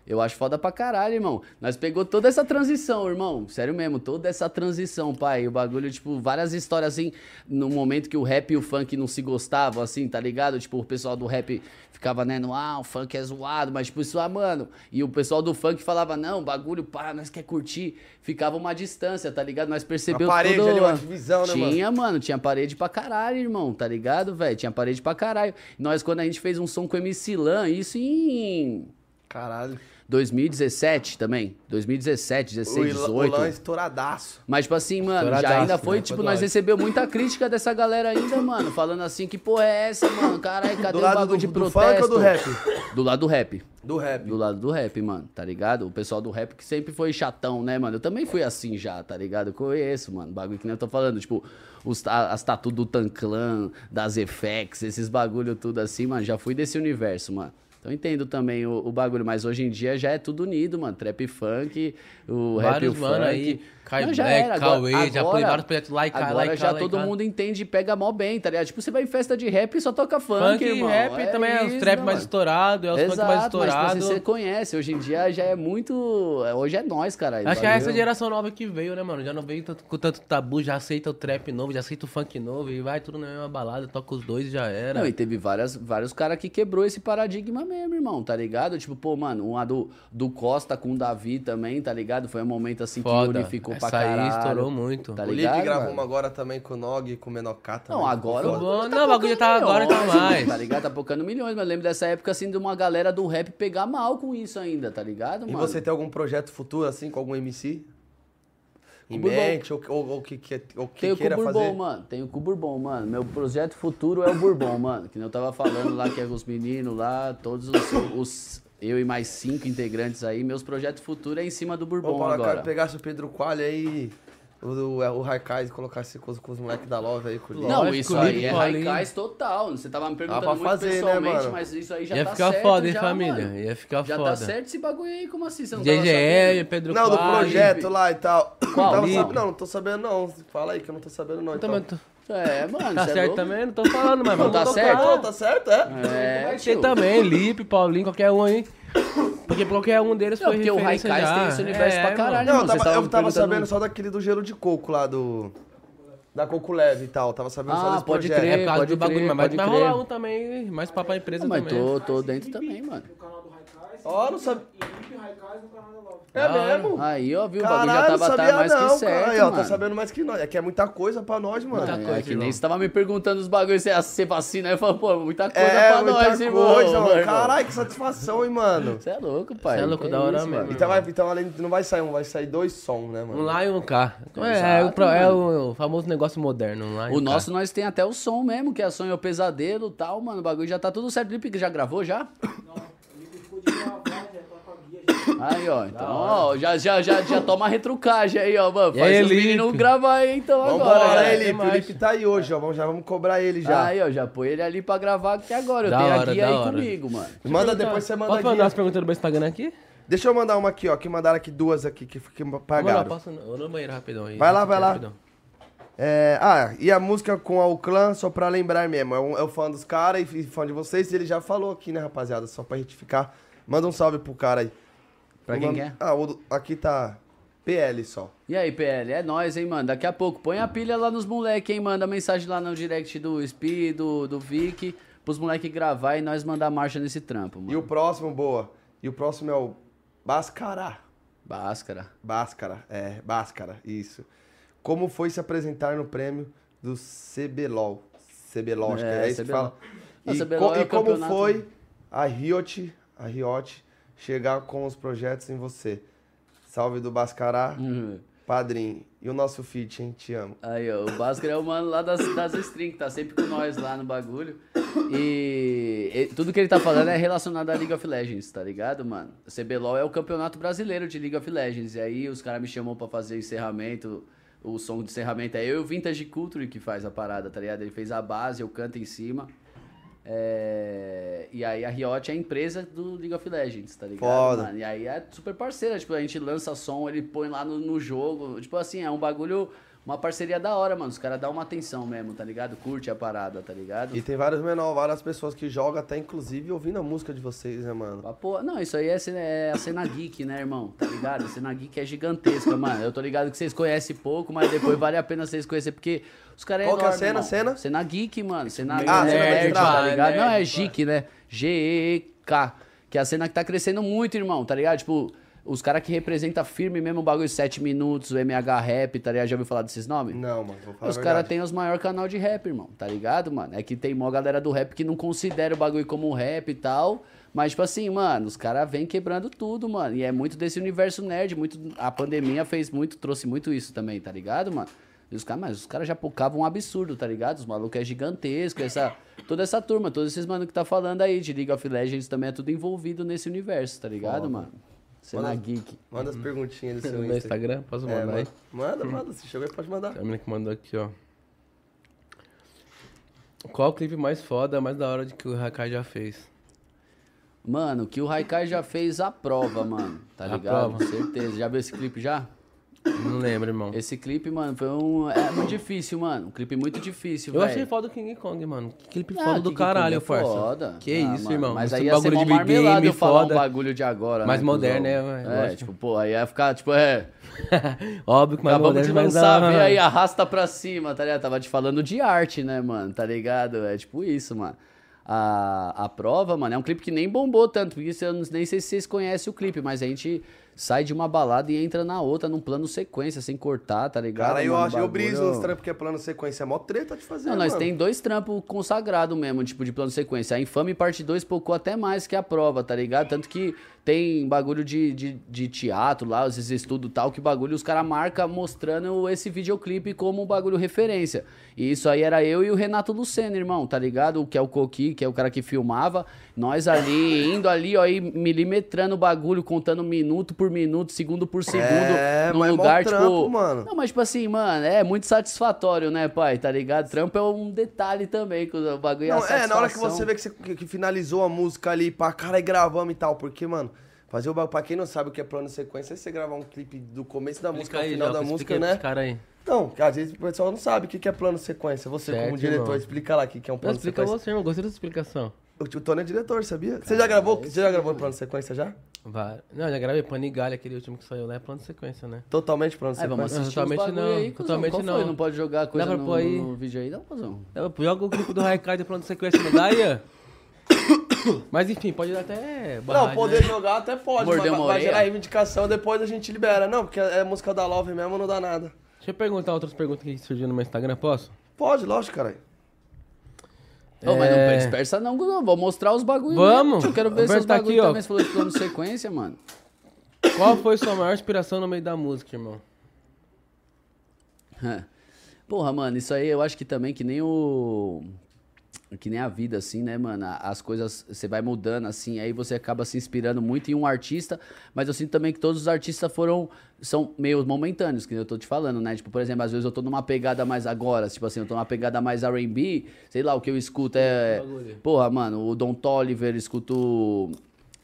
Eu acho foda pra caralho, irmão. Nós pegou toda essa transição, irmão. Sério mesmo, toda essa transição, pai. O bagulho, tipo, várias histórias assim, no momento que o rap e o funk não se gostavam, assim, tá ligado? Tipo, o pessoal do rap ficava, né, no, ah, o funk é zoado, mas tipo, isso, ah, mano. E o pessoal do funk falava, não, bagulho, pá, nós quer curtir. Ficava uma distância, tá ligado? Nós percebemos parede todo... ali, uma divisão, né, mano? Tinha, mano, tinha parede pra caralho, irmão, tá ligado, velho? Tinha parede pra caralho. Nós, quando a gente fez um som com o MC Lan, isso em Caralho. 2017 também. 2017, 16, o, Ilan- 18. o Lan estouradaço. Mas, tipo assim, mano, já ainda foi, né? tipo, Foi nós recebeu muita crítica dessa galera ainda, mano. Falando assim, que porra é essa, mano? Caralho, cadê Do o lado bagulho do, de do protesto? funk ou do rap? Do lado do rap. Do rap. Do lado do rap, mano, tá ligado? O pessoal do rap que sempre foi chatão, né, mano? Eu também fui assim já, tá ligado? Eu conheço, mano. Bagulho que nem eu tô falando, tipo, os, as tatu do Tanclan, das FX, esses bagulho tudo assim, mano. Já fui desse universo, mano. Então entendo também o, o bagulho, mas hoje em dia já é tudo unido, mano. Trap e funk, o rap Vários, mano, funk. aí, Kai Não, já Black, Cauê, já foi vários projetos lá e cá, lá Agora e já cá, todo cá. mundo entende e pega mó bem, tá ligado? Tipo, você vai em festa de rap e só toca funk, Funk e irmão. rap também é os isso, trap mais mano? estourados, é os funk mais Exato, mas tipo você conhece. Hoje em dia já é muito. Hoje é nós, cara. Acho que é essa geração nova que veio, né, mano? Já não veio tanto- com tanto tabu, já aceita o trap novo, já aceita o funk novo e vai tudo na mesma balada, toca os dois e já era. Não, e teve várias, vários caras que quebrou esse paradigma mesmo, irmão, tá ligado? Tipo, pô, mano, uma do, do Costa com o Davi também, tá ligado? Foi um momento assim que Foda. unificou pra Essa aí caralho. estourou muito. Tá o ligado? Lipe gravou mano? uma agora também com o Nog e com o Menocá também. Não, agora bagulho Não, o bagulho tá agora, tá mais. Tá ligado? Tá pocando milhões, mas eu lembro dessa época assim de uma galera do rap pegar mal com isso ainda, tá ligado, E mano? você tem algum projeto futuro, assim, com algum MC? Em Bourbon. mente, ou, ou, ou que, que, ou que Tenho com o queira Bourbon, fazer? mano. Tenho com o Bourbon, mano. Meu projeto futuro é o Bourbon, mano. Que eu tava falando lá, que é os meninos lá, todos os, os- Eu e mais cinco integrantes aí. Meus projetos futuros é em cima do Ô, Bourbon Paulo, eu agora. quero pegasse o Pedro Coalho aí, o, o, o Raikais, colocasse com, os- com os moleques da Love aí, com o. Não, isso aí é. Raikais total. Você tava me perguntando pra muito fazer, né, pessoalmente, mano? mas isso aí já Ia tá ficar certo foda, hein, já, família? mano. Ia ficar Já foda. tá certo esse bagulho aí, como assim? Você não sabendo? Pedro Não, do projeto lá e tal. Qual? Tava não, não tô sabendo não. Fala aí que eu não tô sabendo não. Eu Então. também tô- É, mano. Tá é certo louco? também? Não tô falando, mas Não vamos tá tocar. certo? Não, tá certo, é? É, tio. também, Lipe, Paulinho, qualquer um aí. Porque qualquer um deles Não, foi porque o Raikais tem esse universo É, pra caralho. Não, eu mano, tava, eu tava sabendo só daquele do gelo de coco lá do. Da Coco Leve e tal. Tava sabendo só Ah, desse pode projeto. É crer. por causa Pode do bagulho, crer, mas vai, rolar um também, mais pra pra empresa Mas também. tô, tô dentro também, mano. Ó, não sabia. Da Love. É mesmo? Aí, ó, viu? O bagulho Caralho, já não tava sabia tá mais não, que certo, cara. Aí, ó, mano. tá sabendo mais que nós. É que é muita coisa pra nós, mano. Muita É, coisa, é que nem irmão. você tava me perguntando os bagulhos, você, você vacina, aí eu falo, pô, muita coisa É, pra muita nós, irmão. coisa, mano. irmão. Caralho, que satisfação, hein, mano. Você é louco, pai. Você é louco, Que da hora isso, mesmo. mano. Então, vai, então além de, não vai sair um, vai sair dois sons, né, mano? Um lá e um cá. É, Exato, é, o, é mano. o famoso negócio moderno. Um lá e O um cá. nosso nós tem até o som mesmo, que é Sonho é o Pesadelo e tal, mano. O bagulho já tá tudo certo. Lipe, que já gravou já? Não, Aí, ó. Então, ó, já, já, já, já toma a retrucagem aí, ó, mano. E Faz aí, os meninos gravar aí, então, Vambora, agora. né, já. Lipe? tem O mais. Lipe tá aí hoje, ó. Vamos, já vamos cobrar ele já. Aí, ó, já põe ele ali pra gravar aqui agora. Eu Da tenho hora, a guia aí hora. comigo, mano. Manda depois, você manda Pode aqui. mandar as perguntas do meu Instagram aqui? Deixa eu mandar uma aqui, ó. Que mandaram aqui duas aqui que, que Vamos lá, pagaram. posso... Eu vou no banheiro rapidão aí. Vai lá, vai lá. Rapidão. É, ah, e a música com o clã, só pra lembrar mesmo. É, um, é o fã dos caras e fã de vocês. E ele já falou aqui, né, rapaziada? Só pra retificar. Manda um salve pro cara aí. Pra O quem nome- quer? Ah, o aqui tá PL só. E aí, PL, é nóis, hein, mano. Daqui a pouco, põe a pilha lá nos moleque, hein, manda mensagem lá no direct do Speed, do, do Vic, pros moleque gravar e nós mandar marcha nesse trampo, mano. E o próximo, boa. E o próximo é o Bascará. Báscara. Báscara, é, Báscara, isso. Como foi se apresentar no prêmio do CBLOL? CBLOL, acho que É, é isso que fala. Não, E, co- é e como foi a Riot, a Riot chegar com os projetos em você? Salve do Bascará, Uhum. padrinho. E o nosso feat, hein? Te amo. Aí, ó, o Báscara é o mano lá das, das strings, que tá sempre com nós lá no bagulho. E, e tudo que ele tá falando é relacionado a League of Legends, tá ligado, mano? O CBLOL é o campeonato brasileiro de League of Legends. E aí os caras me chamou pra fazer o encerramento, o som de encerramento. É eu e o Vintage Culture que faz a parada, tá ligado? Ele fez a base, eu canto em cima. É, E aí a Riot é a empresa do League of Legends, tá ligado? Foda. mano? E aí é super parceira, tipo, a gente lança som, ele põe lá no, no jogo. Tipo assim, é um bagulho uma parceria da hora, mano. Os caras dão uma atenção mesmo, tá ligado? Curte a parada, tá ligado? E tem vários menor, várias pessoas que jogam até inclusive ouvindo a música de vocês, né, mano? Ah, pô, não, isso aí é, é a cena geek, né, irmão? Tá ligado? A cena geek é gigantesca, mano. Eu tô ligado que vocês conhecem pouco, mas depois vale a pena vocês conhecerem, porque os caras é Qual que é a enorme, cena? irmão. Cena? Cena geek, mano. Cena Ah, nerd, cena nerd, tá pá, ligado? Não, é geek, né? G-E-E-K. Que é a cena que tá crescendo muito, irmão, tá ligado? Tipo, os caras que representam firme mesmo o bagulho 7 minutos, o MH Rap, tá ligado? Já ouviu falar desses nomes? Não, mano, vou falar Os a caras têm os maiores canal de rap, irmão, tá ligado, mano? É que tem mó galera do rap que não considera o bagulho como rap e tal. Mas, tipo assim, mano, os caras vêm quebrando tudo, mano. E é muito desse universo nerd. Muito, a pandemia fez muito, trouxe muito isso também, tá ligado, mano? E os caras, mas os caras já pocavam um absurdo, tá ligado? Os malucos é gigantesco, essa, toda essa turma, todos esses mano que tá falando aí de League of Legends também é tudo envolvido nesse universo, tá ligado, mano? Cena Manda- geek. Manda as perguntinhas do seu No Insta. Instagram, posso É, mandar aí? manda, manda, manda. Se chegou aí, pode mandar. A menina que mandou aqui, ó. Qual o clipe mais foda, mais da hora de que o Hakai já fez? Mano, que o Haikai já fez a prova, mano. Tá A ligado? prova. Certeza. Já viu esse clipe já? Não lembro, irmão. Esse clipe, mano, foi um. É muito difícil, mano. Um clipe muito difícil, Eu velho. achei foda o King Kong, mano. Que clipe Ah, foda do King caralho, Kong é parça. Foda. Que Ah, isso, mano, irmão. Mas aí ia ser bagulho mó de marmelada eu falar foda. um bagulho de agora, Mais né, moderno, né, velho? É, Lógico. tipo, pô, aí ia ficar, tipo, é. Óbvio que mais Acabamos de moderno, mas lançar, hora. aí, arrasta pra cima, tá ligado? Tava te falando de arte, né, mano? Tá ligado? É tipo isso, mano. A, a prova, mano, é um clipe que nem bombou tanto, porque isso eu não- nem sei se vocês conhecem o clipe, mas a gente sai de uma balada e entra na outra num plano sequência, sem cortar, tá ligado? Cara, eu mano? acho, eu briso Bagulho- nos trampos que é plano sequência. É mó treta de fazer, Não, nós mano. tem dois trampos consagrados mesmo, tipo, de plano sequência. A Infame Parte 2 pocou até mais que a prova, tá ligado? Tanto que tem bagulho de, de, de teatro lá, esses estudos e tal, que bagulho os caras marcam mostrando esse videoclipe como um bagulho referência. E isso aí era eu e o Renato Lucena, irmão, tá ligado? Que é o Coqui, que é o cara que filmava. Nós ali, indo ali, ó, aí milimetrando o bagulho, contando minuto por minuto, segundo por segundo, É, num mas é lugar, trampo, tipo. mano. Não, mas tipo assim, mano, é muito satisfatório, né, pai? Tá ligado? Trampo é um detalhe também, que o bagulho é Não, é, na hora que você vê que, você, que, que finalizou a música ali, pá, cara, e gravamos e tal. Porque, mano, fazer o bagulho. Pra quem não sabe o que é plano sequência, é você gravar um clipe do começo da música Explica ao aí, final da explica música, aí né? cara aí. Não, que às vezes o pessoal não sabe o que é plano sequência. Você, Certo, como diretor, irmão. explica lá o que é um Não, plano explica sequência. você, irmão. Gostei dessa explicação. O, o Tony é diretor, sabia? Você já gravou? Você já gravou plano sequência já? Vai. Não, já gravei Panigalha, aquele último que saiu lá, é plano de sequência, né? Totalmente plano Aí, vamos sequência. assistir os Totalmente não, aí, totalmente Qual não. Foi? Não pode jogar coisa pra no, pôr aí? no vídeo aí, não, cuzão? Eu- Joga o clipe do Haikai de plano de sequência, não dá, Ian? Mas enfim, pode dar até barragem, Não, poder né? jogar até pode, Mordeu mas vai gerar reivindicação, depois a gente libera. Não, porque é música da Love mesmo, não dá nada. Deixa eu perguntar outras perguntas que surgiram no meu Instagram, posso? Pode, lógico, caralho. Ô, mas não É. dispersa não. Vou mostrar os bagulhos. Vamos. mesmo. Eu quero ver seus tá bagulhos aqui, ó. também. Você falou de plano sequência, mano. Qual foi sua maior inspiração no meio da música, irmão? Porra, mano, isso aí eu acho que também que nem o. Que nem a vida, assim, né, mano? As coisas, você vai mudando, assim, aí você acaba se inspirando muito em um artista, mas eu sinto também que todos os artistas foram, são meio momentâneos, que eu tô te falando, né? Tipo, por exemplo, às vezes eu tô numa pegada mais agora, tipo assim, eu tô numa pegada mais R&B, sei lá, o que eu escuto é... Porra, mano, o Don Toliver, escuto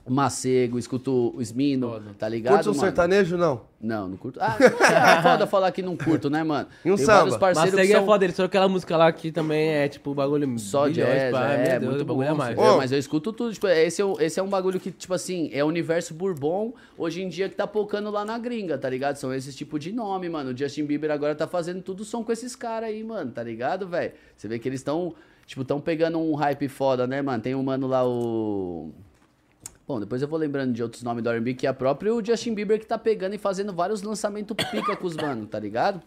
Macego, escuto o Smino, tá ligado, Curte um mano? sertanejo, não? Não, não curto. Ah, é foda falar que não curto, né, mano? E um Tem samba? vários parceiros Mas que é são... foda, ele só aquela música lá que também é tipo bagulho Só milhões, jazz, pá, é, meu Deus, muito bagulho bom. é mais. É, mas eu escuto tudo, tipo, esse é, um- esse é um bagulho que, tipo assim, é o universo bourbon, hoje em dia que tá pocando lá na gringa, tá ligado? São esses tipo de nome, mano. O Justin Bieber agora tá fazendo tudo som com esses caras aí, mano, tá ligado, velho? Você vê que eles estão, tipo, tão pegando um hype foda, né, mano? Tem um mano lá, o... Bom, depois eu vou lembrando de outros nomes do R&B, que é próprio o Justin Bieber que tá pegando e fazendo vários lançamentos pica com os mano, tá ligado?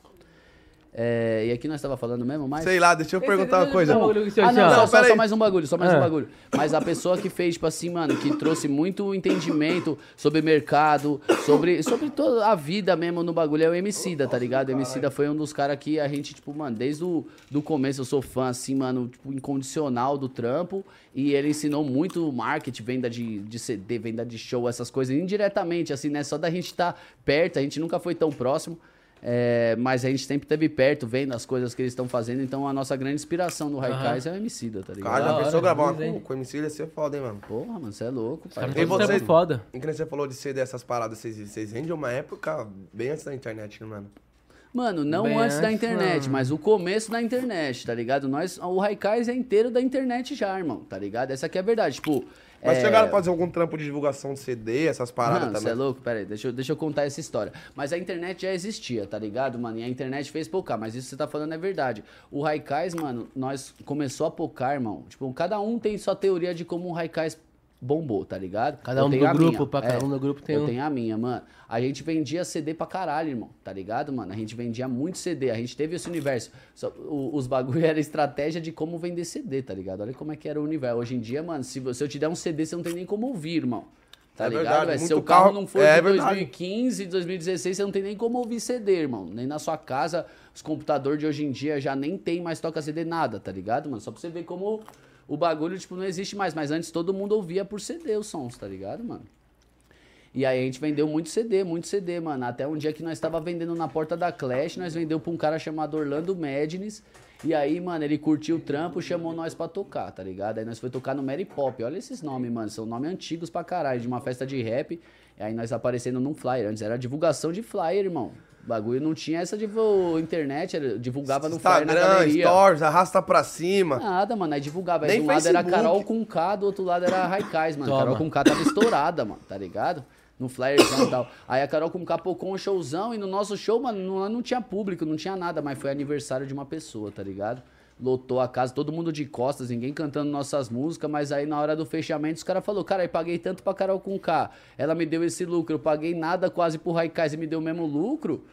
É, e aqui nós tava falando mesmo, mas... Sei lá, deixa eu perguntar uma coisa. Não, Ah, não, só, Não, só, só aí. mais um bagulho, só mais Ah. um bagulho. Mas a pessoa que fez, tipo assim, mano, que trouxe muito entendimento sobre mercado, sobre, sobre toda a vida mesmo no bagulho, é o Emicida, tá ligado? O Emicida foi um dos caras que a gente, tipo, mano, desde o do começo eu sou fã, assim, mano, tipo, incondicional do trampo. E ele ensinou muito marketing, venda de, de CD, venda de show, essas coisas, indiretamente, assim, né? Só da gente estar perto, a gente nunca foi tão próximo. É, mas a gente sempre esteve perto, vendo as coisas que eles estão fazendo. Então a nossa grande inspiração no Raikais é o Emicida, tá ligado? Cara, já pensou gravar uma com, com o MC ia ser foda, hein, mano? Porra, mano, você é louco, pai. Cara, E todo você- tempo foda. E que nem você falou de ser dessas paradas, vocês, vocês rendem uma época bem antes da internet, né, mano? Mano, não Bem antes da internet, não. mas o começo da internet, tá ligado? Nós, o Raikais é inteiro da internet já, irmão, tá ligado? Essa aqui é a verdade, tipo... Mas é... chegaram a fazer algum trampo de divulgação de CD, essas paradas você também? é louco? Pera aí, deixa eu, deixa eu contar essa história. Mas a internet já existia, tá ligado, mano? E a internet fez pocar, mas isso que você tá falando é verdade. O Raikais, mano, nós começou a pocar, irmão. Tipo, cada um tem sua teoria de como o Raikais bombou, tá ligado? Cada Eu um do grupo, minha. pra cada um do grupo tem eu um. tenho a minha, mano. A gente vendia CD pra caralho, irmão, tá ligado, mano? A gente vendia muito CD, a gente teve esse universo. Só- o- os bagulho era estratégia de como vender CD, tá ligado? Olha como é que era o universo. Hoje em dia, mano, se, você, se eu te der um CD, você não tem nem como ouvir, irmão. Tá É ligado? verdade, velho? Se muito seu carro, carro- não for é de verdade. 2015, 2016, você não tem nem como ouvir CD, irmão. Nem na sua casa, os computadores de hoje em dia já nem tem mais toca CD, nada, tá ligado, mano? Só pra você ver como o bagulho, tipo, não existe mais. Mas antes todo mundo ouvia por CD os sons, tá ligado, mano? E aí a gente vendeu muito CD, muito CD, mano. Até um dia que nós tava vendendo na porta da Clash, nós vendeu pra um cara chamado Orlando Madness. E aí, mano, ele curtiu o trampo, chamou nós pra tocar, tá ligado? Aí nós foi tocar no Mary Pop. Olha esses nomes, mano. São nomes antigos pra caralho, de uma festa de rap. E aí nós aparecendo num flyer. Antes era divulgação de flyer, irmão. O bagulho não tinha essa de internet, era- divulgava no na Instagram, galeria. Stories, arrasta pra cima. Nada, mano. Aí divulgava. Aí Nem de um lado era Facebook. Carol com K, do outro lado era Raikais, mano. Toma. Carol com K tava estourada, mano, tá ligado? No flarzão e tal. Aí a Carol com K pocou um showzão e no nosso show, mano, não, não tinha público, não tinha nada, mas foi aniversário de uma pessoa, tá ligado? Lotou a casa, todo mundo de costas, ninguém cantando nossas músicas, mas aí na hora do fechamento os caras falaram, cara, eu paguei tanto pra Carol com K, ela me deu esse lucro, eu paguei nada quase pro Raikais e me deu o mesmo lucro.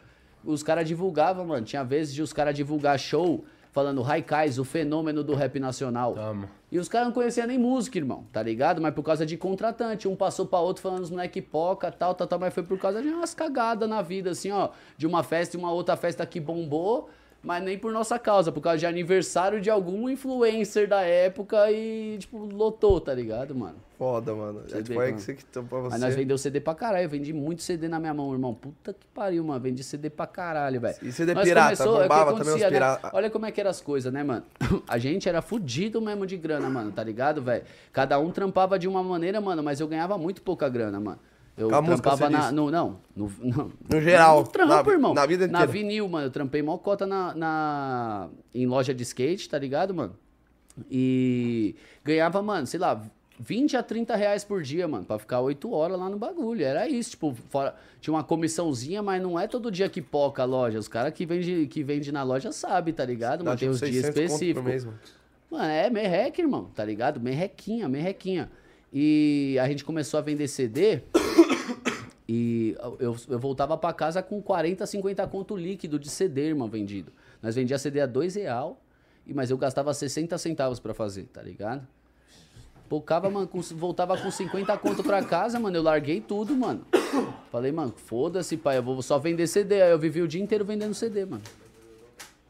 Os caras divulgavam, mano. Tinha vezes de os caras divulgar show falando Raikais, o fenômeno do rap nacional. Toma. E os caras não conheciam nem música, irmão, tá ligado? Mas por causa de contratante. Um passou pra outro falando os moleque poca, tal, tal, tal. Mas foi por causa de umas cagadas na vida, assim, ó. De uma festa e uma outra festa que bombou. Mas nem por nossa causa, por causa de aniversário de algum influencer da época e, tipo, lotou, tá ligado, mano? Foda, mano. Você É tipo, é mano. que você que pra Mas nós você. vendeu CD pra caralho. Eu vendi muito CD na minha mão, irmão. Puta que pariu, mano. Vendi CD pra caralho, velho. E CD Nós pirata? começou- é Bombava também os né? pirata? Olha como é que eram as coisas, né, mano? A gente era fudido mesmo de grana, mano, tá ligado, velho? Cada um trampava de uma maneira, mano, mas eu ganhava muito pouca grana, mano. Eu a trampava você na. No, não, no, não. No geral, No trampo, na- irmão. na vida Na inteira. vinil, mano. Eu trampei mó cota na, na, em loja de skate, tá ligado, mano? E ganhava, mano, sei lá, 20 a 30 reais por dia, mano, pra ficar 8 horas lá no bagulho. Era isso, tipo, fora, tinha uma comissãozinha, mas não é todo dia que poca a loja. Os caras que vendem que vende na loja sabem, tá ligado? Mas tem tipo os dias 600 conto por específicos. mês, mano. É merreca, irmão, tá ligado? Merrequinha, merrequinha. E a gente começou a vender CD. E eu, eu voltava pra casa com 40, 50 conto líquido de CD, irmão, vendido. Nós vendia CD a 2 real, e- mas eu gastava 60 centavos pra fazer, tá ligado? Pocava, mano, com- voltava com 50 conto pra casa, mano, eu larguei tudo, mano. Falei, mano, foda-se, pai, eu vou só vender CD. Aí eu vivi o dia inteiro vendendo CD, mano.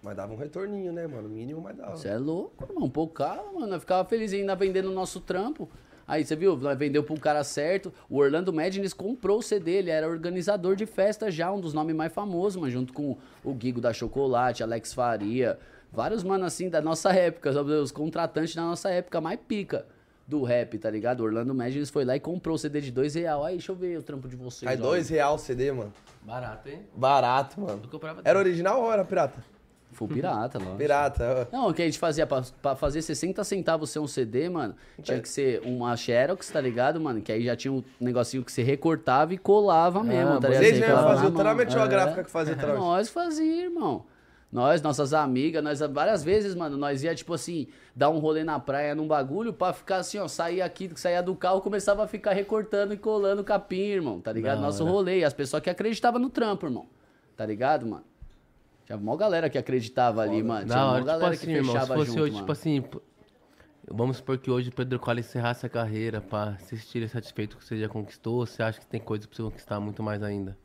Mas dava um retorninho, né, mano? Mínimo, mas dava. Você é louco, irmão. Pocava, mano. Eu ficava feliz ainda vendendo o nosso trampo. Aí, você viu? Vendeu pro cara certo. O Orlando Madness comprou o CD. Ele era organizador de festa já, um dos nomes mais famosos, mano. Junto com o Guigo da Chocolate, Alex Faria. Vários, mano, assim, da nossa época. Os contratantes da nossa época mais pica do rap, tá ligado? O Orlando Madness foi lá e comprou o CD de dois real. Aí, deixa eu ver o trampo de vocês. Aí ó. dois real o CD, mano. Barato, hein? Barato, mano. Eu comprava Era original ou era pirata? Foi pirata, lógico. Pirata. Não, o que a gente fazia pra, pra fazer 60 centavos ser um CD, mano, tinha que ser uma Xerox, tá ligado, mano? Que aí já tinha um negocinho que você recortava e colava mesmo, tá ligado? Vocês Você mesmo faziam o trâmite ou a É. gráfica que fazia o trâmite? Nós fazia, irmão. Nós, nossas amigas, nós várias vezes, mano, nós ia, tipo assim, dar um rolê na praia num bagulho pra ficar assim, ó, sair aqui, saía do carro, começava a ficar recortando e colando capim, irmão, tá ligado? Da Nosso hora. rolê, as pessoas que acreditavam no trampo, irmão, tá ligado, mano? Tinha mó galera que acreditava ali, mano. Tinha hora, tipo galera assim, que irmão, se fechava fosse junto, hoje, mano. tipo assim, vamos supor que hoje o Pedro Cola encerrasse a carreira, pá, se estiver satisfeito com o que você já conquistou, você acha que tem coisa pra você conquistar muito mais ainda?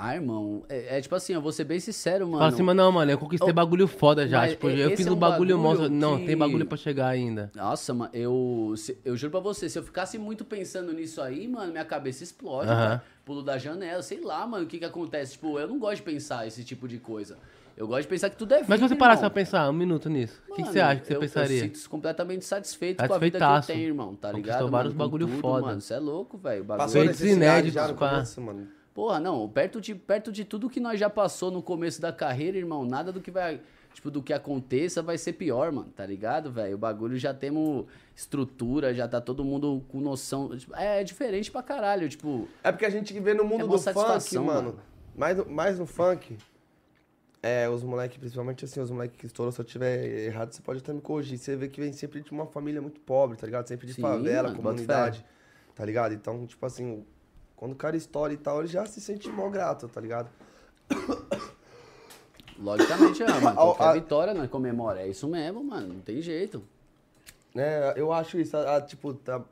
Ah, irmão, é, é tipo assim, eu vou ser bem sincero, mano. Fala assim, mas não, mano, eu conquistei Oh, bagulho foda já, tipo, eu fiz é um bagulho, bagulho monstro, não, que- tem bagulho pra chegar ainda. Nossa, mano, eu, se- eu juro pra você, se eu ficasse muito pensando nisso aí, mano, minha cabeça explode, Aham. velho. Pulo da janela, sei lá, mano, o que que acontece. Tipo, eu não gosto de pensar esse tipo de coisa. Eu gosto de pensar que tudo é vida, Mas se você parasse pra pensar um minuto nisso, o que, que você acha que você eu, pensaria? Eu sinto completamente satisfeito com a vida que eu tenho, irmão, tá Conquistou ligado? vários mano, com bagulho tudo, foda. Mano, você é louco, velho. Passou necessidade inéditos, já no começo, mano. Porra, não, perto de, perto de tudo que nós já passou no começo da carreira, irmão, nada do que vai. Tipo, do que aconteça vai ser pior, mano, tá ligado, velho? O bagulho já temos estrutura, já tá todo mundo com noção. tipo, é diferente pra caralho, tipo. É porque a gente vê no mundo É do funk, mano. mano. Mais, no- mais no funk, é, os moleques, principalmente assim, os moleques que estouram, se eu tiver errado, você pode até me corrigir. Você vê que vem sempre de uma família muito pobre, tá ligado? Sempre de Sim, favela, mano, comunidade, tá ligado? Então, tipo assim, quando o cara estoura e tal, ele já se sente mal grato, tá ligado? Logicamente, é, mano. Qualquer A- a- vitória nós comemora. É isso mesmo, mano. Não tem jeito. né eu acho isso, a, tipo, tá-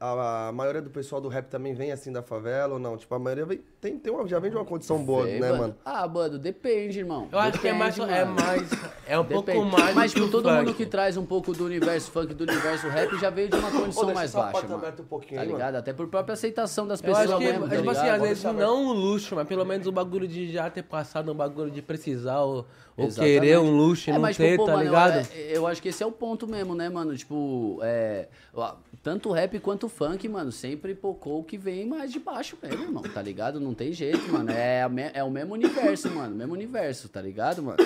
a, maioria do pessoal do rap também vem assim da favela ou não? Tipo, a maioria vem, tem, tem uma, já vem de uma condição boa, Vem, né, mano? Ah, mano, depende, irmão. Eu acho que é mais. Depende, É mais. É um pouco Depende. mais. Mas, tipo, o todo funk. mundo que traz um pouco do universo funk, do universo rap, já veio de uma condição mais baixa, mano. um pouquinho tá aí, mano. ligado? Até por própria aceitação das Eu pessoas acho que, mesmo, tá tipo assim, ligado? às vezes não um luxo, mas pelo menos o bagulho de já ter passado um bagulho de precisar ou, ou querer um luxo e É, não mas, ter, tipo, pô, tá mano, ligado? Eu, eu acho que esse é o ponto mesmo, né, mano? Tipo, é, tanto o rap quanto o funk, mano, sempre pocou o que vem mais de baixo mesmo, irmão, tá ligado? Não tem jeito, mano. É, é o mesmo universo, mano, mesmo universo, tá ligado, mano?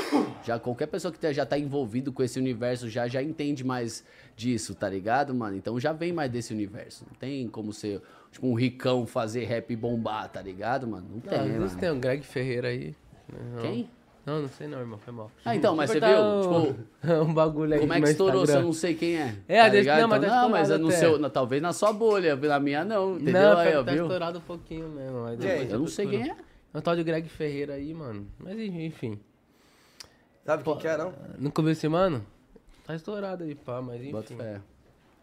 Já qualquer pessoa que já tá envolvido com esse universo já, já entende mais disso, tá ligado, mano? Então já vem mais desse universo. Não tem como ser, tipo, um ricão fazer rap e bombar, tá ligado, mano? Não tem, Não, vezes mano. tem um Greg Ferreira aí. Não. Quem? Não, não sei não, irmão, foi mal. Ah, então, mas você viu? Tipo, um, um bagulho aí Como é no que estourou se eu Instagram. não sei quem é? É, às vezes- ligado? não, mas Então, tá não, mas é no seu, na- talvez na sua bolha, na minha não, entendeu? Não, aí, ó, tá viu? estourado um pouquinho mesmo. Mas aí? depois Eu não sei quem é. É um tal de Greg Ferreira aí, mano. Mas enfim. Sabe quem que é, não? Ouviu esse mano? Tá estourado aí, pá, mas enfim. Bota fé.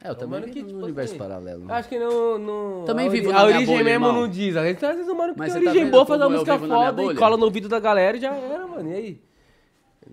É, eu É um também mano que, tipo universo assim, paralelo. né? Acho que não. não Também a vivo A origem bolha, mesmo irmão. não diz. Às vezes, às vezes o mano que tem tá origem vendo boa faz uma música foda e cola no ouvido da galera e já era, mano. E aí?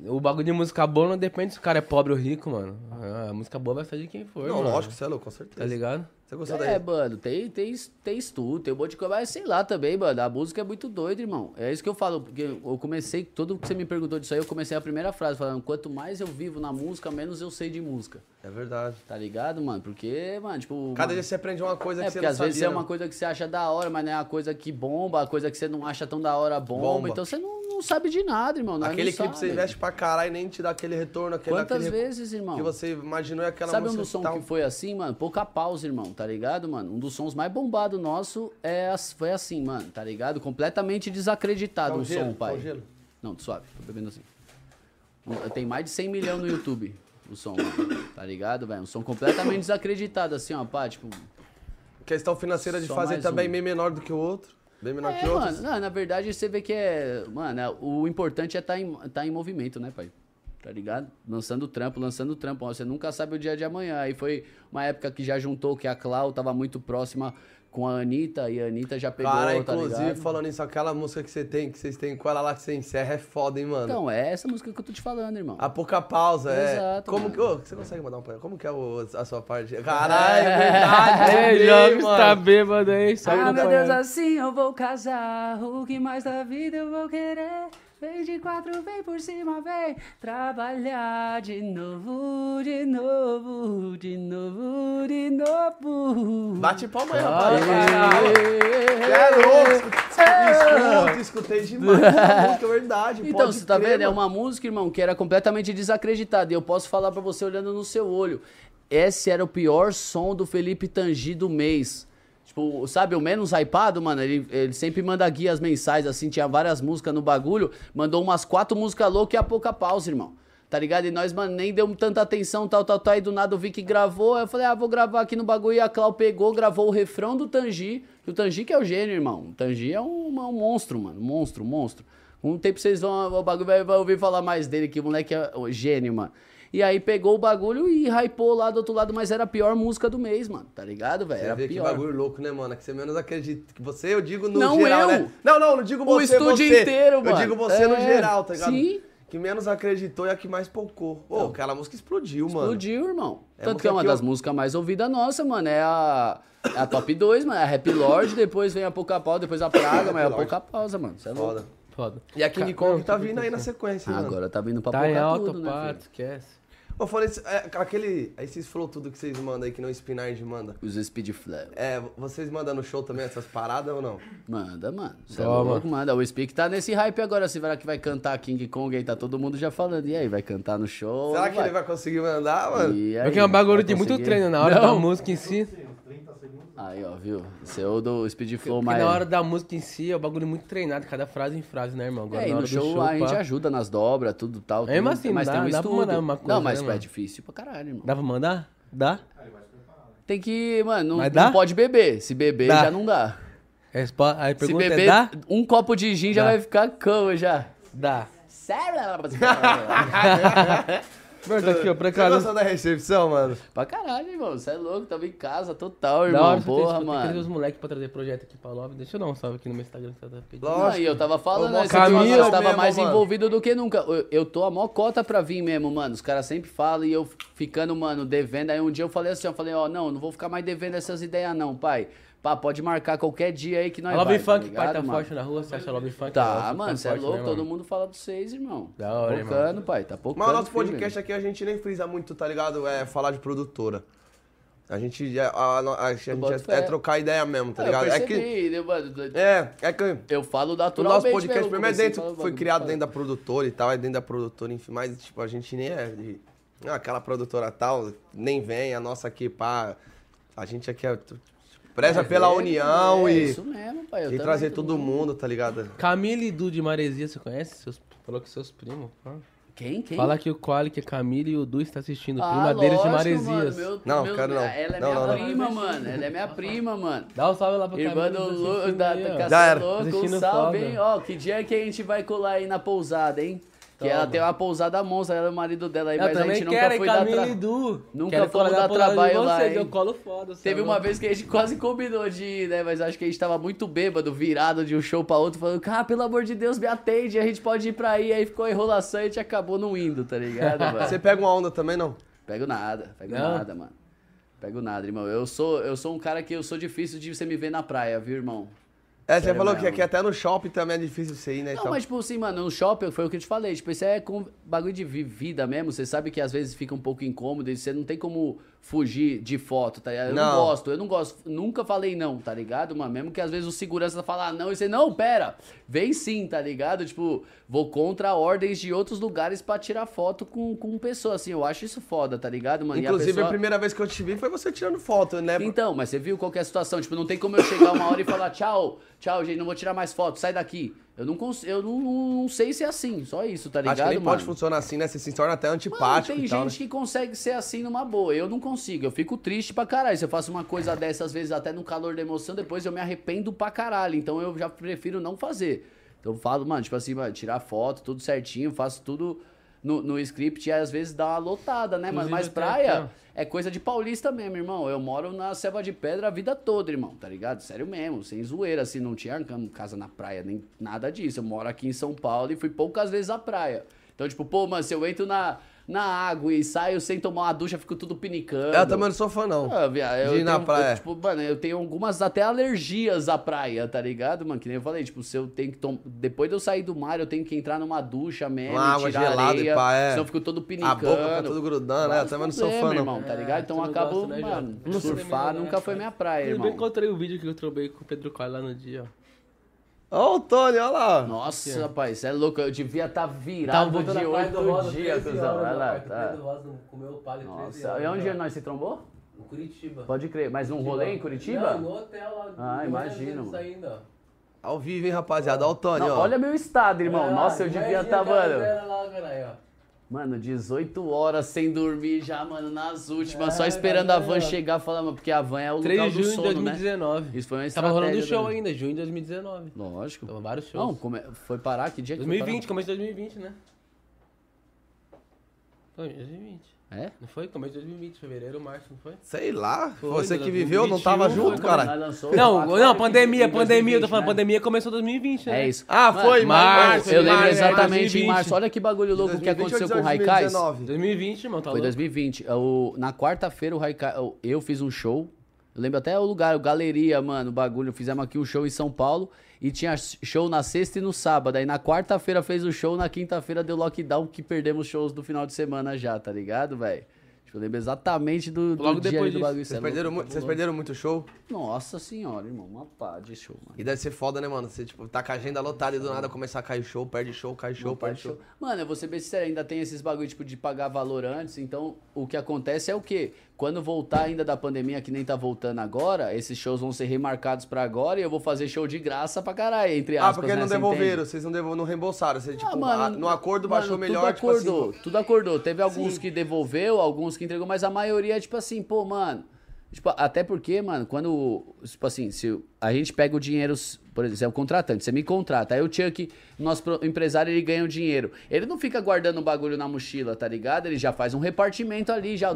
O bagulho de música boa não depende se o cara é pobre ou rico, mano. Ah, A música boa vai sair de quem for. Não, mano. lógico, você é louco, com certeza. Tá ligado? Você gostou É, daí? mano, tem, tem, tem estudo, tem um monte de coisa, mas sei lá também, mano, a música é muito doida, irmão. É isso que eu falo, porque eu comecei, tudo que você me perguntou disso aí, eu comecei a primeira frase falando, quanto mais eu vivo na música, menos eu sei de música, É verdade. tá ligado, mano? Porque, mano, tipo... Cada mano, dia você aprende uma coisa É, que você porque não às vezes sabia, é uma né? coisa que você acha da hora, mas não é uma coisa que bomba, a coisa que você não acha tão da hora bomba. Bomba. Então você não, não sabe de nada, irmão. nós Aquele não clipe que você investe pra caralho e nem te dá aquele retorno. Aquele, Quantas aquele vezes, irmão? Que você imaginou aquela Sabe um dos sons tal. que foi assim, mano? Pouca pausa, irmão, tá ligado, mano? Um dos sons mais bombados nosso é, foi assim, mano, tá ligado? Completamente desacreditado um gelo? som, pai. Gelo? Não, suave, tô bebendo assim. Tem mais de 100 milhões no YouTube o som, mano, tá ligado, velho? Um som completamente desacreditado, assim, ó, pá, tipo... Questão financeira de fazer também um. bem menor do que o outro. Bem menor É, que outros. mano, não, na verdade você vê que é. Mano, é- o importante é estar em, tá em movimento, né, pai? Tá ligado? Lançando trampo, lançando trampo. Você nunca sabe o dia de amanhã. Aí foi uma época que já juntou que a Clau tava muito próxima com a Anitta e a Anitta já pegou, Cara, tá inclusive, ligado? falando isso, aquela música que você tem, que vocês têm com ela lá que você encerra é foda, hein, mano? Então, é essa música que eu tô te falando, irmão. A pouca pausa, é. Exato, Como mano. que. Ô, você consegue mandar um poema? Como que é o- a sua parte? Caralho, é verdade, É, jogos mano. tá bêbado aí, sabe? Ah, meu. Deus, assim eu vou casar. O que mais da vida eu vou querer? Vem de quatro, vem por cima, vem trabalhar de novo, de novo, de novo, de novo. Bate palma aí, rapaz. É louco, escuta, escutei demais essa música, é verdade. Então, você tá crer, vendo? É mano. uma música, irmão, que era completamente desacreditada. E eu posso falar pra você olhando no seu olho. Esse era o pior som do Felipe Tangi do mês. Tipo, sabe, o menos hypado, mano, ele, ele sempre manda guias mensais, assim, tinha várias músicas no bagulho, mandou umas quatro músicas loucas e a pouca pausa, irmão. Tá ligado? E nós, mano, nem deu tanta atenção, tal, tal, tal. Aí do nada eu vi que gravou. Aí eu falei, ah, vou gravar aqui no bagulho. E a Clau pegou, gravou o refrão do Tangi. E o Tangi que é o gênio, irmão. O Tangi é um, um monstro, mano. Monstro, monstro. O tempo vocês vão, o bagulho vai, vai ouvir falar mais dele, que o moleque é o gênio, mano. E aí pegou o bagulho e hypou lá do outro lado, mas era a pior música do mês, mano. Tá ligado, velho? Era vê que pior. bagulho louco, né, mano? É que você menos acredita. Que você, eu digo no Não geral, eu. né? Não, não, não digo O você, estúdio você. inteiro, Eu mano. digo você no É, geral, tá ligado? sim. Que menos acreditou e a que mais pocou. Pô, aquela música explodiu, mano. Explodiu, irmão. É Tanto que é uma que das eu- músicas mais ouvidas nossa, mano. É a, é a top 2, mano. É a Rap Lord, depois vem a Pouca Pausa, depois a Praga, mas é a. Pouca Pausa, mano. Cê é louco. Foda. Foda. E a King Kong tá vindo aí na sequência, mano. Agora tá vindo pra Tá pouca alta, tudo, né, pá, esquece. Ô, falei, é, aquele, esses flow tudo que vocês mandam aí, que não Spinard manda. Os Speed Flow. É, vocês mandam no show também essas paradas ou não? Manda, mano. Cê é louco, manda. O Speak tá nesse hype agora. Se vai que vai cantar King Kong aí, tá todo mundo já falando. E aí, vai cantar no show? Será que ele vai conseguir mandar, mano? E aí, Porque é um bagulho vai de muito treino na hora Não. da música em si. Aí, ó, viu? Esse é o do Speed Flow mais. na hora da música em si é um bagulho muito treinado, cada frase em frase, né, irmão? Agora É, e na no do show, a gente pá, ajuda nas dobras, tudo tal. É, mas assim, mas dá- tem um dá estudo. uma coisa, não, mas né, é mano? difícil pra caralho, irmão. Dá pra mandar? Dá? Tem que, mano, não, não pode beber. Se beber, Dá. já não dá. Respo- Aí a Se pergunta beber é dá? um copo de gin já Dá. vai ficar cama já. Dá. Sério? Mano, aqui, ó, pra Você cá. gostou da recepção, mano? pra caralho, irmão. Você é louco, tava em casa total, Da irmão. hora, você Porra, tem, tem que trazer os mano. moleques pra trazer projeto aqui pra Love. Deixa eu dar um salve aqui no meu Instagram que você tá pedindo. Lógico. E eu tava falando, né? Camila eu tava mesmo, mais mano. envolvido do que nunca. Eu, eu tô a mó cota pra vir mesmo, mano. Os caras sempre falam e eu ficando, mano, devendo. Aí um dia eu falei assim, eu falei, ó, não, não vou ficar mais devendo essas ideias não, pai. Pá, pode marcar qualquer dia aí que nós A Love vai, Funk, ligado, pai, tá mano? forte na rua, você acha Love Funk? Tá, Funk mano, você é forte, louco, né, todo mundo fala de vocês, irmão. Da hora, irmão. Pai, tá pocando. Mas o nosso podcast aqui a gente nem frisa muito, tá ligado? É falar de produtora. A gente, já- a, a, a gente é, é trocar ideia mesmo, tá Ah, ligado? Eu É percebi, que. né, mano? É, é que. Eu falo O naturalmente nosso podcast mesmo, primeiro é dentro, fala o foi criado dentro da produtora e tal, é dentro da produtora, enfim, mas tipo, a gente nem é de. Ah, aquela produtora tal, nem vem, a nossa aqui, pá. A gente aqui é, preza É, pela velho, união é e, Isso mesmo, pai. eu e trazer todo mundo, tá ligado? Camila e Du de Maresia, você conhece? Seus, falou que seus primos. pá. Quem? Quem? Fala que o Quali, que a Camila e o Du está assistindo. Ah, prima deles de Maresias. mano, meu- Não, meu- quero não. Ela é Não, minha não, não. prima, mano. Ela é minha prima, mano. Dá um salve lá pra Irmã Camila. do tá Lu, da, da era. Louco, um salve, hein? Ó, que dia que a gente vai colar aí na pousada, hein? Que ela tem uma pousada monstra, ela é o marido dela aí, Eu mas a gente nunca quero, foi dar Camila tra... Du. Nunca colar dar trabalho lá, vocês? Eu colo foda. Teve uma vez que a gente quase combinou de ir, né? Mas acho que a gente tava muito bêbado, virado de um show pra outro, falando, cara, pelo amor de Deus, me atende, a gente pode ir pra aí. Aí ficou a enrolação e a gente acabou não indo, tá ligado, mano? Você pega uma onda também, não? Pego nada, pego Não? nada, mano. Pego nada, irmão. Eu sou, eu sou um cara que eu sou difícil de você me ver na praia, viu, irmão? É, você Sério falou que mesmo. aqui até no shopping também é difícil você ir, né? Não, então. mas tipo assim, mano, no shopping foi o que eu te falei. Tipo, isso é com bagulho de vi- vida mesmo. Você sabe que às vezes fica um pouco incômodo e você não tem como fugir de foto, tá ligado? Eu não, Não. gosto, eu não gosto. Nunca falei não, tá ligado, mano? Mesmo que às vezes o segurança fala não e você, não, pera, vem sim, tá ligado? Tipo, vou contra ordens de outros lugares pra tirar foto com, com pessoas, assim. Eu acho isso foda, tá ligado, mano? E a Inclusive, pessoa- a primeira vez que eu te vi foi você tirando foto, né? Então, mas você viu qual é a situação? Tipo, não tem como eu chegar uma hora e falar tchau, tchau, gente, não vou tirar mais foto, sai daqui. Eu não, cons... eu não, não, sei se é assim, só isso, tá ligado, Acho que nem mano? pode funcionar assim, né? Você se torna até Mano, antipático tem e tal, gente né? que consegue ser assim numa boa. Eu não consigo. Eu fico triste pra caralho. Se eu faço uma coisa dessas, às vezes até no calor da emoção, depois eu me arrependo pra caralho. Então eu já prefiro não fazer. Então eu falo, mano, tipo assim, mano, tirar foto, tudo certinho, faço tudo no, no script e às vezes dá uma lotada, né, mano? Mas tenho praia é coisa de paulista mesmo, irmão. Eu moro na Selva de Pedra a vida toda, irmão, tá ligado? Sério mesmo, sem zoeira, assim, não tinha casa na praia, nem nada disso. Eu moro aqui em São Paulo e fui poucas vezes à praia. Então, tipo, pô, mano, se eu entro na, na água e saio sem tomar uma ducha, fico tudo pinicando. Eu também não sou fã, não. Ah, viado, eu De ir na tenho- praia. eu, tipo, mano, eu tenho algumas até alergias à praia, tá ligado, mano? Que nem eu falei, tipo, se eu tenho que tomar. Depois de eu sair do mar, eu tenho que entrar numa ducha mesmo, Uma água tirar gelada e areia, pá, é. senão eu fico todo A pinicando. boca fica tudo grudando, né? Eu também não sou fã, não. irmão, tá É, ligado? Então você não acabou, gosta, né, mano, surfar nunca foi minha praia, Eu bem irmão. encontrei o vídeo que eu trombei com o Pedro Coelho lá no dia, ó. Ó o Tony, olha lá. Nossa, rapaz, você é louco, eu devia estar virado de oito dias, cuzão. Vai lá, tá. comeu o palho Nossa, e onde nós se trombou? No Curitiba. Pode crer, mas num rolê em Curitiba? Não, no hotel lá. Ah, no imagino, ainda. Ao vivo, hein, rapaziada? Olha o Tony, Não, ó. olha meu estado, irmão. Olha lá, Nossa, eu devia estar, aquela mano. lá, caralho, ó. Mano, 18 horas sem dormir já, mano, nas últimas, só É, esperando a van chegar falando, porque a van é o 3 lugar de do junho de sono, né? 2019. Isso foi uma Tava rolando o estratégia show ainda, junho de 2019. Lógico. Tava vários shows. Não, come- foi parar? Que dia que foi 2020, começo de 2020, né? Foi, 2020. É? Não foi? Começo de 2020, fevereiro, março, não foi? Sei lá. Foi, Você que 2021 viveu, não tava junto, cara. Não, não, pandemia, em pandemia, eu tô 2020, falando, né? pandemia começou em 2020, né? É isso. Ah, foi, Mano, março, Eu lembro março, exatamente em 2020. março. Olha que bagulho louco que 2020 aconteceu com o Raikais. 2019? 2020, irmão, tá Foi louco? 2020. Eu- na quarta-feira, o Raikais, eu, eu fiz um show Eu lembro até o lugar, o Galeria, mano, o bagulho. Fizemos aqui um show em São Paulo e tinha show na sexta e no sábado. Aí na quarta-feira fez o show, na quinta-feira deu lockdown que perdemos shows do final de semana já, tá ligado, velho? Tipo, eu lembro exatamente do, do Logo dia depois do bagulho. cê Vocês é perderam, louco, muito, vocês perderam muito show? Nossa senhora, irmão, uma pá de show, mano. E deve ser foda, né, mano? Você, tipo, tá com a agenda lotada e do nada começar a cair show, perde show, cai show, Não, perde pode show. Mano, eu vou ser bem sincero, ainda tem esses bagulho tipo de pagar valor antes, então o que acontece é o quê? Quando voltar ainda da pandemia, que nem tá voltando agora, esses shows vão ser remarcados pra agora e eu vou fazer show de graça pra caralho, entre Ah, aspas, porque né, não devolveram, vocês não, devol- não reembolsaram. Você, tipo, Ah, mano, a- no acordo baixou mano, melhor, tudo tipo acordou, assim. tudo acordou. Teve alguns Sim. que devolveu, alguns que entregou, mas a maioria, tipo assim, pô, mano. Tipo, até porque, mano, quando. Tipo assim, se a gente pega o dinheiro, por exemplo, é um contratante, você me contrata. Aí o Chuck, nosso empresário, ele ganha o dinheiro. Ele não fica guardando o bagulho na mochila, tá ligado? Ele já faz um repartimento ali, já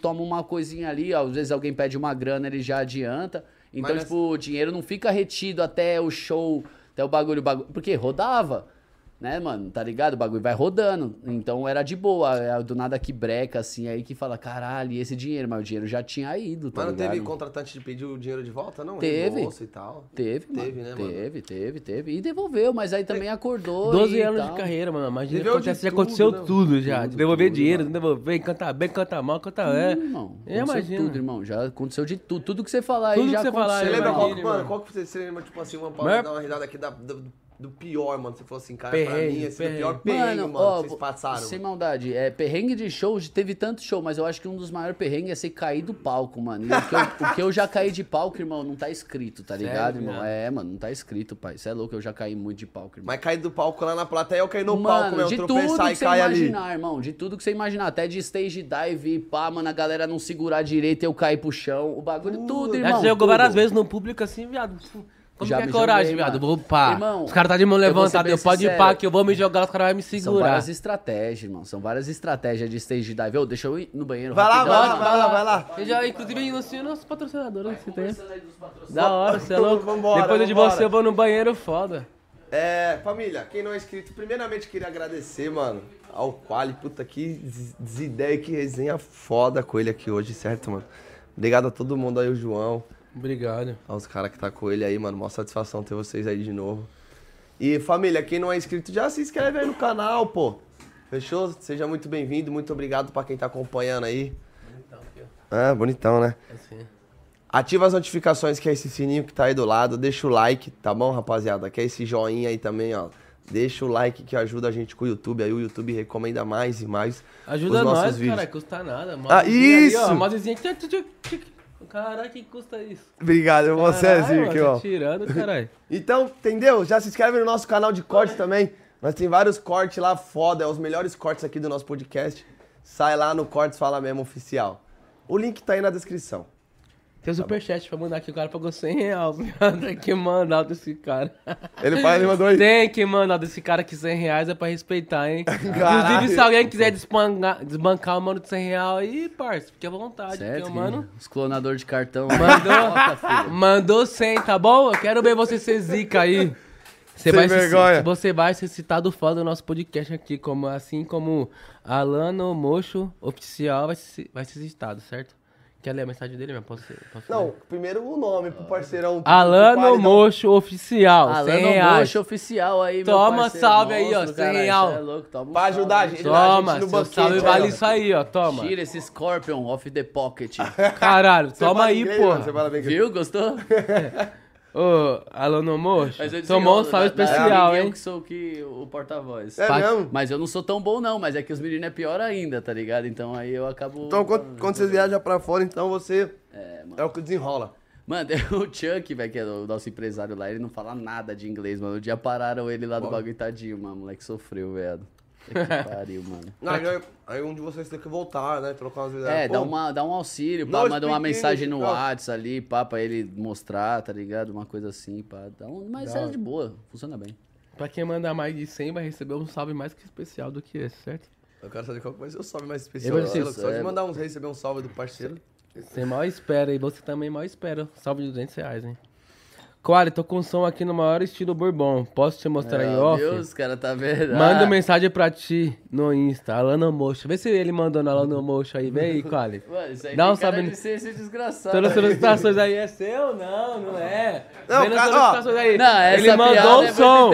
toma uma coisinha ali, às vezes alguém pede uma grana, ele já adianta. Então, Mas tipo, o dinheiro não fica retido até o show, até o bagulho, o bagulho. Porque rodava, né, mano? Tá ligado? O bagulho vai rodando. Então era de boa. É Do nada que breca, assim, aí que fala, caralho, e esse dinheiro? Mas o dinheiro já tinha ido, tá Mas não ligado? teve contratante de pedir o dinheiro de volta, não? Teve. E tal. Teve, mano. Teve, né, mano? Teve, teve, teve. E devolveu, mas aí também acordou. 12 e anos tal. de carreira, mano. Imagina que Viveu de acontece, já tudo, aconteceu né? tudo já. Tudo, de devolver tudo, dinheiro, mano. de devolver, canta bem, canta mal, canta é. Irmão. Eu Aconteceu imagino. tudo, irmão. Já aconteceu de tudo. Tudo que você falar aí Tudo já que você falar aconteceu. Você aí, lembra mano. qual, mano, mano. qual que você, você lembra, tipo assim, uma pausa, dar uma risada aqui da, do, do pior, mano? Você falou assim, cara, pra Perrengue, mim, esse é o pior perrengue, mano, ó, que vocês passaram. Sem maldade, é, perrengue de show, teve tanto show, mas eu acho que um dos maiores perrengues é ser cair do palco, mano. O que, eu, o que eu já caí de palco, irmão, não tá escrito, tá Sério, ligado, irmão? viado? É, mano, não tá escrito, pai. Você é louco, eu já caí muito de palco, irmão. Mas cair do palco lá na plateia, eu caí no mano, palco mesmo, de tudo que você cair ali. imaginar, irmão. De tudo que você imaginar. Até de stage dive, pá, mano, a galera não segurar direito e eu cair pro chão. O bagulho, tudo, irmão. Já jogou tudo. várias vezes no público assim, viado. Como Já que é coragem, viado? Vou pá. Irmão, os caras tá de mão eu levantada, bem eu pode ir pá, que eu vou me jogar, os caras vão me São segurar. várias estratégias, irmão. São várias estratégias de stage dive. Ô, deixa eu ir no banheiro. Vai lá, rapidão. vai lá, vai lá, vai lá. Eu já, inclusive, anunciei nossos patrocinadores, você tem. Da hora, você é louco. Vambora, Depois de você, eu vou no banheiro foda. É, família, quem não é inscrito, primeiramente queria agradecer, mano, ao Quali, puta, que des- desideia, que resenha foda com ele aqui hoje, certo, mano? Obrigado a todo mundo aí, o João, Obrigado. aos caras que tá com ele aí, mano, mó satisfação ter vocês aí de novo. E família, quem não é inscrito, já se inscreve aí no canal, pô. Fechou? Seja muito bem-vindo, muito obrigado pra quem tá acompanhando aí. Ah, bonitão, né? Assim. Ativa as notificações, que é esse sininho que tá aí do lado. Deixa o like, tá bom, rapaziada? Que é esse joinha aí também, ó. Deixa o like que ajuda a gente com o YouTube. Aí o YouTube recomenda mais e mais Ajuda os nossos nós, vídeos. cara, custa nada. Ah, isso! Ali, ó. Caralho, que custa isso? Obrigado, eu vou Caralho, Cezinho aqui, ó. tá tirando, caralho. Então, entendeu? Já se inscreve no nosso canal de corte também. Nós tem vários cortes lá foda, é os melhores cortes aqui do nosso podcast. Sai lá no Cortes Fala Mesmo Oficial. O link tá aí na descrição. Tem o superchat pra mandar aqui, o cara pagou 100 reais. Tem que mandar desse cara. Ele faz, ele mandou aí. Tem que mandar desse cara aqui 100 reais, é pra respeitar, hein? Caralho. Inclusive, se alguém quiser desbancar, desbancar o mano de 100 reais aí, parça, fique à vontade. Certo, porque mano Os clonador de cartão. Mandou. Mandou 100, tá bom? Eu quero ver você ser zica aí. Você Sem vai, ser, vergonha. você vai ser citado fora do nosso podcast aqui, como, assim como Alano Mocho Oficial vai ser, vai ser citado, certo? Quer ler a mensagem dele mesmo? Posso, posso Não, ler? primeiro o nome pro parceirão. Alano. Mocho Oficial, 100 Alano. Mocho oficial aí, meu Toma parceiro, salve aí, ó, monstro, 100 caralho, real. é louco, toma um Pra salve ajudar a aí. gente. Toma, no seu banquete, salve aí, vale isso aí, ó, toma. Tira esse Scorpion off the pocket. Caralho, toma aí, pô. Viu? Gostou? Ô, Alano Mocho, Mas eu tomou um salve especial, Eu hein? que sou que, o porta-voz. É mesmo? Mas eu não sou tão bom não, mas é que os meninos é pior ainda, tá ligado? Então aí eu acabo... Então, quando, quando vocês viajam pra fora, então você É, mano. é o que desenrola. Mano, o Chuck, velho, que é o nosso empresário lá, ele não fala nada de inglês, mano. Um dia pararam ele lá do bagulho, tadinho, mano. O moleque sofreu, velho. Que pariu, mano. Não, aí, aí um de vocês tem que voltar, né? Trocar umas ideias. É, Pô, dá, uma, dá um auxílio, pá, manda uma mensagem no. WhatsApp ali, pá, pra ele mostrar, tá ligado? Uma coisa assim, pá. Dá um, mas é de boa, funciona bem. Pra quem mandar mais de 100 vai receber um salve mais que especial do que esse, certo? Eu quero saber qual vai ser o salve mais especial. Eu preciso. Só de é. mandar uns receber um salve do parceiro. Você mal espera e você também mal espera. Salve de 200 reais, hein? Quali, tô com som aqui no maior estilo Bourbon. Posso te mostrar em Meu off? Deus, cara, tá vendo? Manda Ah, mensagem pra ti no Insta, Alana Mocha. Vê se ele mandou na Alana Mocha aí. Vem aí, Quali. Mano, isso aí Dá um cara de ser desgraçado. Todas as solicitações aí é seu? Não, não é. Não, nas cara, ó. aí. Não, essa ele mandou o é som.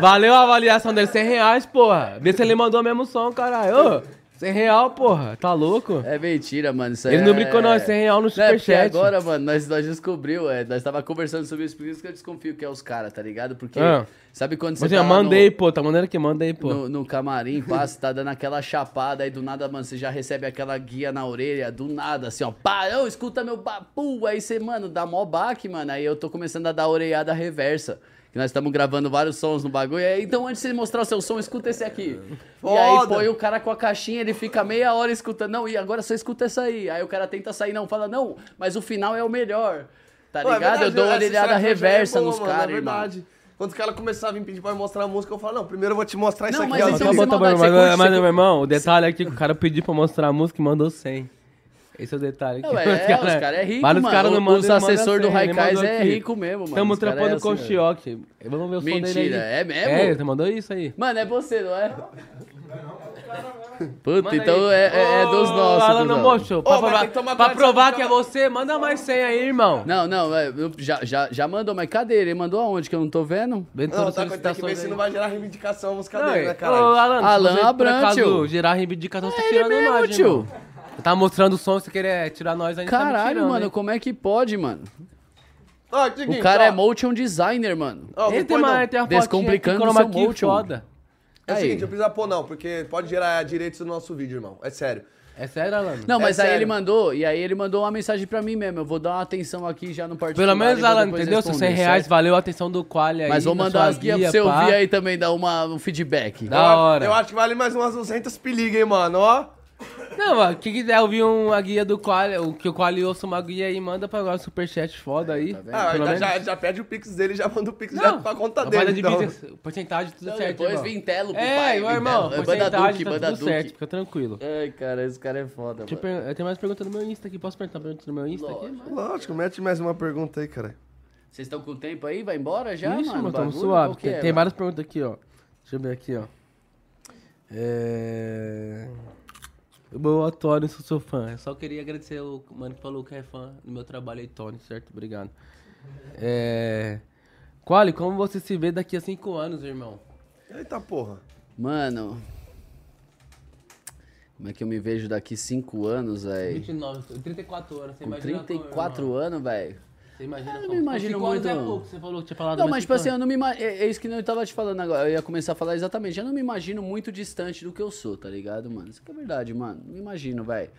Valeu a avaliação dele, 100 reais, porra. Vê se ele mandou mesmo o som, caralho. Ô, 100 real, porra. Tá louco? É mentira, mano. Isso Ele é... não brincou não, é 100 real no é superchat. agora, mano, nós, nós descobriu, é, nós tava conversando sobre isso, por isso que eu desconfio que é os caras, tá ligado? Porque, Ah. sabe quando você Mas tá eu mandei, no, pô. Tá mandando aqui, manda aí, pô. no, no camarim, passa, tá dando aquela chapada, aí do nada, mano, você já recebe aquela guia na orelha, do nada, assim, ó, pá, ô, escuta meu papu, aí você, mano, dá mó baque, mano, aí eu tô começando a dar orelhada reversa. Que nós estamos gravando vários sons no bagulho. e aí, Então, antes de você mostrar o seu som, escuta esse aqui. E aí Foda. põe o cara com a caixinha, ele fica meia hora escutando. Não, e agora só escuta essa aí. Aí o cara tenta sair, não, fala, não, mas o final é o melhor. Tá Pô, é ligado? eu verdade, dou uma estratégia reversa é boa, nos caras, É irmão. verdade. Quando os caras começaram a vir pedir pra eu mostrar a música, eu falo, não, primeiro eu vou te mostrar isso Não, aqui, mas ó. então Tá bom, tá bom, mas, mas, você meu irmão, o detalhe aqui que o cara pediu pra mostrar a música e mandou 100. Esse é o detalhe. Não, é, os cara- caras é rico, Vários mano. caras não O- mandam, os ele manda assessor do 100, ele Raikais é aqui. rico mesmo, mano. Estamos Os cara trampando é com o assim, Chioque. Vamos ver o som dele aí. Mentira, é mesmo? É, você mandou isso aí. Mano, é você, não é? Puta, Manda então aí. é, é- é dos Ô, nossos. Alan, cuzão. moço, pra, Ô, mas provar, tem que tomar pra provar que é você, manda mais 100 aí, irmão. Não, não, é, já, já, já mandou, mas cadê ele? Mandou aonde que eu não tô vendo? Vem Não, tá, tem que ver se não vai gerar reivindicação a música Não, dele, né, Ô, caralho? Alan, Alan se você, por Abrante, acaso, tio. gerar reivindicação, você É tira ele a mesmo, imagem, tio. irmão. Tá mostrando o som, você quer tirar nós aí, tá Caralho, tirando, mano, hein? como é que pode, mano? Ó, é seguinte, O cara ó, é motion designer, mano. ó, Ele tem uma, não. tem uma Descomplicando o seu motion. foda. É o Aí. seguinte, eu preciso pôr não, porque pode gerar direitos no nosso vídeo, irmão. É sério. É sério, Alan? Não, É mas aí sério. ele mandou, e aí ele mandou uma mensagem pra mim mesmo. Eu vou dar uma atenção aqui já no particular. Pelo menos, vou Alan, entendeu? Seus 100 responder, reais, certo? valeu a atenção do Quali aí. Mas vou mandar as guias pra você ouvir aí também, dar uma, um feedback. Da eu, hora. Eu acho que vale mais umas 200 piliga, hein, mano, ó. Não, mano, quem quiser ouvir uma guia do Quali, o que o Quali ouça uma guia aí, manda pra nós superchat foda aí. Ah, Pelo já, menos. já, já pede o pix dele, já manda o pix já pra conta Não, dele, então. divisa, porcentagem, tudo Então, certo, depois irmão. vintelo pro É, pai. meu irmão. É banda porcentagem, Duque, tá banda tudo certo, Duque. fica tranquilo. Ai, cara, esse cara é foda, Deixa mano. per- tenho mais pergunta no meu Insta aqui, posso perguntar pergunta no meu Insta aqui? Lógico, mete mais uma pergunta aí, cara. Vocês estão com tempo aí? Vai embora já, Ixi, mano? mano, tamo Bagulho? suave. Tem, é, tem mano? várias perguntas aqui, ó. Deixa eu ver aqui, ó. É... Boa, Tony, sou seu fã. Eu só queria agradecer o mano que falou que é fã do meu trabalho aí, Tony, certo? Obrigado. É... Quali, como você se vê daqui a cinco anos, irmão? Eita porra. Mano. Como é que eu me vejo daqui 5 anos, velho? 29, 34 anos. Você Com imagina 34 como, irmão? anos, velho. Você imagina Eu não me imagino Cinco anos muito- É pouco, você falou que tinha falado Não, mas tipo assim, eu não me imagino. É, é isso que eu tava te falando agora. Eu ia começar a falar exatamente. Eu não me imagino muito distante do que eu sou, tá ligado, mano? Isso que é verdade, mano. Não me imagino, velho.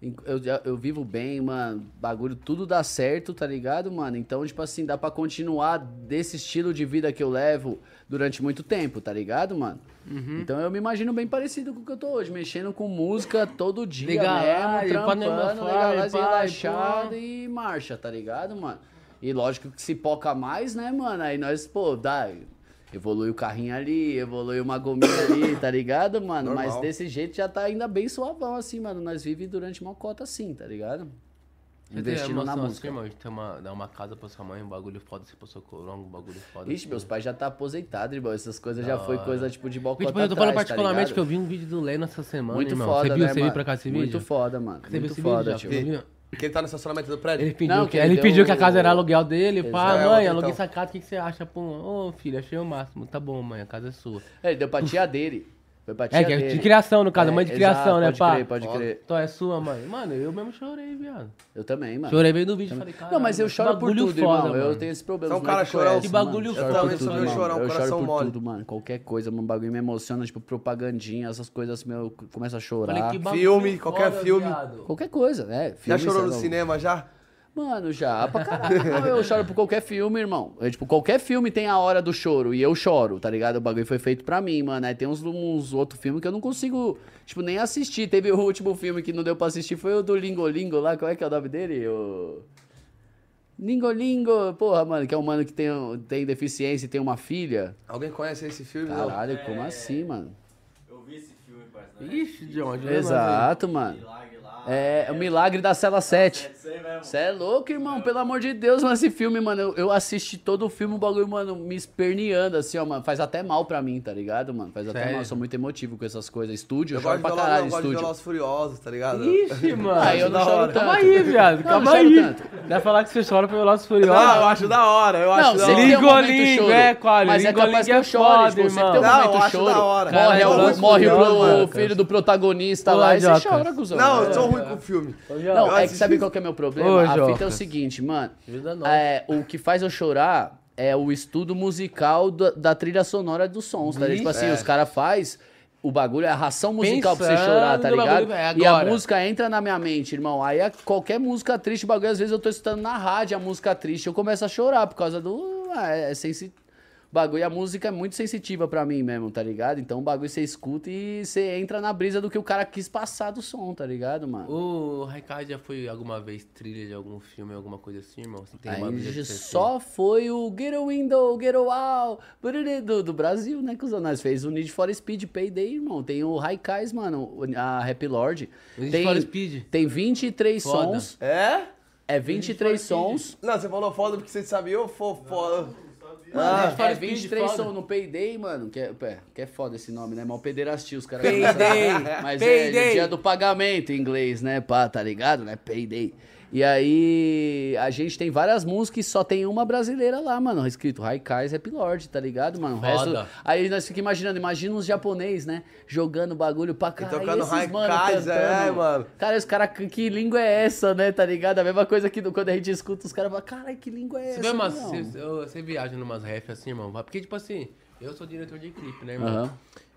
Eu, eu, vivo bem, mano. Bagulho, tudo dá certo, tá ligado, mano? Então, tipo assim, dá pra continuar desse estilo de vida que eu levo durante muito tempo, tá ligado, mano? Uhum. Então eu me imagino bem parecido com o que eu tô hoje, mexendo com música todo dia Ligar lá, mesmo, trampando, legal, relaxado e marcha, tá ligado, mano? E lógico que se poca mais, né, mano? Aí nós, pô, dá. Evolui o carrinho ali, evolui uma gominha ali, tá ligado, mano? Mas Normal. desse jeito já tá ainda bem suavão, assim, mano. Nós vivemos durante uma cota assim, tá ligado? Tem Investindo na assim, música. irmão, de ter uma, dar uma casa pra sua mãe, um bagulho foda, se pro seu corongo, um bagulho foda. Ixi, meus pais já tá aposentado, irmão. Essas coisas já Da foi hora. coisa, tipo, de bocota tipo, eu tô falando atrás, tá particularmente ligado? que eu vi um vídeo do Leno essa semana, Muito irmão. foda, você viu? né, você viu mano? pra cá esse vídeo? Muito foda, mano. Você viu Muito esse foda, vídeo? tio. já? Viu? Que ele tá no estacionamento do prédio? Ele pediu, Não, que, que ele ele pediu que a casa era aluguel dele. Pá, mãe, É, aluguei então. essa casa, o que, que você acha? Pô, ô filho, achei o máximo. Tá bom, mãe, a casa é sua. É, ele deu pra tia dele. Foi pra tia É, que é dele. de criação, no caso, É, mãe de exato, criação, né, pode pá? Crer, pode crer. Então é sua, mãe. Mano, eu mesmo chorei, viado. Eu também, mano. Chorei vendo o vídeo, falei, cara. Não, mas eu choro por tudo, irmão. Eu tenho esse problema. É um os cara moleques chorão. Que bagulho mano. Eu também sou meio mano. chorão, Eu coração choro por mole. tudo, mano. Qualquer coisa, um bagulho me emociona, tipo, propagandinha, essas coisas assim, eu começo a chorar. Falei, que bagulho Filme, qualquer filme. viado. Qualquer coisa, é. Já filme, chorou sei no lá, cinema já? Mano, já, pra caralho. eu choro por qualquer filme, irmão. É, tipo, qualquer filme tem a hora do choro e eu choro, tá ligado? O bagulho foi feito pra mim, mano. Aí tem uns, uns outros filmes que eu não consigo, tipo, nem assistir. Teve o último filme que não deu pra assistir, foi o do Lingolingo lá. Qual é que é o nome dele? O... Lingolingo, porra, mano, que é um mano que tem, tem deficiência e tem uma filha. Alguém conhece esse filme? não? Caralho, como assim, mano? Eu vi esse filme, Ixi, John, ajuda nós aí. Exato, mano. É, o Milagre da Cela 7. Você é louco, irmão? Pelo amor de Deus, mano, esse filme, mano. Eu, eu assisti todo o filme, o bagulho, mano, me esperneando, assim, ó, mano. Faz até mal pra mim, tá ligado, mano? Faz até Sério? mal. Eu sou muito emotivo com essas coisas. Estúdio, eu, Eu choro gosto de pra caralho, eu gosto de estúdio. Velozes Furiosos, tá ligado? Ixi, mano. Aí eu não choro tanto. Calma aí, viado. Não, Calma aí. tanto. Vai falar que você chora pelo Velozes Furiosos? Não, eu acho da hora, eu acho Não, da hora. choro. é, qual? Mas é capaz que é eu chore, tipo, irmão. tem um Não, momento eu acho choro. da hora. Morre, o- filho do protagonista lá e você chora, cuzão. Não, eu É. sou ruim com o filme. Não, Eu é que sabe qual que é meu problema? Ô, a fita é o seguinte, mano. É, o que faz eu chorar é o estudo musical da, da trilha sonora dos sons, tá? Tipo assim, É. os caras faz o bagulho, é a ração musical pra você Pensando chorar, tá ligado? bagulho, é e a música entra na minha mente, irmão. Aí a- qualquer música triste, bagulho, às vezes eu tô escutando na rádio a música triste, eu começo a chorar por causa do. Ah, é sensi... Bagulho, a música é muito sensitiva pra mim mesmo, tá ligado? Então o bagulho você escuta e você entra na brisa do que o cara quis passar do som, tá ligado, mano? O Raikar já foi alguma vez trilha de algum filme, alguma coisa assim, irmão? Você tem uma Aí que só foi o Get a Window, Get a Wow do, do Brasil, né, cuzão? Nós fez o Need for Speed Payday, irmão. Tem o Raikais, mano, o- a Happy Lord. O Need tem, for Speed. Tem 23 Foda. sons. É? É 23 sons. Não, você falou foda porque você sabia, eu for foda. Ah, Need for é Speed, 23 foda. sons no Payday, mano. Que é, que é foda esse nome, né? Mal pederastia, os caras. Payday, Mas é Payday. dia do pagamento em inglês, né? Pá, tá ligado? Né? Payday. E aí, a gente tem várias músicas e só tem uma brasileira lá, mano. Escrito Raikais Rap Lord, tá ligado, mano? O resto. Aí nós ficamos imaginando, imagina uns japonês, né? Jogando bagulho pra caralho. tocando esses mano Haikais, cantando. é, mano. Cara, os caras, que língua é essa, né? Tá ligado? A mesma coisa que do- quando a gente escuta, os caras falam, caralho, que língua é Você essa? umas. não?" Você, você viaja numas ref assim, irmão? Porque, tipo assim, eu sou diretor de clipe, né, irmão? Aham.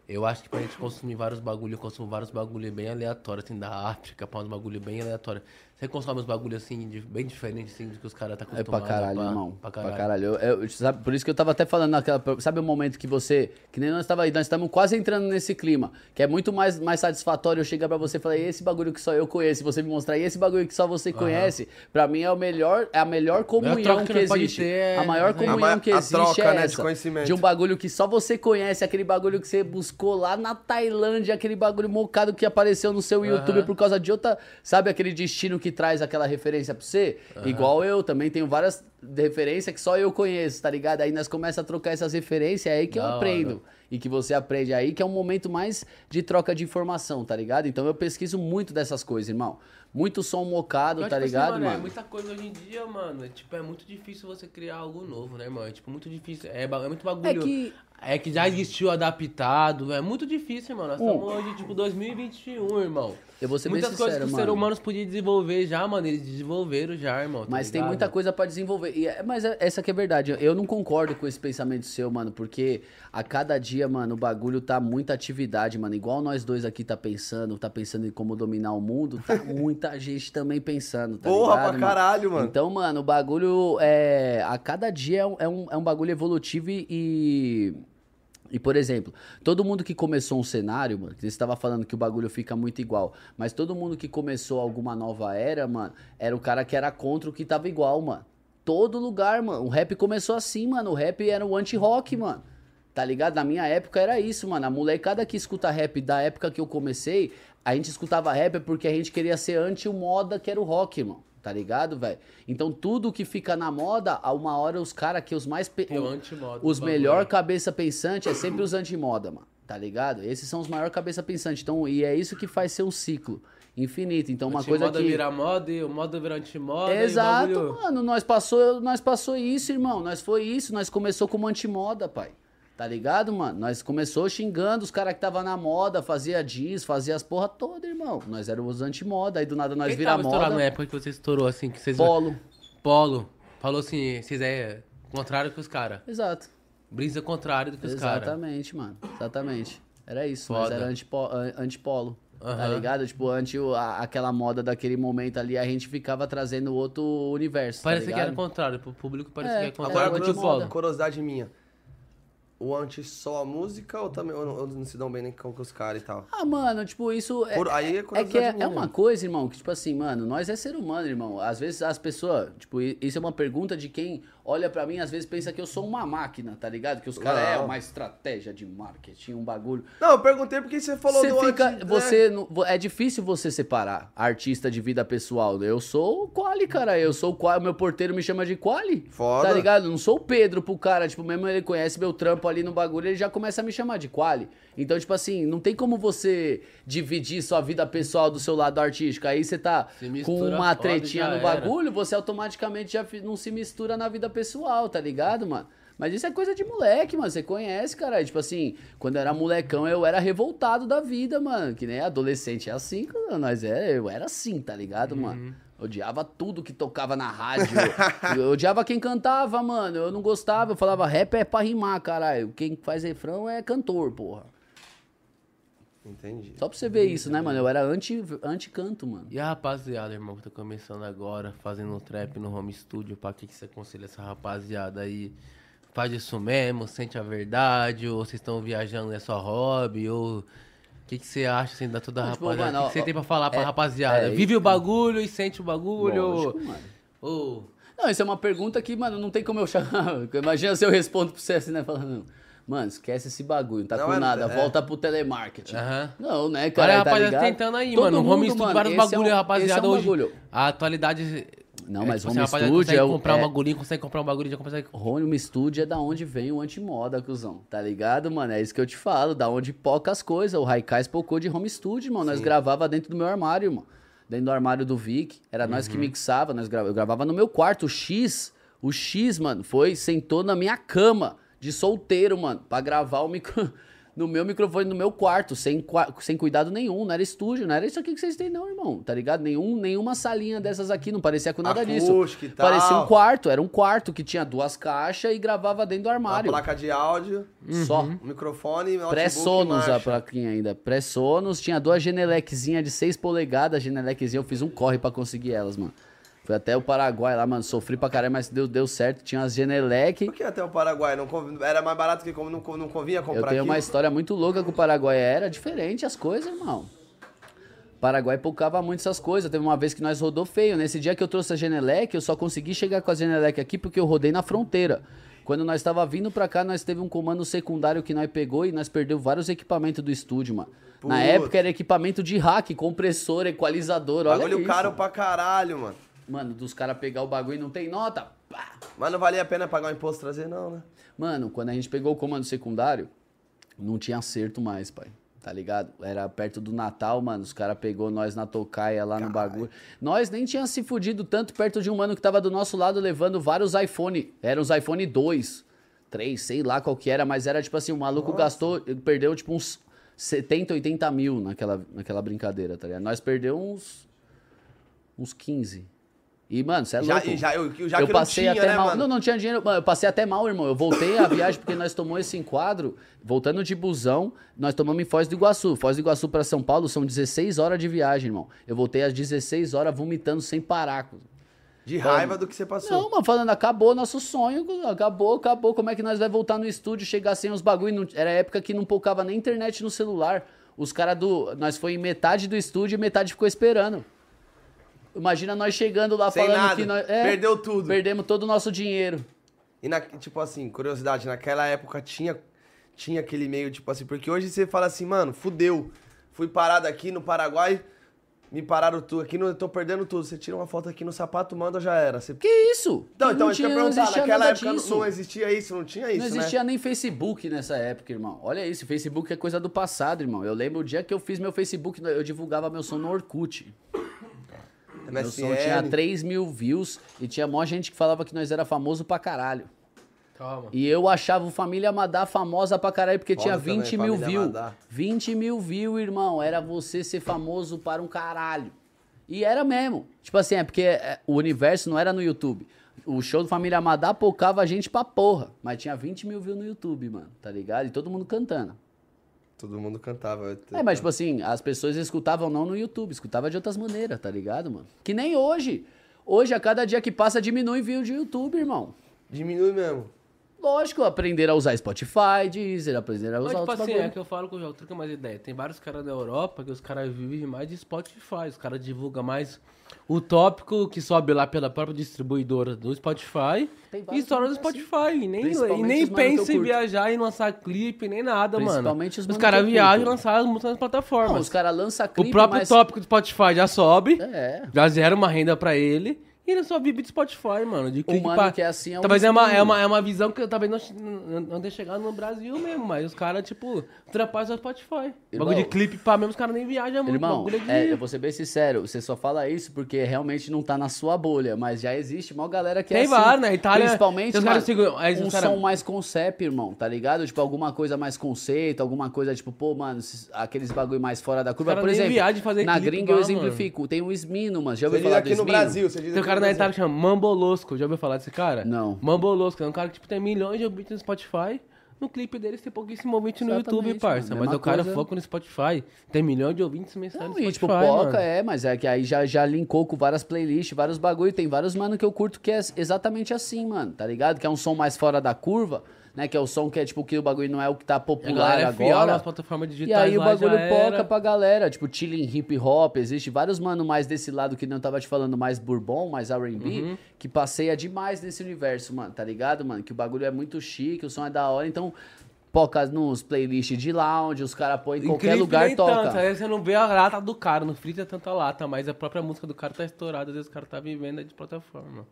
Eu acho que pra gente consumir vários bagulho, eu consumo vários bagulho bem aleatórios, assim, da África, pra uns bagulho bem aleatório. Você consome uns bagulho assim, de- bem diferente, assim, do que os caras tá É acostumados. pra caralho, irmão. Pra Pra caralho. caralho. Eu- eu- sabe, por isso que eu tava até falando naquela. Sabe o momento que você. Que nem nós tava aí, nós estamos quase entrando nesse clima. Que é muito mais, mais satisfatório eu chegar pra você e falar, "E esse bagulho que só eu conheço, e você me mostrar, e esse bagulho que só você conhece, pra mim é o melhor, é a melhor comunhão troca que que existe. ter é- a maior a comunhão ma- que a existe troca, é né, de essa. conhecimento. De um bagulho que só você conhece, aquele bagulho que você buscou lá na Tailândia, aquele bagulho mocado que apareceu no seu YouTube por causa de outra. Sabe aquele destino que traz aquela referência pra você? Igual eu também tenho várias referências que só eu conheço, tá ligado? Aí nós começamos a trocar essas referências, é aí que eu Da aprendo. E que você aprende aí, que é um momento mais de troca de informação, tá ligado? Então eu pesquiso muito dessas coisas, irmão. Muito som mocado, tá tipo assim, ligado, mano, mano? É muita coisa hoje em dia, mano. É, tipo, é muito difícil você criar algo novo, né, irmão? É tipo muito difícil. É, é muito bagulho. É que- É que já existiu adaptado. É muito difícil, mano. Nós Hum. estamos hoje, tipo, 2021, irmão. Eu vou ser bem Muitas coisas sincero, que os mano. seres humanos podiam desenvolver já, mano. Eles desenvolveram já, irmão. tá Mas tem ligado? muita coisa pra desenvolver. E é- mas é- essa que é verdade. Eu não concordo com esse pensamento seu, mano, porque a cada dia, mano, o bagulho tá muita atividade, mano. Igual nós dois aqui tá pensando, tá pensando em como dominar o mundo, tá muita gente também pensando, tá Porra, ligado, pra mano? caralho, mano. Então, mano, o bagulho é. A cada dia é um, é um, é bagulho evolutivo e. E, por exemplo, todo mundo que começou um cenário, mano, que você estava falando que o bagulho fica muito igual, mas todo mundo que começou alguma nova era, mano, era o cara que era contra o que tava igual, mano. Todo lugar, mano. O rap começou assim, mano. O rap era o anti-rock, mano. Tá ligado? Na minha época era isso, mano. A molecada que escuta rap da época que eu comecei, a gente escutava rap porque a gente queria ser anti-moda que era o rock, irmão. Tá ligado, velho? Então tudo que fica na moda, a uma hora os caras que os mais. pe- anti-moda Os melhor cabeça pensante é sempre os anti-moda, mano. Tá ligado? Esses são os maiores cabeça pensantes. Então, e é isso que faz ser um ciclo infinito. Então, uma coisa moda que. virar moda e o moda virar antimoda. Exato, mano. Nós passou, nós passou isso, irmão. Nós foi isso. Nós começou como antimoda, pai. Tá ligado, mano? Nós começou xingando os caras que tava na moda, fazia diz, fazia as porra toda, irmão. Nós éramos os antimoda. Aí do nada nós Quem vira tava estourado na moda. época que você estourou, assim, que vocês... Polo. Polo. Falou assim, vocês é contrário que os caras. Exato. Brisa contrário do que os caras. Exatamente, mano. Exatamente. Era isso. Nós Foda. era antipo, an- antipolo. Tá Aham. ligado? Tipo, anti o- a- aquela moda daquele momento ali, a gente ficava trazendo outro universo. Parece tá que era ligado? contrário, pro público parecia É, que era era contrário Agora, polo. curiosidade minha. O anti só a música ou também ou não, ou não se dão bem nem com os caras e tal? Ah, mano, tipo, isso é, Por- aí é é, curiosidade que é, é uma coisa, irmão, que tipo assim, mano, nós é ser humano, irmão. Às vezes as pessoas, tipo, isso é uma pergunta de quem olha pra mim, às vezes pensa que eu sou uma máquina, tá ligado? Que os caras é uma estratégia de marketing, um bagulho. Não, eu perguntei porque você falou Você do fica, anti- né? você vo- é difícil você separar artista de vida pessoal. Eu sou o Quali, cara. Eu sou o Quali, meu porteiro me chama de Quali. Foda. Tá ligado? Não sou o Pedro pro cara, tipo, mesmo ele conhece meu trampo ali no bagulho, ele já começa a me chamar de Quali. Então, tipo assim, não tem como você dividir sua vida pessoal do seu lado artístico. Aí você tá com uma tretinha no era. bagulho, você automaticamente já não se mistura na vida pessoal, tá ligado, mano? Mas isso é coisa de moleque, mano. Você conhece, cara. Tipo assim, quando eu era molecão, eu era revoltado da vida, mano. Que nem adolescente é assim. Nós é, eu era assim, tá ligado, mano? Odiava tudo que tocava na rádio. eu odiava quem cantava, mano. Eu não gostava. Eu falava, rap é pra rimar, caralho. Quem faz refrão é cantor, porra. Entendi. Só pra você ver isso, né, mano? Eu era anti- anti-canto, mano. E a rapaziada, irmão, que tá começando agora, fazendo trap no home studio, pra que, que você aconselha essa rapaziada aí? Faz isso mesmo, sente a verdade, ou vocês estão viajando, é só hobby, ou... O que, que você acha, assim, da toda a Não, tipo, rapaziada? mano, o que, que ó, você tem pra falar pra é- rapaziada? é Vive isso, o bagulho e sente o bagulho? Lógico, mano. Ou... Não, isso é uma pergunta que, mano, não tem como eu chamar. Imagina se eu respondo pra você assim, né? Falando, mano, esquece esse bagulho, não tá Não, com é- nada, é. volta pro telemarketing. Aham. Não, né, Olha cara? a tá rapaziada tentando aí, Todo mano. O home studio, mano, vários é bagulho, um- rapaziada. é um hoje, bagulho. a atualidade... Não, é, mas tipo home assim, studio consegue é o- comprar um é- bagulhinho, consegue comprar um bagulho, já consegue... Home Studio é da onde vem o antimoda, cuzão. Tá ligado, mano? É isso que eu te falo. Da onde poca as coisas. O Haikai espocou de Home Studio, mano. Nós gravava dentro do meu armário, irmão. Dentro do armário do Vic. Era nós Uhum. que mixava. Nós gra... Eu gravava no meu quarto. O X, o X, mano, foi, sentou na minha cama de solteiro, mano, pra gravar o micro... no meu microfone no meu quarto, sem, sem cuidado nenhum. Não era estúdio, não era isso aqui que vocês têm, não, irmão. Tá ligado? Nenhum, nenhuma salinha dessas aqui. Não parecia com nada disso. E tal. Parecia um quarto. Era um quarto que tinha duas caixas e gravava dentro do Uma armário. placa de áudio, Só. um microfone, Pré-Sonos a plaquinha ainda. Pré-Sonos, tinha duas genelequezinhas de 6 polegadas. Genelequezinha, eu fiz um corre pra conseguir elas, mano. Fui até o Paraguai lá, mano. Sofri pra caralho, mas deu, deu certo. Tinha as geneleque. Por que até o Paraguai? Não conv- Era mais barato que como não, não convinha Eu comprar tenho aqui? uma história muito louca com o Paraguai. Era diferente as coisas, irmão. O Paraguai pocava muito essas coisas. Teve uma vez que nós rodou feio. Nesse dia que eu trouxe a Genelec, eu só consegui chegar com a Genelec aqui porque eu rodei na fronteira. Quando nós tava vindo pra cá, nós teve um comando secundário que nós pegou e nós perdeu vários equipamentos do estúdio, mano. Na Putz. época era equipamento de hack, compressor, equalizador, olha Bagulho isso. caro pra caralho, mano. Mano, dos caras pegar o bagulho e não tem nota. Pá. Mas não valia a pena pagar o imposto trazer, não, né? Mano, quando a gente pegou o comando secundário, não tinha acerto mais, pai. Tá ligado? Era perto do Natal, mano. Os caras pegou nós na tocaia lá no bagulho. Nós nem tinha se fudido tanto perto de um mano que tava do nosso lado levando vários iPhone. Eram os iPhone 2, 3, sei lá qual que era, mas era tipo assim, o maluco gastou, ele perdeu tipo uns 70, 80 mil naquela, naquela brincadeira, tá ligado? Nós perdeu uns. uns 15. E, mano, você é Já, louco. e já, eu, já eu passei não tinha, até né, mal. mano? Não, não tinha dinheiro. Mano, eu passei até mal, irmão. Eu voltei a viagem porque nós tomamos esse enquadro. Voltando de busão, nós tomamos em Foz do Iguaçu. Foz do Iguaçu pra São Paulo são 16 horas de viagem, irmão. Eu voltei às 16 horas vomitando sem parar. De raiva do que você passou. Não, mano, falando, acabou nosso sonho. Acabou, acabou. Como é que nós vai voltar no estúdio, chegar sem os bagulho? Não- Era época que não pocava nem internet no celular. Os caras do. Nós foi em metade do estúdio e metade ficou esperando. Imagina nós chegando lá Sem falando nada. que nós. é, Perdeu tudo. Perdemos todo o nosso dinheiro. E, na, tipo assim, curiosidade, naquela época tinha, tinha aquele meio, tipo assim, porque hoje você fala assim, mano, fudeu. Fui parado aqui no Paraguai, me pararam tudo, aqui eu tô perdendo tudo. Você tira uma foto aqui no sapato, manda, já era. Você... Que isso? Então, então, não eu ia tinha- não perguntar, naquela época não, não existia isso, não tinha isso, Não né? existia nem Facebook nessa época, irmão. Olha isso, Facebook é coisa do passado, irmão. Eu lembro o dia que eu fiz meu Facebook, eu divulgava meu som no Orkut. Meu som tinha MSN. 3 mil views e tinha mó gente que falava que nós era famoso pra caralho. Calma. E eu achava o Família Amadá famosa pra caralho porque Foda tinha também, 20 mil Família views. Amadá. 20 mil views, irmão. Era você ser famoso para um caralho. E era mesmo. Tipo assim, é porque é, o universo não era no YouTube. O show do Família Amadá pocava a gente pra porra. Mas tinha 20 mil views no YouTube, mano. Tá ligado? E todo mundo cantando. Todo mundo cantava. É, mas tipo assim, as pessoas escutavam não no YouTube, escutava de outras maneiras, tá ligado, mano? Que nem hoje. Hoje, a cada dia que passa, diminui view de YouTube, irmão. Diminui mesmo. Lógico, aprenderam a usar Spotify, Deezer, aprenderam a Mas, usar tipo outros assim, bagulho. é que eu falo com o jogo, troca mais ideia. Tem vários caras da Europa que os caras vivem mais de Spotify. Os caras divulgam mais o tópico que sobe lá pela própria distribuidora do Spotify e estoura no. Spotify. E nem, e nem os mano pensa em viajar e lançar clipe, nem nada, mano. Principalmente os Os mano que caras viajam e lançam as músicas nas plataformas. Não, os caras lançam clipe, o próprio mas... tópico do Spotify já sobe, É. já zera uma renda pra ele. E ele só vive de Spotify, mano. De O clique mano pra... que é assim é um Talvez é uma, é, uma, é uma visão que eu talvez não, não, não tenha chegado no Brasil mesmo, mas os caras, tipo, ultrapassam o Spotify. Irmão, bagulho de clipe pra mesmo, os caras nem viajam muito. Irmão, de... é, eu vou ser bem sincero, você só fala isso porque realmente não tá na sua bolha, mas já existe uma galera que é Tem assim. vários, né? Itália- Principalmente, os caras os um cara- som mais concept, irmão, tá ligado? Tipo, alguma coisa mais conceito, alguma coisa tipo, pô, mano, aqueles bagulho mais fora da curva. Por exemplo, viajam de fazer na clipe gringa eu exemplifico, tem o Esmino, mano, já ouviu falar do aqui no? Brasil, você diz aqui cara na. Itália que chama Mambolosco. Já ouviu falar desse cara? Não. Mambolosco. É um cara que tipo, tem milhões de ouvintes no Spotify. No clipe deles tem pouquíssimo ouvinte no Exatamente, YouTube, parça. mano. Mas Mesma o cara coisa. foca no Spotify. Tem milhões de ouvintes mensais Não, no e Spotify, tipo, mano. Poca é, mas é que aí já, já linkou com várias playlists, vários bagulho. Tem vários mano que eu curto que é exatamente assim, mano, tá ligado? Que é um som mais fora da curva, né? Que é o som que é tipo que o bagulho não é o que tá E a popular galera é fiel agora. nas plataformas E digitais aí o bagulho poca pra galera, tipo, chilling hip hop, existe vários mano mais desse lado que não tava te falando, mais bourbon, mais R&B, Uhum. que passeia demais nesse universo, mano, tá ligado, mano? Que o bagulho é muito chique, o som é da hora, então poca nos playlists de lounge, os caras põem em qualquer lugar nem toca. Tanto. Aí você não vê a lata do cara, não frita tanta lata, mas a própria música do cara tá estourada, às vezes o cara tá vivendo de plataforma.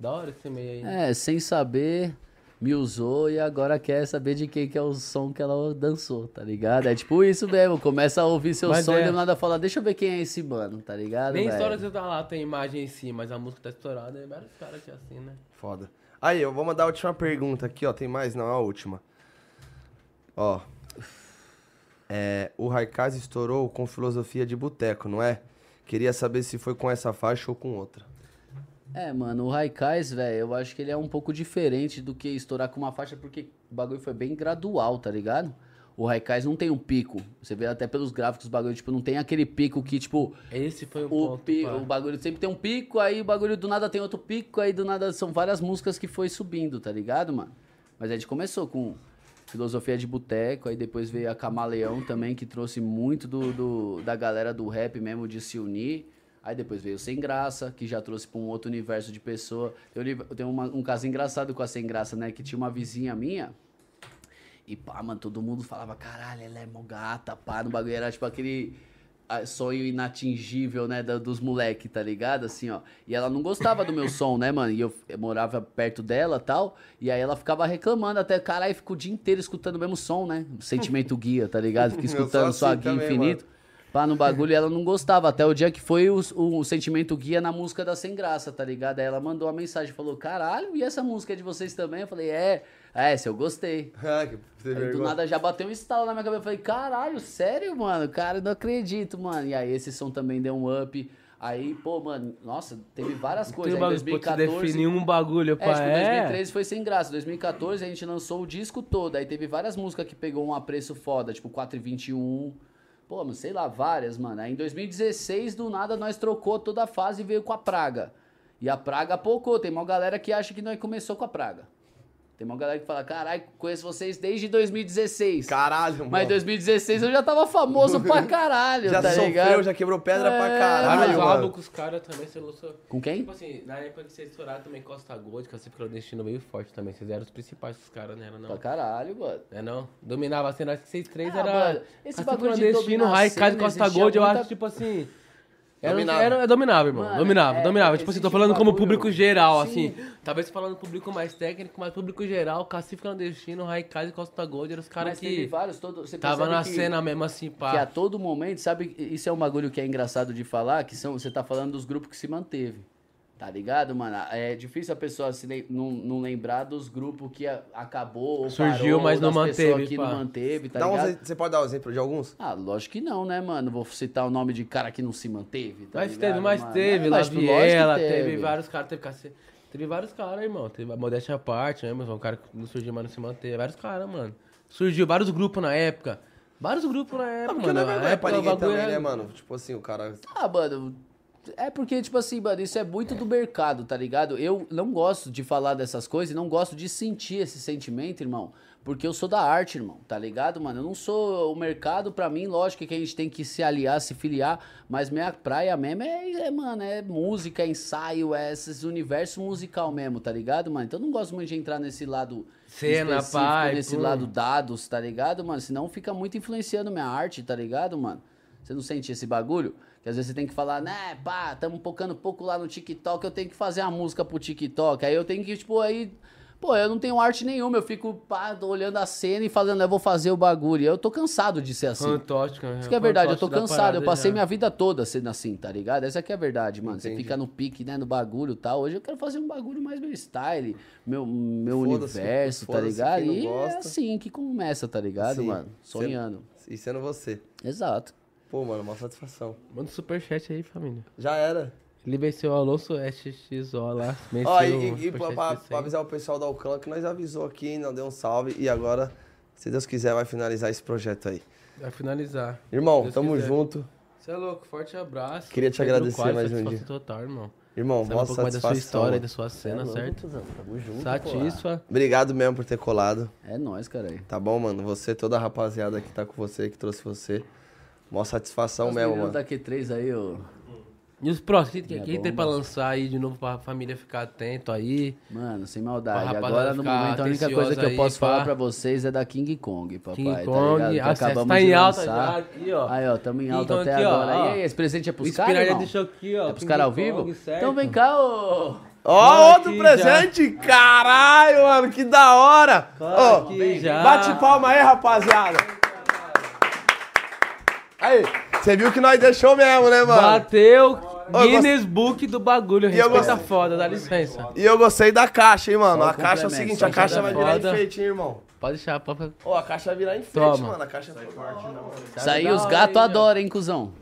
Da hora esse meio aí. É, sem saber, me usou e agora quer saber de quem que é o som que ela dançou, tá ligado? É tipo isso mesmo, começa a ouvir seu Mas som é. e do nada fala, deixa eu ver quem é esse mano, tá ligado? Nem história você tá lá, tem imagem em si, mas a música tá estourada. É vários caras que é assim, né? Foda. Aí, eu vou mandar a última pergunta aqui, ó. Tem mais? Não, a última. Ó. É, o Raikaz estourou com filosofia de boteco, não é? Queria saber se foi com essa faixa ou com outra. É, mano, o Raikais, velho, eu acho que ele é um pouco diferente do que estourar com uma faixa, porque o bagulho foi bem gradual, tá ligado? O Raikais não tem um pico. Você vê até pelos gráficos, o bagulho, tipo, não tem aquele pico que, tipo, Esse foi o, o, ponto. pi- pá. o bagulho sempre tem um pico, aí o bagulho do nada tem outro pico, aí do nada são várias músicas que foi subindo, tá ligado, mano? Mas a gente começou com filosofia de boteco, aí depois veio a Camaleão também, que trouxe muito do, do- da galera do rap mesmo de se unir. Aí depois veio o Sem Graça, que já trouxe pra um outro universo de pessoa. Um uni- tem uma- um caso engraçado com a Sem Graça, né? Que tinha uma vizinha minha, e pá, mano, todo mundo falava, caralho, ela é mó gata, pá, no bagulho era tipo aquele sonho inatingível, né, dos moleque, tá ligado? Assim, ó. E ela não gostava do meu som, né, mano? E eu, eu morava perto dela tal, e aí ela ficava reclamando até, caralho, fica o dia inteiro escutando o mesmo som, né? Sentimento guia, tá ligado? Fica Eu escutando só assim guia também, infinito. Pá, no bagulho e ela não gostava. Até o dia que foi o, o sentimento guia na música da Sem Graça, tá ligado? Aí ela mandou uma mensagem, falou, caralho, e essa música é de vocês também? Eu falei, é, é, essa eu gostei. Ah, que Aí do nada já bateu um estalo na minha cabeça. Eu falei, caralho, sério, mano? Cara, eu não acredito, mano. E aí esse som também deu um up. Aí, pô, mano, nossa, teve várias coisas. Em bagulho, pô, te 2014. definir um bagulho, É, pá. tipo, É, 2013 foi sem graça. 2014 a gente lançou o disco todo. Aí teve várias músicas que pegou um apreço foda, tipo 4 e 21. Pô, mas sei lá, várias, mano. Aí em 2016, do nada, nós trocou toda a fase e veio com a Praga. E a Praga pocou. Tem uma galera que acha que nós começou com a Praga. Tem uma galera que fala, caralho, conheço vocês desde 2016. Caralho, mano. Mas em 2016 eu já tava famoso pra caralho, já tá sofreu, ligado? já quebrou pedra pra É, caralho, vários álbuns mano. com os caras também, você lançou. Com quem? Tipo assim, na época que vocês estouraram também Costa Gold, que você ficou destino meio forte também. Vocês eram os principais dos caras, né? Era Pra não? caralho, mano. É não? Dominava a cena, acho que vocês três Ah, era. mano, esse bagulho de Clandestino, dominar a Rai, Casa cena, Costa Gold, eu acho, tipo assim. Era, Dominava. era, é dominável, irmão. Mano, dominava, é, dominava. Tipo assim, tô existe falando um como público geral, Sim. assim. Talvez falando público mais técnico, mas público geral, Cacife Clandestino, Raikaz e Costa Gold eram os caras que vários, todo, você tava na que- cena mesmo assim, pá. Que a todo momento, sabe, isso é um bagulho que é engraçado de falar, que são, você tá falando dos grupos que se manteve. Tá ligado, mano? É difícil a pessoa se lem- não, não lembrar dos grupos que a- acabou ou Surgiu, parou, mas não manteve, que pá. não manteve, tá Dá ligado? ex- você pode dar um exemplo de alguns? Ah, lógico que não, né, mano? Vou citar o nome de cara que não se manteve, tá Mas ligado, teve, mas mano? teve, É, mas, lógico que Viela, teve. vários caras, teve cacete. Teve vários caras, irmão. Teve a modéstia à parte, né, meu? Um cara que não surgiu, mas não se manteve. Vários caras, mano. Surgiu vários grupos na época. Vários grupos na Ah, época, porque mano. não é pra época, o ninguém também, era- né, mano? Tipo assim, o cara... Ah, mano, É porque, tipo assim, mano, isso é muito do mercado, tá ligado? Eu não gosto de falar dessas coisas e não gosto de sentir esse sentimento, irmão. Porque eu sou da arte, irmão, tá ligado, mano? Eu não sou o mercado, pra mim, lógico que a gente tem que se aliar, se filiar, mas minha praia mesmo é, é, mano, é música, é ensaio, é esse universo musical mesmo, tá ligado, mano? Então eu não gosto muito de entrar nesse lado Cena, pai, nesse pum. lado dados, tá ligado, mano? Senão fica muito influenciando minha arte, tá ligado, mano? Você não sente esse bagulho? Que às vezes você tem que falar, né, pá, tamo focando pouco lá no TikTok, eu tenho que fazer uma música pro TikTok. Aí eu tenho que, tipo, aí. Pô, eu não tenho arte nenhuma, eu fico pá, olhando a cena e falando, eu vou fazer o bagulho. E eu tô cansado de ser assim. Fantástico, né? Isso que é verdade, eu tô cansado, eu passei já. minha vida toda sendo assim, tá ligado? Essa que é a verdade, mano. Você Entendi. fica no pique, né, no bagulho e tal. Hoje eu quero fazer um bagulho mais meu style, meu, meu universo, tá ligado? E é assim que começa, tá ligado, Sim. mano? Sonhando. E sendo você. Exato. Pô, mano, uma satisfação. Manda um superchat aí, família. Já era. Ele venceu o Alonso SXO lá. Ó, e, e, e pra, pra- de 100. pra avisar o pessoal da Uclã que nós avisou aqui, não deu um salve. E agora, se Deus quiser, vai finalizar esse projeto aí. Vai finalizar. Irmão, Deus tamo quiser. junto. Você é louco, forte abraço. Queria te Pedro agradecer Quadro, mais um satisfação dia. total, irmão. Irmão, Sabe um mó pouco mais da sua satisfação. história, da sua cena, É louco, certo? cuzão, Tamo junto. Satisfa. Obrigado mesmo por ter colado. É nóis, caralho. Tá bom, mano? Você, toda a rapaziada que tá com você, que trouxe você. Mó satisfação Os mesmo, mano. da Q3 aí, ô. E os próximos? O que, Minha que, que tem pra lançar aí de novo pra família ficar atento aí? Mano, sem maldade. Agora, no momento, a única coisa que eu aí, posso pá. falar pra vocês é da King Kong, papai. King tá Kong, ligado? Que acesso acabamos tá de em alta lançar. já aqui, ó. Aí, ó, tamo em King alta Kong até aqui, agora. ó. E aí, esse presente é O pros caras, irmão? deixou aqui, ó. É pros caras ao vivo? certo? Então vem cá, ô... Ó, outro aqui presente! Caralho, mano, que da hora! Ó, aqui já. Bate palma aí, rapaziada! Aí, você viu que nós deixou mesmo, né, mano? Bateu eu Guinness Book do bagulho. E eu Respeita gostei. foda, dá licença. E eu gostei da caixa, hein, mano? A caixa é o seguinte, a caixa vai virar foda. enfeite, hein, irmão? Pode deixar, pode... Ó, a caixa vai virar enfeite, Toma. mano. A caixa é forte, não. Isso aí os gatos adoram, hein, cuzão?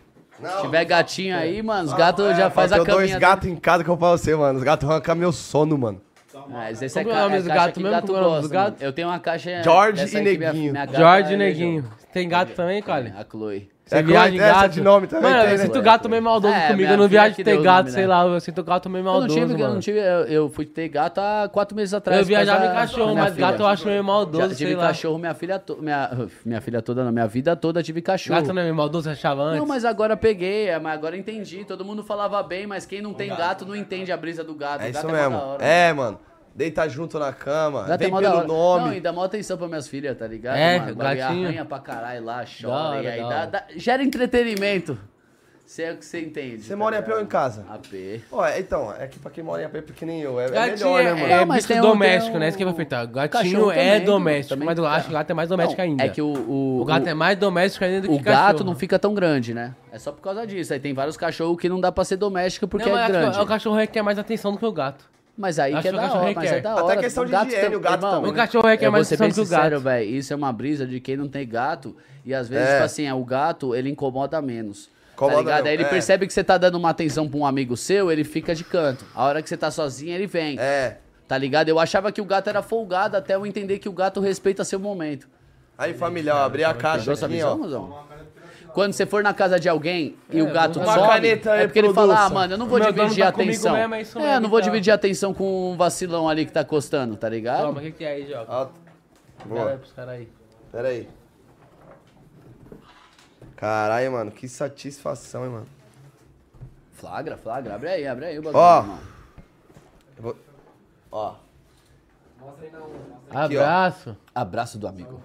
Se tiver gatinho aí, mano, os gatos É, já faz a Eu tenho dois caminha. gatos em casa que eu falo pra você, mano. Os gatos arrancam meu sono, mano. Mas esse é, é o ca é gatos que mesmo? gato é gosta, dos gatos? mano. Eu tenho uma caixa... George e minha- Neguinho. minha gata George é Neguinho. Tem gato também, Cali? A Chloe. Você É, viaja em essa gato? de nome também Mano, tem, eu né? sinto gato meio maldoso É, comigo. Eu não viajo de ter gato, nome, sei né? lá. Eu sinto gato meio Eu não maldoso, tive, eu não tive, eu, eu fui ter gato há quatro meses atrás. Eu viajava em cachorro, mas filha. gato eu acho meio Já maldoso, tive sei lá. cachorro minha filha toda. Minha, minha filha toda, não, minha vida toda tive cachorro. Gato não é meio maldoso, você achava antes? Não, mas agora peguei, é, mas agora entendi. Todo mundo falava bem, mas quem não tem gato não entende a brisa do gato. É O isso da mesmo. hora, É, mano. Deita junto na cama. Gato é Vem da pelo hora. nome. Não, e dá mó atenção pra minhas filhas, tá ligado? É, mano? O gatinho. Arranha pra caralho lá, Da chora. hora, e aí da dá, dá- gera entretenimento. Você é o que você entende. Você tá mora em AP ou em casa? AP. Ó, é, então, é que pra quem mora em AP porque nem eu, é, é Gatinho melhor, né, é, mano? é Não, mas tem doméstico, um- né? Isso que vai feitar. Gatinho Cachorro é também, doméstico, também mas eu tá. acho que o gato é mais doméstico Não, ainda. É que o, o, O gato é mais doméstico ainda do que O gato cachorro. não fica tão grande, né? É só por causa disso. Aí tem vários cachorros que não dá pra ser doméstico porque Não, é grande. O cachorro requer mais atenção do que o gato. Mas aí que é da cachorro hora, mas é da Até hora. questão O de gato higiene, tam- o gato irmão, também, O cachorro requer mais atenção que o sincero, gato. velho. Isso é uma brisa de quem não tem gato. E às vezes, É. tipo assim, é, o gato, ele incomoda menos. Incomoda tá ligado? Aí ele é. percebe que você tá dando uma atenção pra um amigo seu, ele fica de canto. A hora que você tá sozinho, ele vem. É. Tá ligado? Eu achava que o gato era folgado até eu entender que o gato respeita seu momento. Aí, família, ó, abri a caixa aqui, visão, ó. mozão? Quando você for na casa de alguém e o gato uma some, caneta aí, é porque ele fala, ah, mano, eu não vou Meu dividir a tá atenção. mesmo, é isso é, mesmo, eu não vou então. dividir a atenção com um vacilão ali que tá costando, tá ligado? Toma, o que, que é aí, Joca? Ó, Pera aí boa. pros caras aí. Pera aí. Caralho, mano, que satisfação, hein, mano. Flagra, flagra. Abre aí, abre aí o bagulho, Ó. Eu vou... Ó, Abraço. Abraço do amigo.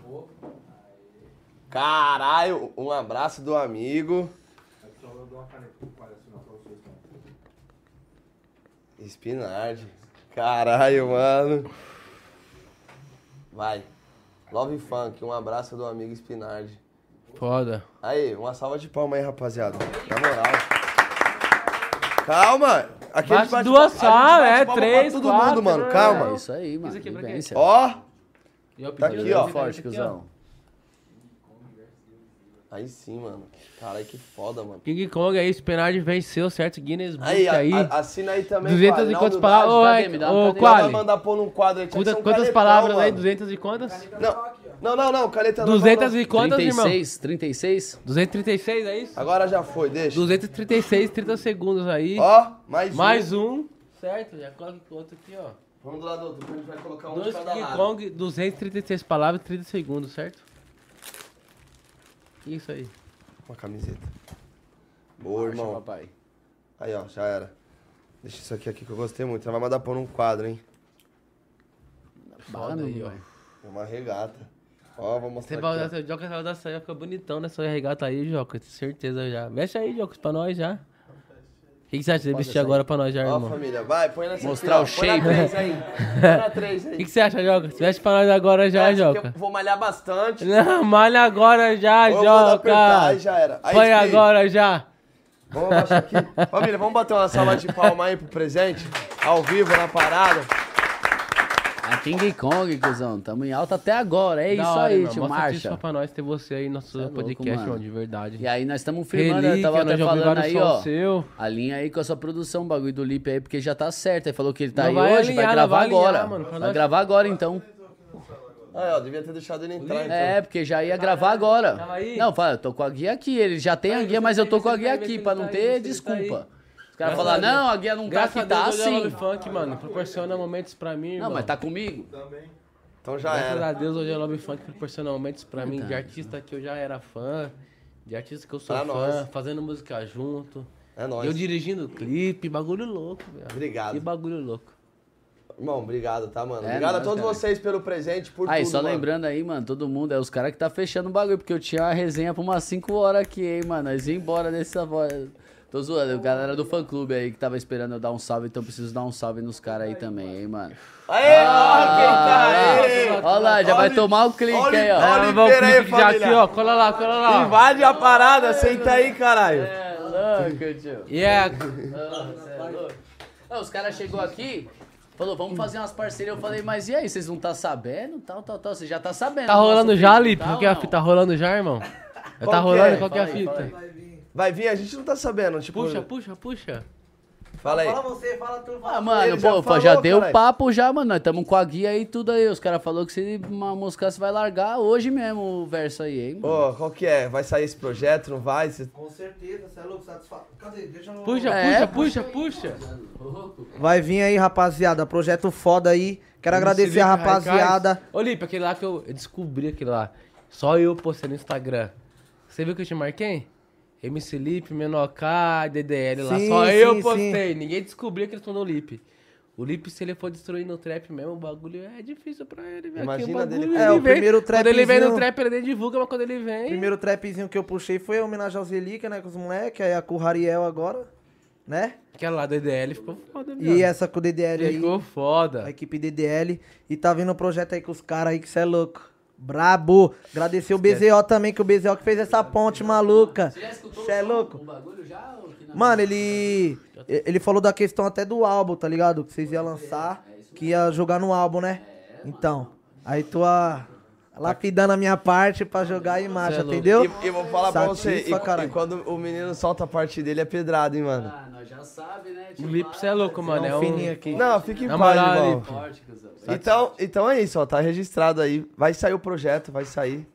Caralho, um abraço do amigo. Spinard. Caralho, mano. Vai. Love Funk, um abraço do amigo Spinard. Foda. Aí, uma salva de palmas aí, rapaziada. Na moral. Calma! Aqui a gente Bate bate duas palma- bate é, palma pra três, todo quatro, mundo, mano. né? É Calma. isso aí, mano. aqui pra quê? Vivência. Ó, Tá aqui, ó. Forte, aqui, cuzão. Aí sim, mano. Caralho, que foda, mano. King Kong aí, Spenard venceu, certo? Guinness Book Aí, aí. a- assina aí também. 200 Quali, e quantas palavras? Ô, uma ô, Quali. mandar pôr num quadro aí. Quantas, quantas canetão, palavras aí? mano. 200 e quantas? Não, Não, não, não, caneta não. 200 não, e quantas, irmão? 36, 36? 236, é isso? Agora já foi, deixa. 236, 30 segundos aí. Ó, mais um. Mais um. Certo, já coloca o outro aqui, ó. Vamos do lado do outro, a gente vai colocar um de Dois cada King lado. Kong, 236 palavras, 30 segundos, certo? Isso aí. Uma camiseta. Boa, irmão. papai. Aí, ó, já era. Deixa isso aqui, aqui que eu gostei muito. Você vai mandar pôr num quadro, hein? Foda aí, ó. velho. Uma regata. Ó, vou mostrar Você vai aqui, usar, o Joca vai aí, vai ficar bonitão nessa regata aí, Joca. Tenho certeza já. Veste aí, Joca, pra nós já. O que, que você acha de vestir agora pra nós já, ó. Irmão? família, vai, põe nessa Mostrar aqui, o ó. Põe na shape. três aí. Põe na três O aí. que, que você acha, Joca? Veste pra nós agora já, aqui Joca. Eu vou malhar bastante. Não, malha agora já, vou apertar, aí Joca. já era. Aí, Põe Speed, agora já. Vamos abaixar aqui. Família, vamos bater uma salva de palma aí pro presente. Ao vivo, na parada. A King Kong, cuzão. Tamo em alta até agora. É Da isso hora, aí, irmão. tio Mó Marcha. pra nós ter você aí no nosso é louco, podcast, mano. mano, de verdade. E aí nós estamos firmando, eu Relíquia, tava nós até já ouvi falando aí, ó. seu. Alinha aí com a sua produção, o bagulho do Lipe aí, porque já tá certo. Ele falou que ele tá Não aí vai hoje, alinhar, vai gravar vai alinhar, agora. mano, vai nós. gravar agora então. Aí, ó, devia ter deixado ele entrar. então. É, porque já ia gravar agora. Tava? Não, fala, eu tô com a guia aqui. Ele já tem a guia, mas eu tô com a guia aqui, pra tá não ter tá desculpa. Caras Graças falam, a não, a guia não tá Graças aqui, a Deus, tá hoje é Love assim. Funk, mano. Proporciona momentos pra mim, irmão. Não, mas tá comigo? Também. Então já Graças era. a Deus, hoje é Love Funk proporciona momentos pra mim, de artista que eu já era fã, de artista que eu sou Pra fã, nós. fazendo música junto. É nóis. Eu dirigindo clipe, bagulho louco, velho. Obrigado. Que bagulho louco. Irmão, obrigado, tá, mano? É obrigado a nóis, todos cara. vocês pelo presente, por Aí, tudo, só mano. lembrando aí, mano, todo mundo, é os caras que tá fechando o bagulho, porque eu tinha uma resenha pra umas 5 horas aqui, hein, mano. Nós ia embora dessa voz. Tô zoando, galera do fã clube aí que tava esperando eu dar um salve, então preciso dar um salve nos caras aí também, hein, mano. Aê, ó, quem tá aí? Ó lá, já vai Olha- tomar o clique olha- aí, ó. olha- É, vamos Oliveira aí, clipe já família. aqui, ó. Cola lá, cola lá. Invade a parada, senta aí, caralho. É louco, tio. E é, Cê é. Não, os caras chegou aqui, falou, vamos fazer umas parcerias. Eu falei, mas e aí, vocês não tá sabendo? Tal, tal, tal. Você já tá sabendo. tá do rolando já, Lipe? Qual que é a não? fita? Tá rolando já, irmão? Tá rolando? é? Qual que é a Fala aí, fala fita? Vai vir, a gente não tá sabendo, tipo... Puxa, puxa, puxa. Fala aí. Fala você, fala tu, fala Ah, mano, Ele já pô, falou, já deu caralho. papo já, mano. Nós tamo com a guia aí e tudo aí. Os caras falaram que se uma música você vai largar hoje mesmo o verso aí, hein, mano. Ô, qual que é? Vai sair esse projeto, não vai? Cê- Com certeza, você é louco, satisfato. Cadê? Deixa eu... Puxa, É, puxa, puxa, puxa. Vai vir aí, rapaziada. Projeto foda aí. Quero agradecer a rapaziada. Ô, Lipe, aquele lá que eu eu descobri aquele lá. Só eu postei no Instagram. Você viu que eu te marquei? MC Lipe, Menoká, DDL lá. Sim, Só sim, eu sim. postei. Ninguém descobriu que ele o Lipe. O Lipe, se ele for destruir no trap mesmo, o bagulho é difícil pra ele, velho. Aqui Imagina o bagulho, dele- ele É, o vem- primeiro Quando ele vem no trap, ele nem divulga, mas quando ele vem... O primeiro trapzinho que eu puxei foi a homenagem aos Relíquia, né? Com os moleques. Aí a com o Rariel agora, né? Aquela lá, DDL, ficou foda, E viado. essa com o DDL aí. Ficou foda. A equipe DDL. E tá vindo um projeto aí com os caras aí que cê é louco. Brabo. Agradecer o BZO também, que o BZO que fez essa ponte maluca. Você já escutou Cê é louco? o bagulho já? Mano, ele. Ele falou da questão até do álbum, tá ligado? Que vocês iam lançar, que ia jogar no álbum, né? Então. Aí tô a, lapidando a minha parte pra jogar em marcha, é entendeu? E, e vou falar pra você, e, e quando o menino solta a parte dele é pedrado, hein, mano? Ah, nós já sabe, né? O você é louco, mano. É um fininho aqui. Não, fica em paz, irmão. Cuzão. Então, então é isso, ó, tá registrado aí. Vai sair o projeto, vai sair.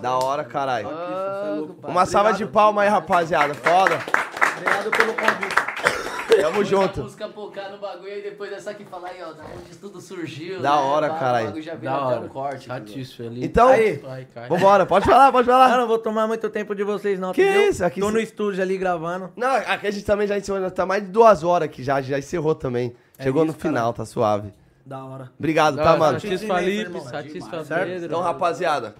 Da hora, caralho. Uma salva de palma aí, rapaziada. Foda. Obrigado pelo convite. Tamo junto. música focar no bagulho e depois dessa aqui falar aí, ó, da onde tudo surgiu. Da né? hora, caralho. O bagulho já Da hora. um corte. Satisfeito ali. Então, Aí. Vambora. Pode falar, pode Eu falar. não vou tomar muito tempo de vocês, não. Que entendeu? isso? Aqui Tô cê- no estúdio ali gravando. Não, aqui a gente também já encerrou, tá mais de duas horas aqui já, já encerrou também. Chegou no isso, final, tá suave. Da hora. Obrigado, Da tá, hora, mano? Satisfa Lipe, satisfa? Pedro. Então, rapaziada,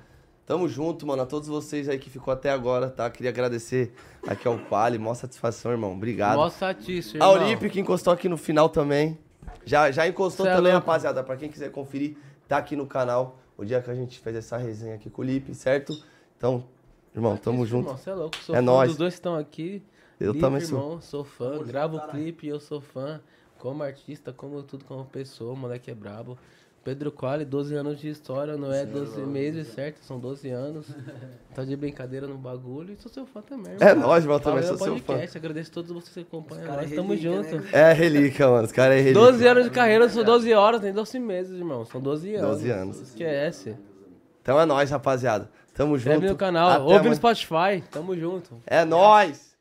tamo junto, mano. A todos vocês aí que ficou até agora, tá? Queria agradecer aqui ao Quali, mó satisfação, irmão. Obrigado. Mó satisfeito, A irmão. Olipe que encostou aqui no final também. Já, já encostou Cê é também, rapaziada. Pra quem quiser conferir, tá aqui no canal. O dia que a gente fez essa resenha aqui com o Lipe, certo? Então, irmão, tamo junto. Irmão, você é louco. Sou É fã nóis. dos dois que estão aqui. Eu Lipe, também sou. irmão, sou fã. Gravo o clipe e eu sou fã. Como artista, como tudo, como pessoa. O moleque é brabo. Pedro Quali, 12 anos de história, não é 12 meses, certo? São 12 anos. Tá de brincadeira no bagulho e sou seu fã também. É nóis, irmão, também sou seu fã. Agradeço a todos vocês que acompanham. Nós é tamo relíquia, junto. né? É relíquia, mano. Os caras é relíquia. 12 anos de carreira, são 12 horas, nem 12 meses, irmão. São 12 anos. 12 anos. Esquece. Então é nóis, rapaziada. Tamo junto. Inscreve no canal. Até Ouve no. Spotify. Tamo junto. É nóis.